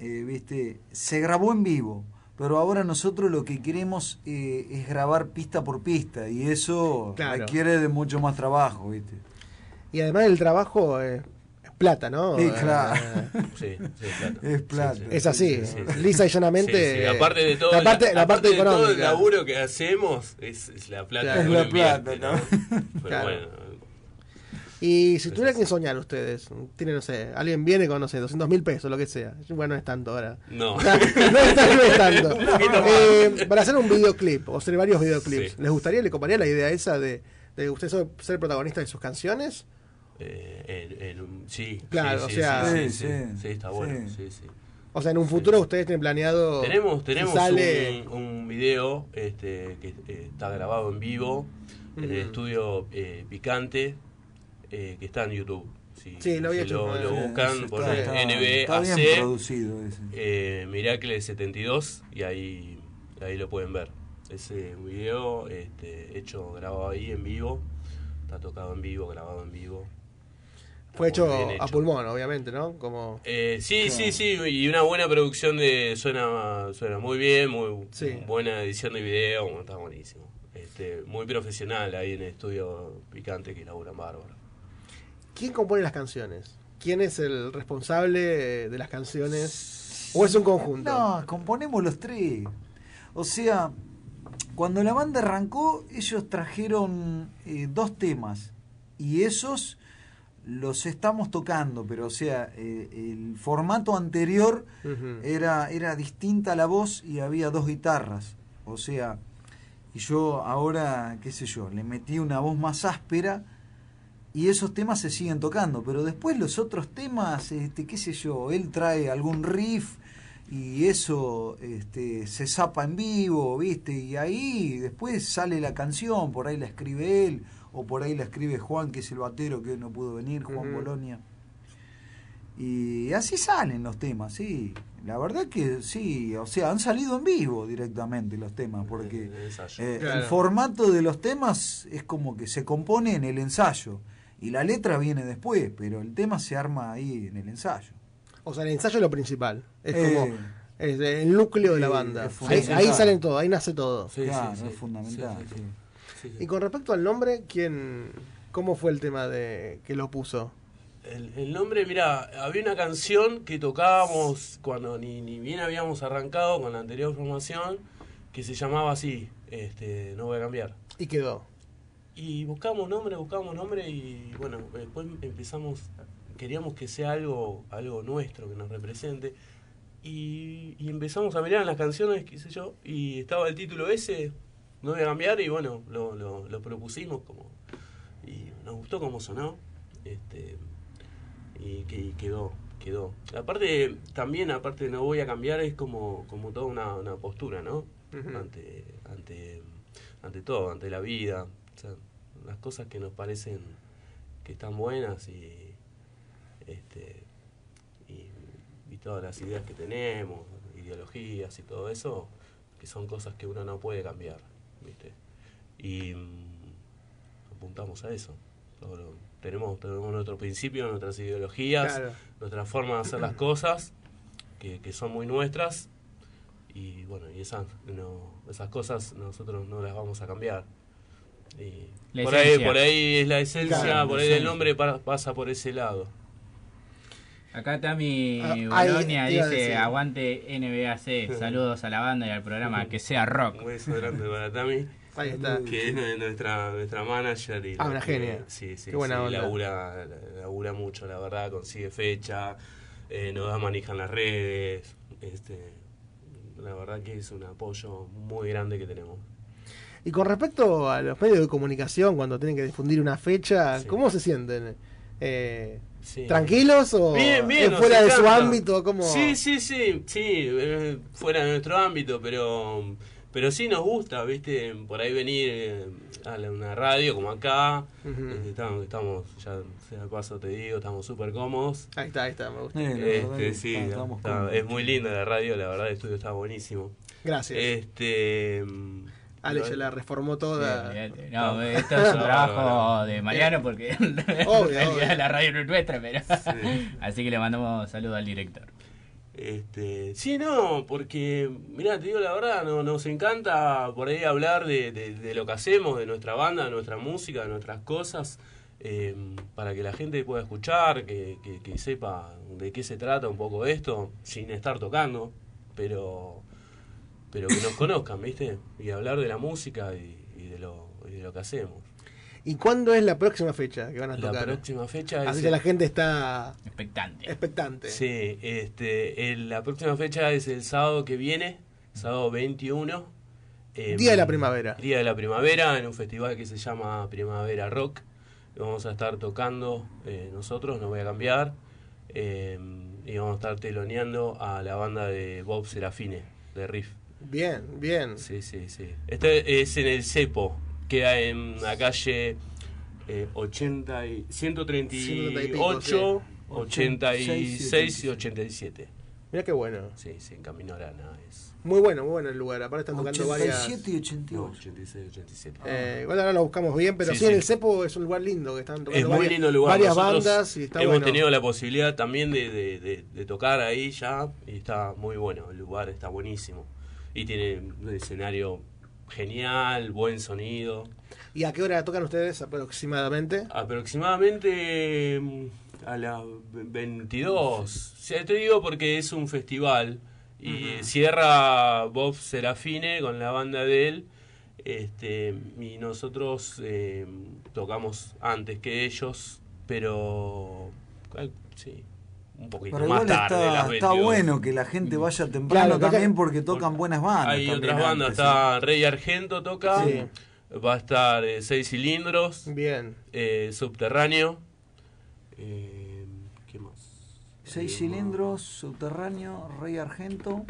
[SPEAKER 29] eh, ¿viste? Se grabó en vivo, pero ahora nosotros lo que queremos eh, es grabar pista por pista, y eso
[SPEAKER 1] Claro.
[SPEAKER 29] requiere de mucho más trabajo, ¿viste?
[SPEAKER 1] Y además el trabajo eh, es plata, ¿no?
[SPEAKER 29] Sí,
[SPEAKER 1] Eh, (laughs)
[SPEAKER 29] claro.
[SPEAKER 28] Sí, sí, plata.
[SPEAKER 29] Es plata.
[SPEAKER 28] Sí.
[SPEAKER 1] Es así,
[SPEAKER 28] Sí, sí.
[SPEAKER 1] lisa y llanamente.
[SPEAKER 28] Sí, sí, Aparte de todo,
[SPEAKER 1] la parte, la
[SPEAKER 28] aparte
[SPEAKER 1] parte
[SPEAKER 28] de todo el laburo que hacemos es, es la plata.
[SPEAKER 1] Claro.
[SPEAKER 29] Es la plata, ¿no?
[SPEAKER 28] Pero
[SPEAKER 1] Claro.
[SPEAKER 28] bueno,
[SPEAKER 1] Y si tuvieran que soñar ustedes, tienen, no sé, alguien viene con, no sé, 200 mil pesos, lo que sea. Bueno, no es tanto ahora.
[SPEAKER 28] No. (laughs)
[SPEAKER 1] no, es, tan- no es tanto. (laughs) Eh, para hacer un videoclip, o hacer varios videoclips,
[SPEAKER 28] Sí.
[SPEAKER 1] ¿les gustaría, le coparía la idea esa de, de usted ser- protagonista de sus canciones?
[SPEAKER 28] eh, en- en un- sí,
[SPEAKER 1] Claro,
[SPEAKER 28] sí,
[SPEAKER 1] o
[SPEAKER 28] sí,
[SPEAKER 1] sea-
[SPEAKER 28] sí,
[SPEAKER 29] Sí,
[SPEAKER 28] sí,
[SPEAKER 29] sí,
[SPEAKER 28] sí, está bueno.
[SPEAKER 29] sí.
[SPEAKER 28] Sí, sí.
[SPEAKER 1] O sea, en un futuro ustedes tienen planeado.
[SPEAKER 28] Tenemos, tenemos
[SPEAKER 1] sale,
[SPEAKER 28] un, un video este, que eh, está grabado en vivo en el estudio eh, Picante eh, que está en YouTube. Si,
[SPEAKER 1] Sí, lo había
[SPEAKER 28] si
[SPEAKER 1] hecho.
[SPEAKER 28] lo, lo buscan,
[SPEAKER 29] bien
[SPEAKER 28] NBAC
[SPEAKER 29] producido ese.
[SPEAKER 28] eh, Miracle 72 y ahí, ahí lo pueden ver. ese video este, hecho, grabado ahí en vivo. Está tocado en vivo, grabado en vivo.
[SPEAKER 1] Fue hecho, a pulmón, obviamente, ¿no? Como...
[SPEAKER 28] Eh, sí, sí, sí, y una buena producción de suena suena muy bien, muy buena edición de video, está buenísimo. Este, muy profesional ahí en el estudio picante que laburan bárbaro.
[SPEAKER 1] ¿Quién compone las canciones? ¿Quién es el responsable de las canciones? ¿O es un conjunto?
[SPEAKER 29] No, componemos los tres. O sea, cuando la banda arrancó, ellos trajeron eh, dos temas y esos los estamos tocando, pero o sea, eh, el formato anterior era, era distinta la voz y había dos guitarras. O sea, y yo ahora, qué sé yo, le metí una voz más áspera y esos temas se siguen tocando, pero después los otros temas, este, qué sé yo, él trae algún riff y eso este, se zapa en vivo, ¿viste? Y ahí después sale la canción, por ahí la escribe él, o por ahí la escribe Juan, que es el batero que hoy no pudo venir, Juan. Bolonia. Y así salen los temas, sí. La verdad que sí, o sea, han salido en vivo directamente los temas, porque eh,
[SPEAKER 28] Claro.
[SPEAKER 29] el formato de los temas es como que se compone en el ensayo y la letra viene después, pero el tema se arma ahí en el ensayo.
[SPEAKER 1] O sea, el ensayo es lo principal. Es
[SPEAKER 29] Eh,
[SPEAKER 1] como es el núcleo de la
[SPEAKER 29] sí,
[SPEAKER 1] banda. Ahí, ahí salen todo, ahí nace todo.
[SPEAKER 29] claro, es fundamental. sí.
[SPEAKER 1] Y con respecto al nombre, ¿quién, ¿cómo fue el tema de que lo puso?
[SPEAKER 28] El, el nombre, mira, había una canción que tocábamos cuando ni, ni bien habíamos arrancado con la anterior formación que se llamaba así, este, no voy a cambiar.
[SPEAKER 1] Y quedó.
[SPEAKER 28] Y buscamos nombre, buscamos nombre y bueno, después empezamos, queríamos que sea algo, algo nuestro, que nos represente. Y, y empezamos a mirar las canciones, qué sé yo, y estaba el título ese, no voy a cambiar, y bueno, lo, lo, lo propusimos como. Y nos gustó cómo sonó. Este, y, que, y quedó, quedó. Aparte, también, aparte de no voy a cambiar, es como, como toda una, una postura, ¿no? Ante, ante, ante todo, ante la vida. O sea, las cosas que nos parecen que están buenas y, este, y, y todas las ideas que tenemos, ideologías y todo eso, que son cosas que uno no puede cambiar, ¿viste? Y mm, apuntamos a eso. Lo- tenemos, tenemos nuestro principio, nuestras ideologías,
[SPEAKER 1] Claro.
[SPEAKER 28] nuestra forma de hacer las cosas, que, que son muy nuestras, y bueno, y esas, no, esas cosas nosotros no las vamos a cambiar. Por, ahí,
[SPEAKER 17] esencia.
[SPEAKER 28] por ahí es la esencia,
[SPEAKER 17] Claro,
[SPEAKER 28] por ahí el nombre pa- pasa por ese lado.
[SPEAKER 17] Acá Tami
[SPEAKER 28] Ah,
[SPEAKER 17] Bolonia dice,
[SPEAKER 28] decir.
[SPEAKER 17] aguante NBAC, (laughs) saludos a la banda y al programa, que sea rock.
[SPEAKER 28] Un beso grande para Tami.
[SPEAKER 1] Ahí está.
[SPEAKER 28] Que es nue- nuestra, nuestra manager. Y
[SPEAKER 1] Ah,
[SPEAKER 28] la
[SPEAKER 1] una genia.
[SPEAKER 28] Sí, sí,
[SPEAKER 1] Qué buena
[SPEAKER 28] sí,
[SPEAKER 1] onda.
[SPEAKER 28] labura, labura mucho, la verdad, consigue fecha, eh, nos da manija en las redes. Este, la verdad que es un apoyo muy grande que tenemos.
[SPEAKER 1] Y con respecto a los medios de comunicación, cuando tienen que difundir una fecha, ¿cómo se sienten? Eh,
[SPEAKER 28] Sí.
[SPEAKER 1] ¿Tranquilos o
[SPEAKER 28] Bien, bien,
[SPEAKER 1] fuera de su ámbito? ¿Cómo?
[SPEAKER 28] Sí, sí, sí, sí, eh, fuera de nuestro ámbito, pero pero sí nos gusta, ¿viste? Por ahí venir eh, a la- una radio como acá, este, estamos, estamos, ya sea paso te digo, estamos súper cómodos.
[SPEAKER 1] Ahí está, ahí está, me gusta.
[SPEAKER 29] Eh,
[SPEAKER 28] Este, sí,
[SPEAKER 29] está- estamos
[SPEAKER 28] está- es muy linda la radio, la verdad el estudio está buenísimo.
[SPEAKER 1] Gracias.
[SPEAKER 28] Este,
[SPEAKER 1] Ale ya la reformó toda.
[SPEAKER 17] No, esto es un trabajo de Mariano porque (laughs)
[SPEAKER 1] Obvio, (laughs)
[SPEAKER 17] la radio no es nuestra, pero
[SPEAKER 28] Sí. (laughs)
[SPEAKER 17] así que le mandamos saludos al director.
[SPEAKER 28] Este, sí, no, porque, mirá, te digo la verdad, no, nos encanta por ahí hablar de, de- de lo que hacemos, de nuestra banda, de nuestra música, de nuestras cosas, eh, para que la gente pueda escuchar, que, que- que sepa de qué se trata un poco esto, sin estar tocando, pero, pero que nos conozcan, ¿viste? Y hablar de la música y, y de, lo, y de lo que hacemos.
[SPEAKER 1] ¿Y cuándo es la próxima fecha que van a
[SPEAKER 28] La
[SPEAKER 1] tocar?
[SPEAKER 28] próxima fecha
[SPEAKER 1] Así
[SPEAKER 28] es
[SPEAKER 1] que
[SPEAKER 28] el-
[SPEAKER 1] la gente está
[SPEAKER 17] expectante.
[SPEAKER 1] expectante.
[SPEAKER 28] Sí, este, el- la próxima fecha es el sábado que viene, sábado 21. em,
[SPEAKER 1] Día de la primavera.
[SPEAKER 28] Día de la primavera, en un festival que se llama Primavera Rock. Vamos a estar tocando eh, nosotros, no voy a cambiar. em, y vamos a estar teloneando a la banda de Bob Serafine, de Riff.
[SPEAKER 1] Bien, bien.
[SPEAKER 28] Sí, sí, sí. Este es en el Cepo, queda en la calle eh, 80 y,
[SPEAKER 1] 130 y pico,
[SPEAKER 28] 138,
[SPEAKER 1] sí.
[SPEAKER 28] 86 y 87.
[SPEAKER 1] Mirá qué bueno.
[SPEAKER 28] Sí, sí, en Camino Arana es.
[SPEAKER 1] Muy bueno, muy bueno el lugar. Aparte están tocando varias.
[SPEAKER 29] 87 y 88.
[SPEAKER 28] 86, 87.
[SPEAKER 1] Eh, igual ahora lo buscamos bien, pero sí,
[SPEAKER 28] Sí,
[SPEAKER 1] en
[SPEAKER 28] sí.
[SPEAKER 1] el Cepo es un lugar lindo que están tocando
[SPEAKER 28] Es muy
[SPEAKER 1] varias,
[SPEAKER 28] lindo el lugar.
[SPEAKER 1] varias
[SPEAKER 28] Nosotros
[SPEAKER 1] bandas y está
[SPEAKER 28] hemos
[SPEAKER 1] bueno.
[SPEAKER 28] tenido la posibilidad también de, de- de- de tocar ahí ya y está muy bueno. El lugar está buenísimo. Y tiene un escenario genial, buen sonido.
[SPEAKER 1] ¿Y a qué hora tocan ustedes aproximadamente?
[SPEAKER 28] Aproximadamente mm, a las 22. O sea, te digo porque es un festival y cierra Bob Serafine con la banda de él. Este, y nosotros eh, tocamos antes que ellos, pero sí, un poquito
[SPEAKER 29] Pero
[SPEAKER 28] más
[SPEAKER 29] igual
[SPEAKER 28] tarde. de
[SPEAKER 29] está,
[SPEAKER 28] las
[SPEAKER 29] está
[SPEAKER 28] 22.
[SPEAKER 29] bueno que la gente vaya temprano
[SPEAKER 1] Claro,
[SPEAKER 29] también porque tocan buenas bandas.
[SPEAKER 28] Hay otras bandas,
[SPEAKER 29] antes,
[SPEAKER 28] está Rey Argento toca,
[SPEAKER 1] Sí.
[SPEAKER 28] va a estar eh, Seis Cilindros,
[SPEAKER 1] Bien.
[SPEAKER 28] eh, Subterráneo, eh, ¿qué más?
[SPEAKER 29] Seis cilindros, subterráneo, Rey Argento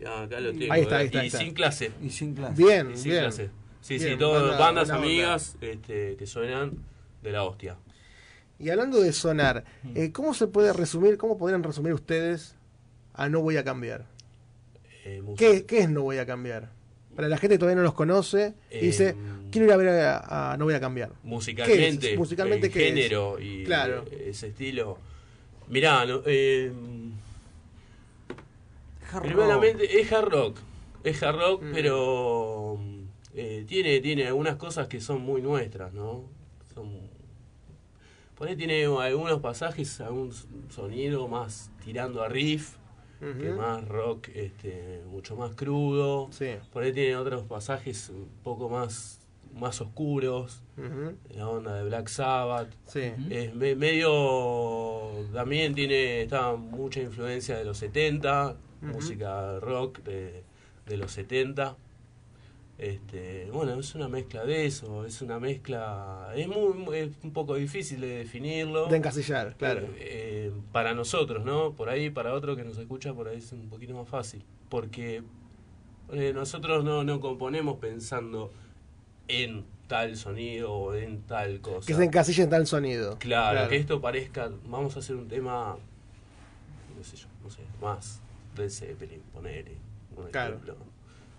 [SPEAKER 28] Ya, acá lo tengo.
[SPEAKER 1] Ahí está, ahí está,
[SPEAKER 28] y
[SPEAKER 1] ahí está.
[SPEAKER 28] sin clase.
[SPEAKER 29] y sin clase.
[SPEAKER 1] Bien,
[SPEAKER 28] Y sin
[SPEAKER 1] bien.
[SPEAKER 28] clase. Sí,
[SPEAKER 1] Bien,
[SPEAKER 28] sí, todas
[SPEAKER 1] banda-
[SPEAKER 28] bandas amigas este, que suenan de la hostia.
[SPEAKER 1] Y hablando de sonar,
[SPEAKER 28] Mm.
[SPEAKER 1] eh, ¿cómo se puede resumir, cómo podrían resumir ustedes a No Voy a Cambiar?
[SPEAKER 28] Eh.
[SPEAKER 1] ¿Qué, qué es No Voy a Cambiar? Para la gente que todavía no los conoce y
[SPEAKER 28] Eh,
[SPEAKER 1] dice, quiero ir a ver a, a No Voy a Cambiar.
[SPEAKER 28] Musicalmente,
[SPEAKER 1] ¿Qué es? Musicalmente,
[SPEAKER 28] el
[SPEAKER 1] ¿qué es?
[SPEAKER 28] género y
[SPEAKER 1] Claro.
[SPEAKER 28] eh, ese estilo. Mirá, no, eh,
[SPEAKER 29] Hard
[SPEAKER 28] primeramente es hard rock. Es hard rock,
[SPEAKER 1] Mm.
[SPEAKER 28] pero eh, tiene, tiene algunas cosas que son muy nuestras, ¿no? Son, por ahí tiene algunos pasajes, algún sonido más tirando a riff, que más rock, este, mucho más crudo.
[SPEAKER 1] Sí.
[SPEAKER 28] Por ahí tiene otros pasajes un poco más, más oscuros, la onda de Black Sabbath.
[SPEAKER 1] Sí.
[SPEAKER 28] Es me- medio. También tiene. Está mucha influencia de los 70,
[SPEAKER 1] Ujú.
[SPEAKER 28] música rock de, de los 70. Este, bueno, es una mezcla de eso, es una mezcla. Es, muy, es un poco difícil de definirlo.
[SPEAKER 1] De encasillar, claro.
[SPEAKER 28] Eh, para nosotros, ¿no? Por ahí, para otro que nos escucha, por ahí es un poquito más fácil. Porque eh, nosotros no, no componemos pensando en tal sonido o en tal cosa.
[SPEAKER 1] Que se encasilla en tal sonido.
[SPEAKER 28] Claro, que esto parezca, vamos a hacer un tema, no sé yo, no sé, más del Zeppelin, ponele, un
[SPEAKER 1] Claro.
[SPEAKER 28] ejemplo.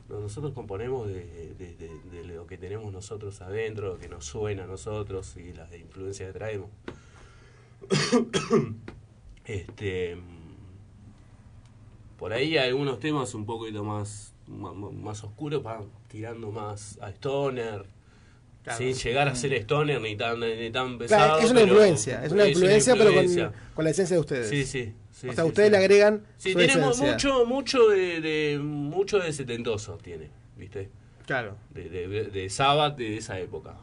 [SPEAKER 28] No, nosotros componemos de, de- de- de lo que tenemos nosotros adentro, lo que nos suena a nosotros y las influencias que traemos. (coughs) este por ahí hay algunos temas un poquito más ma- más, oscuros pa- tirando más a stoner
[SPEAKER 1] Claro.
[SPEAKER 28] sin llegar a ser stoner ni tan ni tan pesado
[SPEAKER 1] Claro, es una
[SPEAKER 28] pero
[SPEAKER 1] influencia, es una influencia, pero
[SPEAKER 28] influencia.
[SPEAKER 1] con, con la esencia de ustedes.
[SPEAKER 28] sí sí, sí
[SPEAKER 1] o sea,
[SPEAKER 28] sí,
[SPEAKER 1] ustedes
[SPEAKER 28] sí.
[SPEAKER 1] le agregan
[SPEAKER 28] sí
[SPEAKER 1] su
[SPEAKER 28] tenemos
[SPEAKER 1] esencia.
[SPEAKER 28] mucho mucho de, de- mucho de setentoso tiene viste
[SPEAKER 1] Claro.
[SPEAKER 28] de, de, de Sabbath de esa época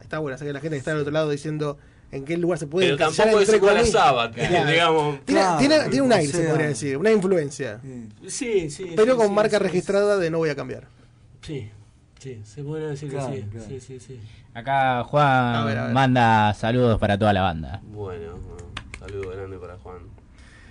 [SPEAKER 1] Está bueno, o sea que la gente que está del otro lado diciendo en qué lugar se puede
[SPEAKER 28] Pero tampoco es igual a. Sabbath, (laughs) digamos.
[SPEAKER 1] Tiene,
[SPEAKER 28] Claro,
[SPEAKER 1] tiene, tiene un
[SPEAKER 28] o
[SPEAKER 1] aire, se podría decir, una influencia.
[SPEAKER 28] sí sí
[SPEAKER 1] Pero
[SPEAKER 28] sí,
[SPEAKER 1] con
[SPEAKER 28] sí,
[SPEAKER 1] marca
[SPEAKER 28] sí,
[SPEAKER 1] registrada de no voy a cambiar.
[SPEAKER 28] sí sí se puede decir
[SPEAKER 1] Claro,
[SPEAKER 28] que sí
[SPEAKER 1] claro.
[SPEAKER 28] sí sí sí
[SPEAKER 18] Acá Juan
[SPEAKER 1] A ver, a ver.
[SPEAKER 18] manda saludos para toda la banda.
[SPEAKER 28] Bueno, bueno, saludo grande para Juan.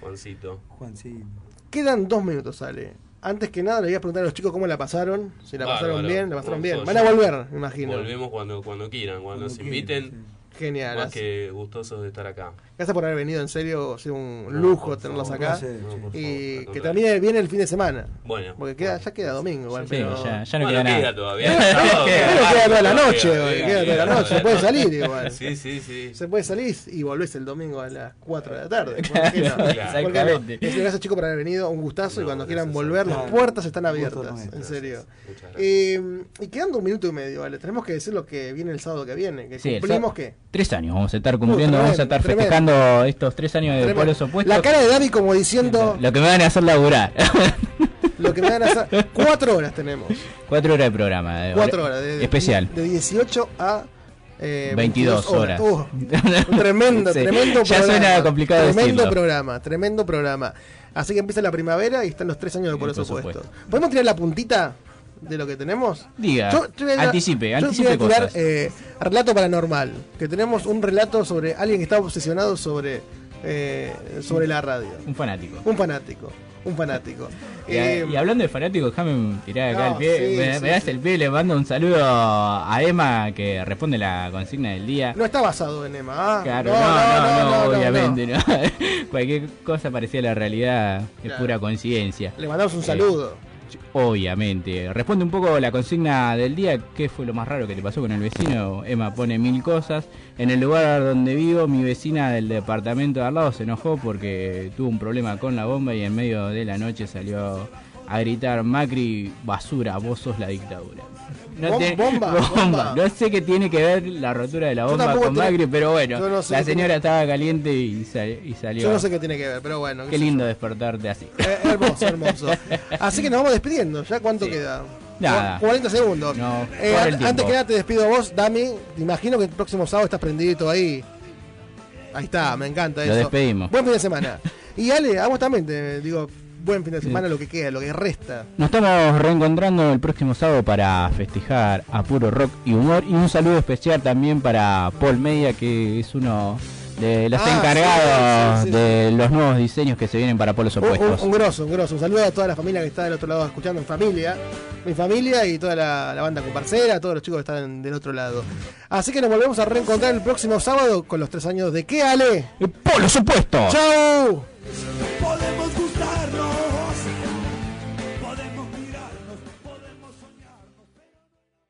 [SPEAKER 28] Juancito.
[SPEAKER 29] Juancito.
[SPEAKER 1] Quedan dos minutos, Ale. Antes que nada, le voy a preguntar a los chicos cómo la pasaron. Si la pasaron bien, la pasaron bien. Van a volver, me imagino.
[SPEAKER 28] Volvemos cuando, cuando quieran, cuando, nos inviten.
[SPEAKER 1] Genial.
[SPEAKER 28] Más que gustosos de estar acá.
[SPEAKER 1] Gracias por haber venido, en serio, ha sido un
[SPEAKER 28] No,
[SPEAKER 1] lujo
[SPEAKER 28] por
[SPEAKER 1] tenerlos
[SPEAKER 28] favor,
[SPEAKER 1] acá.
[SPEAKER 28] No, favor,
[SPEAKER 1] y que termine bien el fin de semana.
[SPEAKER 28] Bueno.
[SPEAKER 1] Porque queda, ya queda domingo, igual,
[SPEAKER 18] Sí,
[SPEAKER 1] pero...
[SPEAKER 18] ya, ya no
[SPEAKER 28] Bueno,
[SPEAKER 18] queda nada. (laughs)
[SPEAKER 28] queda todavía.
[SPEAKER 1] Pero
[SPEAKER 28] Sábado,
[SPEAKER 1] queda
[SPEAKER 28] queda
[SPEAKER 1] toda la noche,
[SPEAKER 28] queda,
[SPEAKER 1] hoy,
[SPEAKER 28] queda,
[SPEAKER 1] queda toda la noche, se puede salir igual. (laughs)
[SPEAKER 28] Sí, sí, sí.
[SPEAKER 1] Se puede salir y volvés el domingo a las 4 de la tarde. ¿Por qué no?
[SPEAKER 28] Claro.
[SPEAKER 1] ¿Por qué no? Gracias chicos por haber venido, un gustazo y cuando quieran volver las puertas están abiertas, en serio. Eh, y quedando un minuto y medio, vale, tenemos que decir lo que viene el sábado que viene, que cumplimos qué.
[SPEAKER 18] Tres años vamos a estar cumpliendo,
[SPEAKER 1] Uh,
[SPEAKER 18] vamos a estar
[SPEAKER 1] tremendo,
[SPEAKER 18] festejando estos tres años de
[SPEAKER 1] Tremendo.
[SPEAKER 18] polos opuestos.
[SPEAKER 1] La cara de David como diciendo
[SPEAKER 18] Lo que me van a hacer laburar. (laughs)
[SPEAKER 1] lo que me van a hacer. Cuatro horas tenemos.
[SPEAKER 18] Cuatro horas de programa. de-
[SPEAKER 1] Cuatro horas. De,
[SPEAKER 18] Especial.
[SPEAKER 1] De 18 a eh,
[SPEAKER 18] 22 horas.
[SPEAKER 1] Uh, un tremendo, (laughs)
[SPEAKER 18] Sí,
[SPEAKER 1] tremendo
[SPEAKER 18] ya
[SPEAKER 1] programa.
[SPEAKER 18] suena complicado
[SPEAKER 1] Tremendo
[SPEAKER 18] decirlo.
[SPEAKER 1] programa, tremendo programa. Así que empieza la primavera y están los tres años de por supuesto. ¿Podemos tirar la puntita de lo que tenemos?
[SPEAKER 18] Diga,
[SPEAKER 1] Yo- yo a-
[SPEAKER 18] anticipe,
[SPEAKER 1] yo
[SPEAKER 18] anticipe
[SPEAKER 1] voy a tirar
[SPEAKER 18] cosas.
[SPEAKER 1] eh, relato paranormal. Que tenemos un relato sobre alguien que está obsesionado sobre eh, sobre la radio.
[SPEAKER 17] Un fanático.
[SPEAKER 1] Un fanático. Un fanático.
[SPEAKER 17] Y, a-
[SPEAKER 1] Eh,
[SPEAKER 17] y hablando de fanáticos, déjame tirar acá
[SPEAKER 1] no,
[SPEAKER 17] el pie.
[SPEAKER 1] sí,
[SPEAKER 17] me,
[SPEAKER 1] sí,
[SPEAKER 17] me das
[SPEAKER 1] sí.
[SPEAKER 17] el pie, le mando un saludo a Emma que responde la consigna del día.
[SPEAKER 1] no está basado en Emma. ¿ah?
[SPEAKER 17] Claro, no, no, no, obviamente no. (laughs) Cualquier cosa parecía la realidad, es
[SPEAKER 1] Claro.
[SPEAKER 17] pura coincidencia.
[SPEAKER 1] Le mandamos un
[SPEAKER 17] Eh,
[SPEAKER 1] saludo.
[SPEAKER 17] Obviamente. Responde un poco la consigna del día. ¿Qué fue lo más raro que te pasó con el vecino? Emma pone mil cosas. En el lugar donde vivo, mi vecina del departamento de al lado se enojó porque tuvo un problema con la bomba y en medio de la noche salió a gritar Macri, basura, vos sos la dictadura.
[SPEAKER 1] Bom-
[SPEAKER 17] te- (laughs)
[SPEAKER 1] bomba, bomba.
[SPEAKER 17] No sé qué tiene que ver la rotura de la bomba con Macri, pero bueno,
[SPEAKER 1] no sé
[SPEAKER 17] la
[SPEAKER 1] tiene-
[SPEAKER 17] señora estaba caliente y, sal- y salió.
[SPEAKER 1] Yo no sé qué tiene que ver, pero bueno.
[SPEAKER 17] Qué lindo despertarte así.
[SPEAKER 1] Eh, hermoso, hermoso. Así que nos vamos despidiendo. ¿Ya cuánto queda?
[SPEAKER 17] Nada.
[SPEAKER 1] Cu- 40 segundos.
[SPEAKER 17] No,
[SPEAKER 1] Eh, antes que nada te despido a vos, Dami. Te imagino que el próximo sábado estás prendidito ahí. Ahí está, me encanta
[SPEAKER 17] Lo
[SPEAKER 1] eso.
[SPEAKER 17] despedimos.
[SPEAKER 1] Buen fin de semana. (laughs) Y Ale, a vos también te digo, buen fin de semana, lo que queda, lo que resta.
[SPEAKER 17] Nos estamos reencontrando el próximo sábado para festejar a puro rock y humor. Y un saludo especial también para Paul Media, que es uno de los
[SPEAKER 1] Ah,
[SPEAKER 17] encargados
[SPEAKER 1] sí, sí, sí,
[SPEAKER 17] de los nuevos diseños que se vienen para Polos
[SPEAKER 1] Un, un,
[SPEAKER 17] Opuestos.
[SPEAKER 1] un grosso, un grosso. Un saludo a toda la familia que está del otro lado escuchando en familia. Mi familia y toda la, la banda comparcera, todos los chicos que están del otro lado. Así que nos volvemos a reencontrar el próximo sábado con los tres años de qué, Ale?
[SPEAKER 17] Polos Opuestos.
[SPEAKER 1] ¡Chau!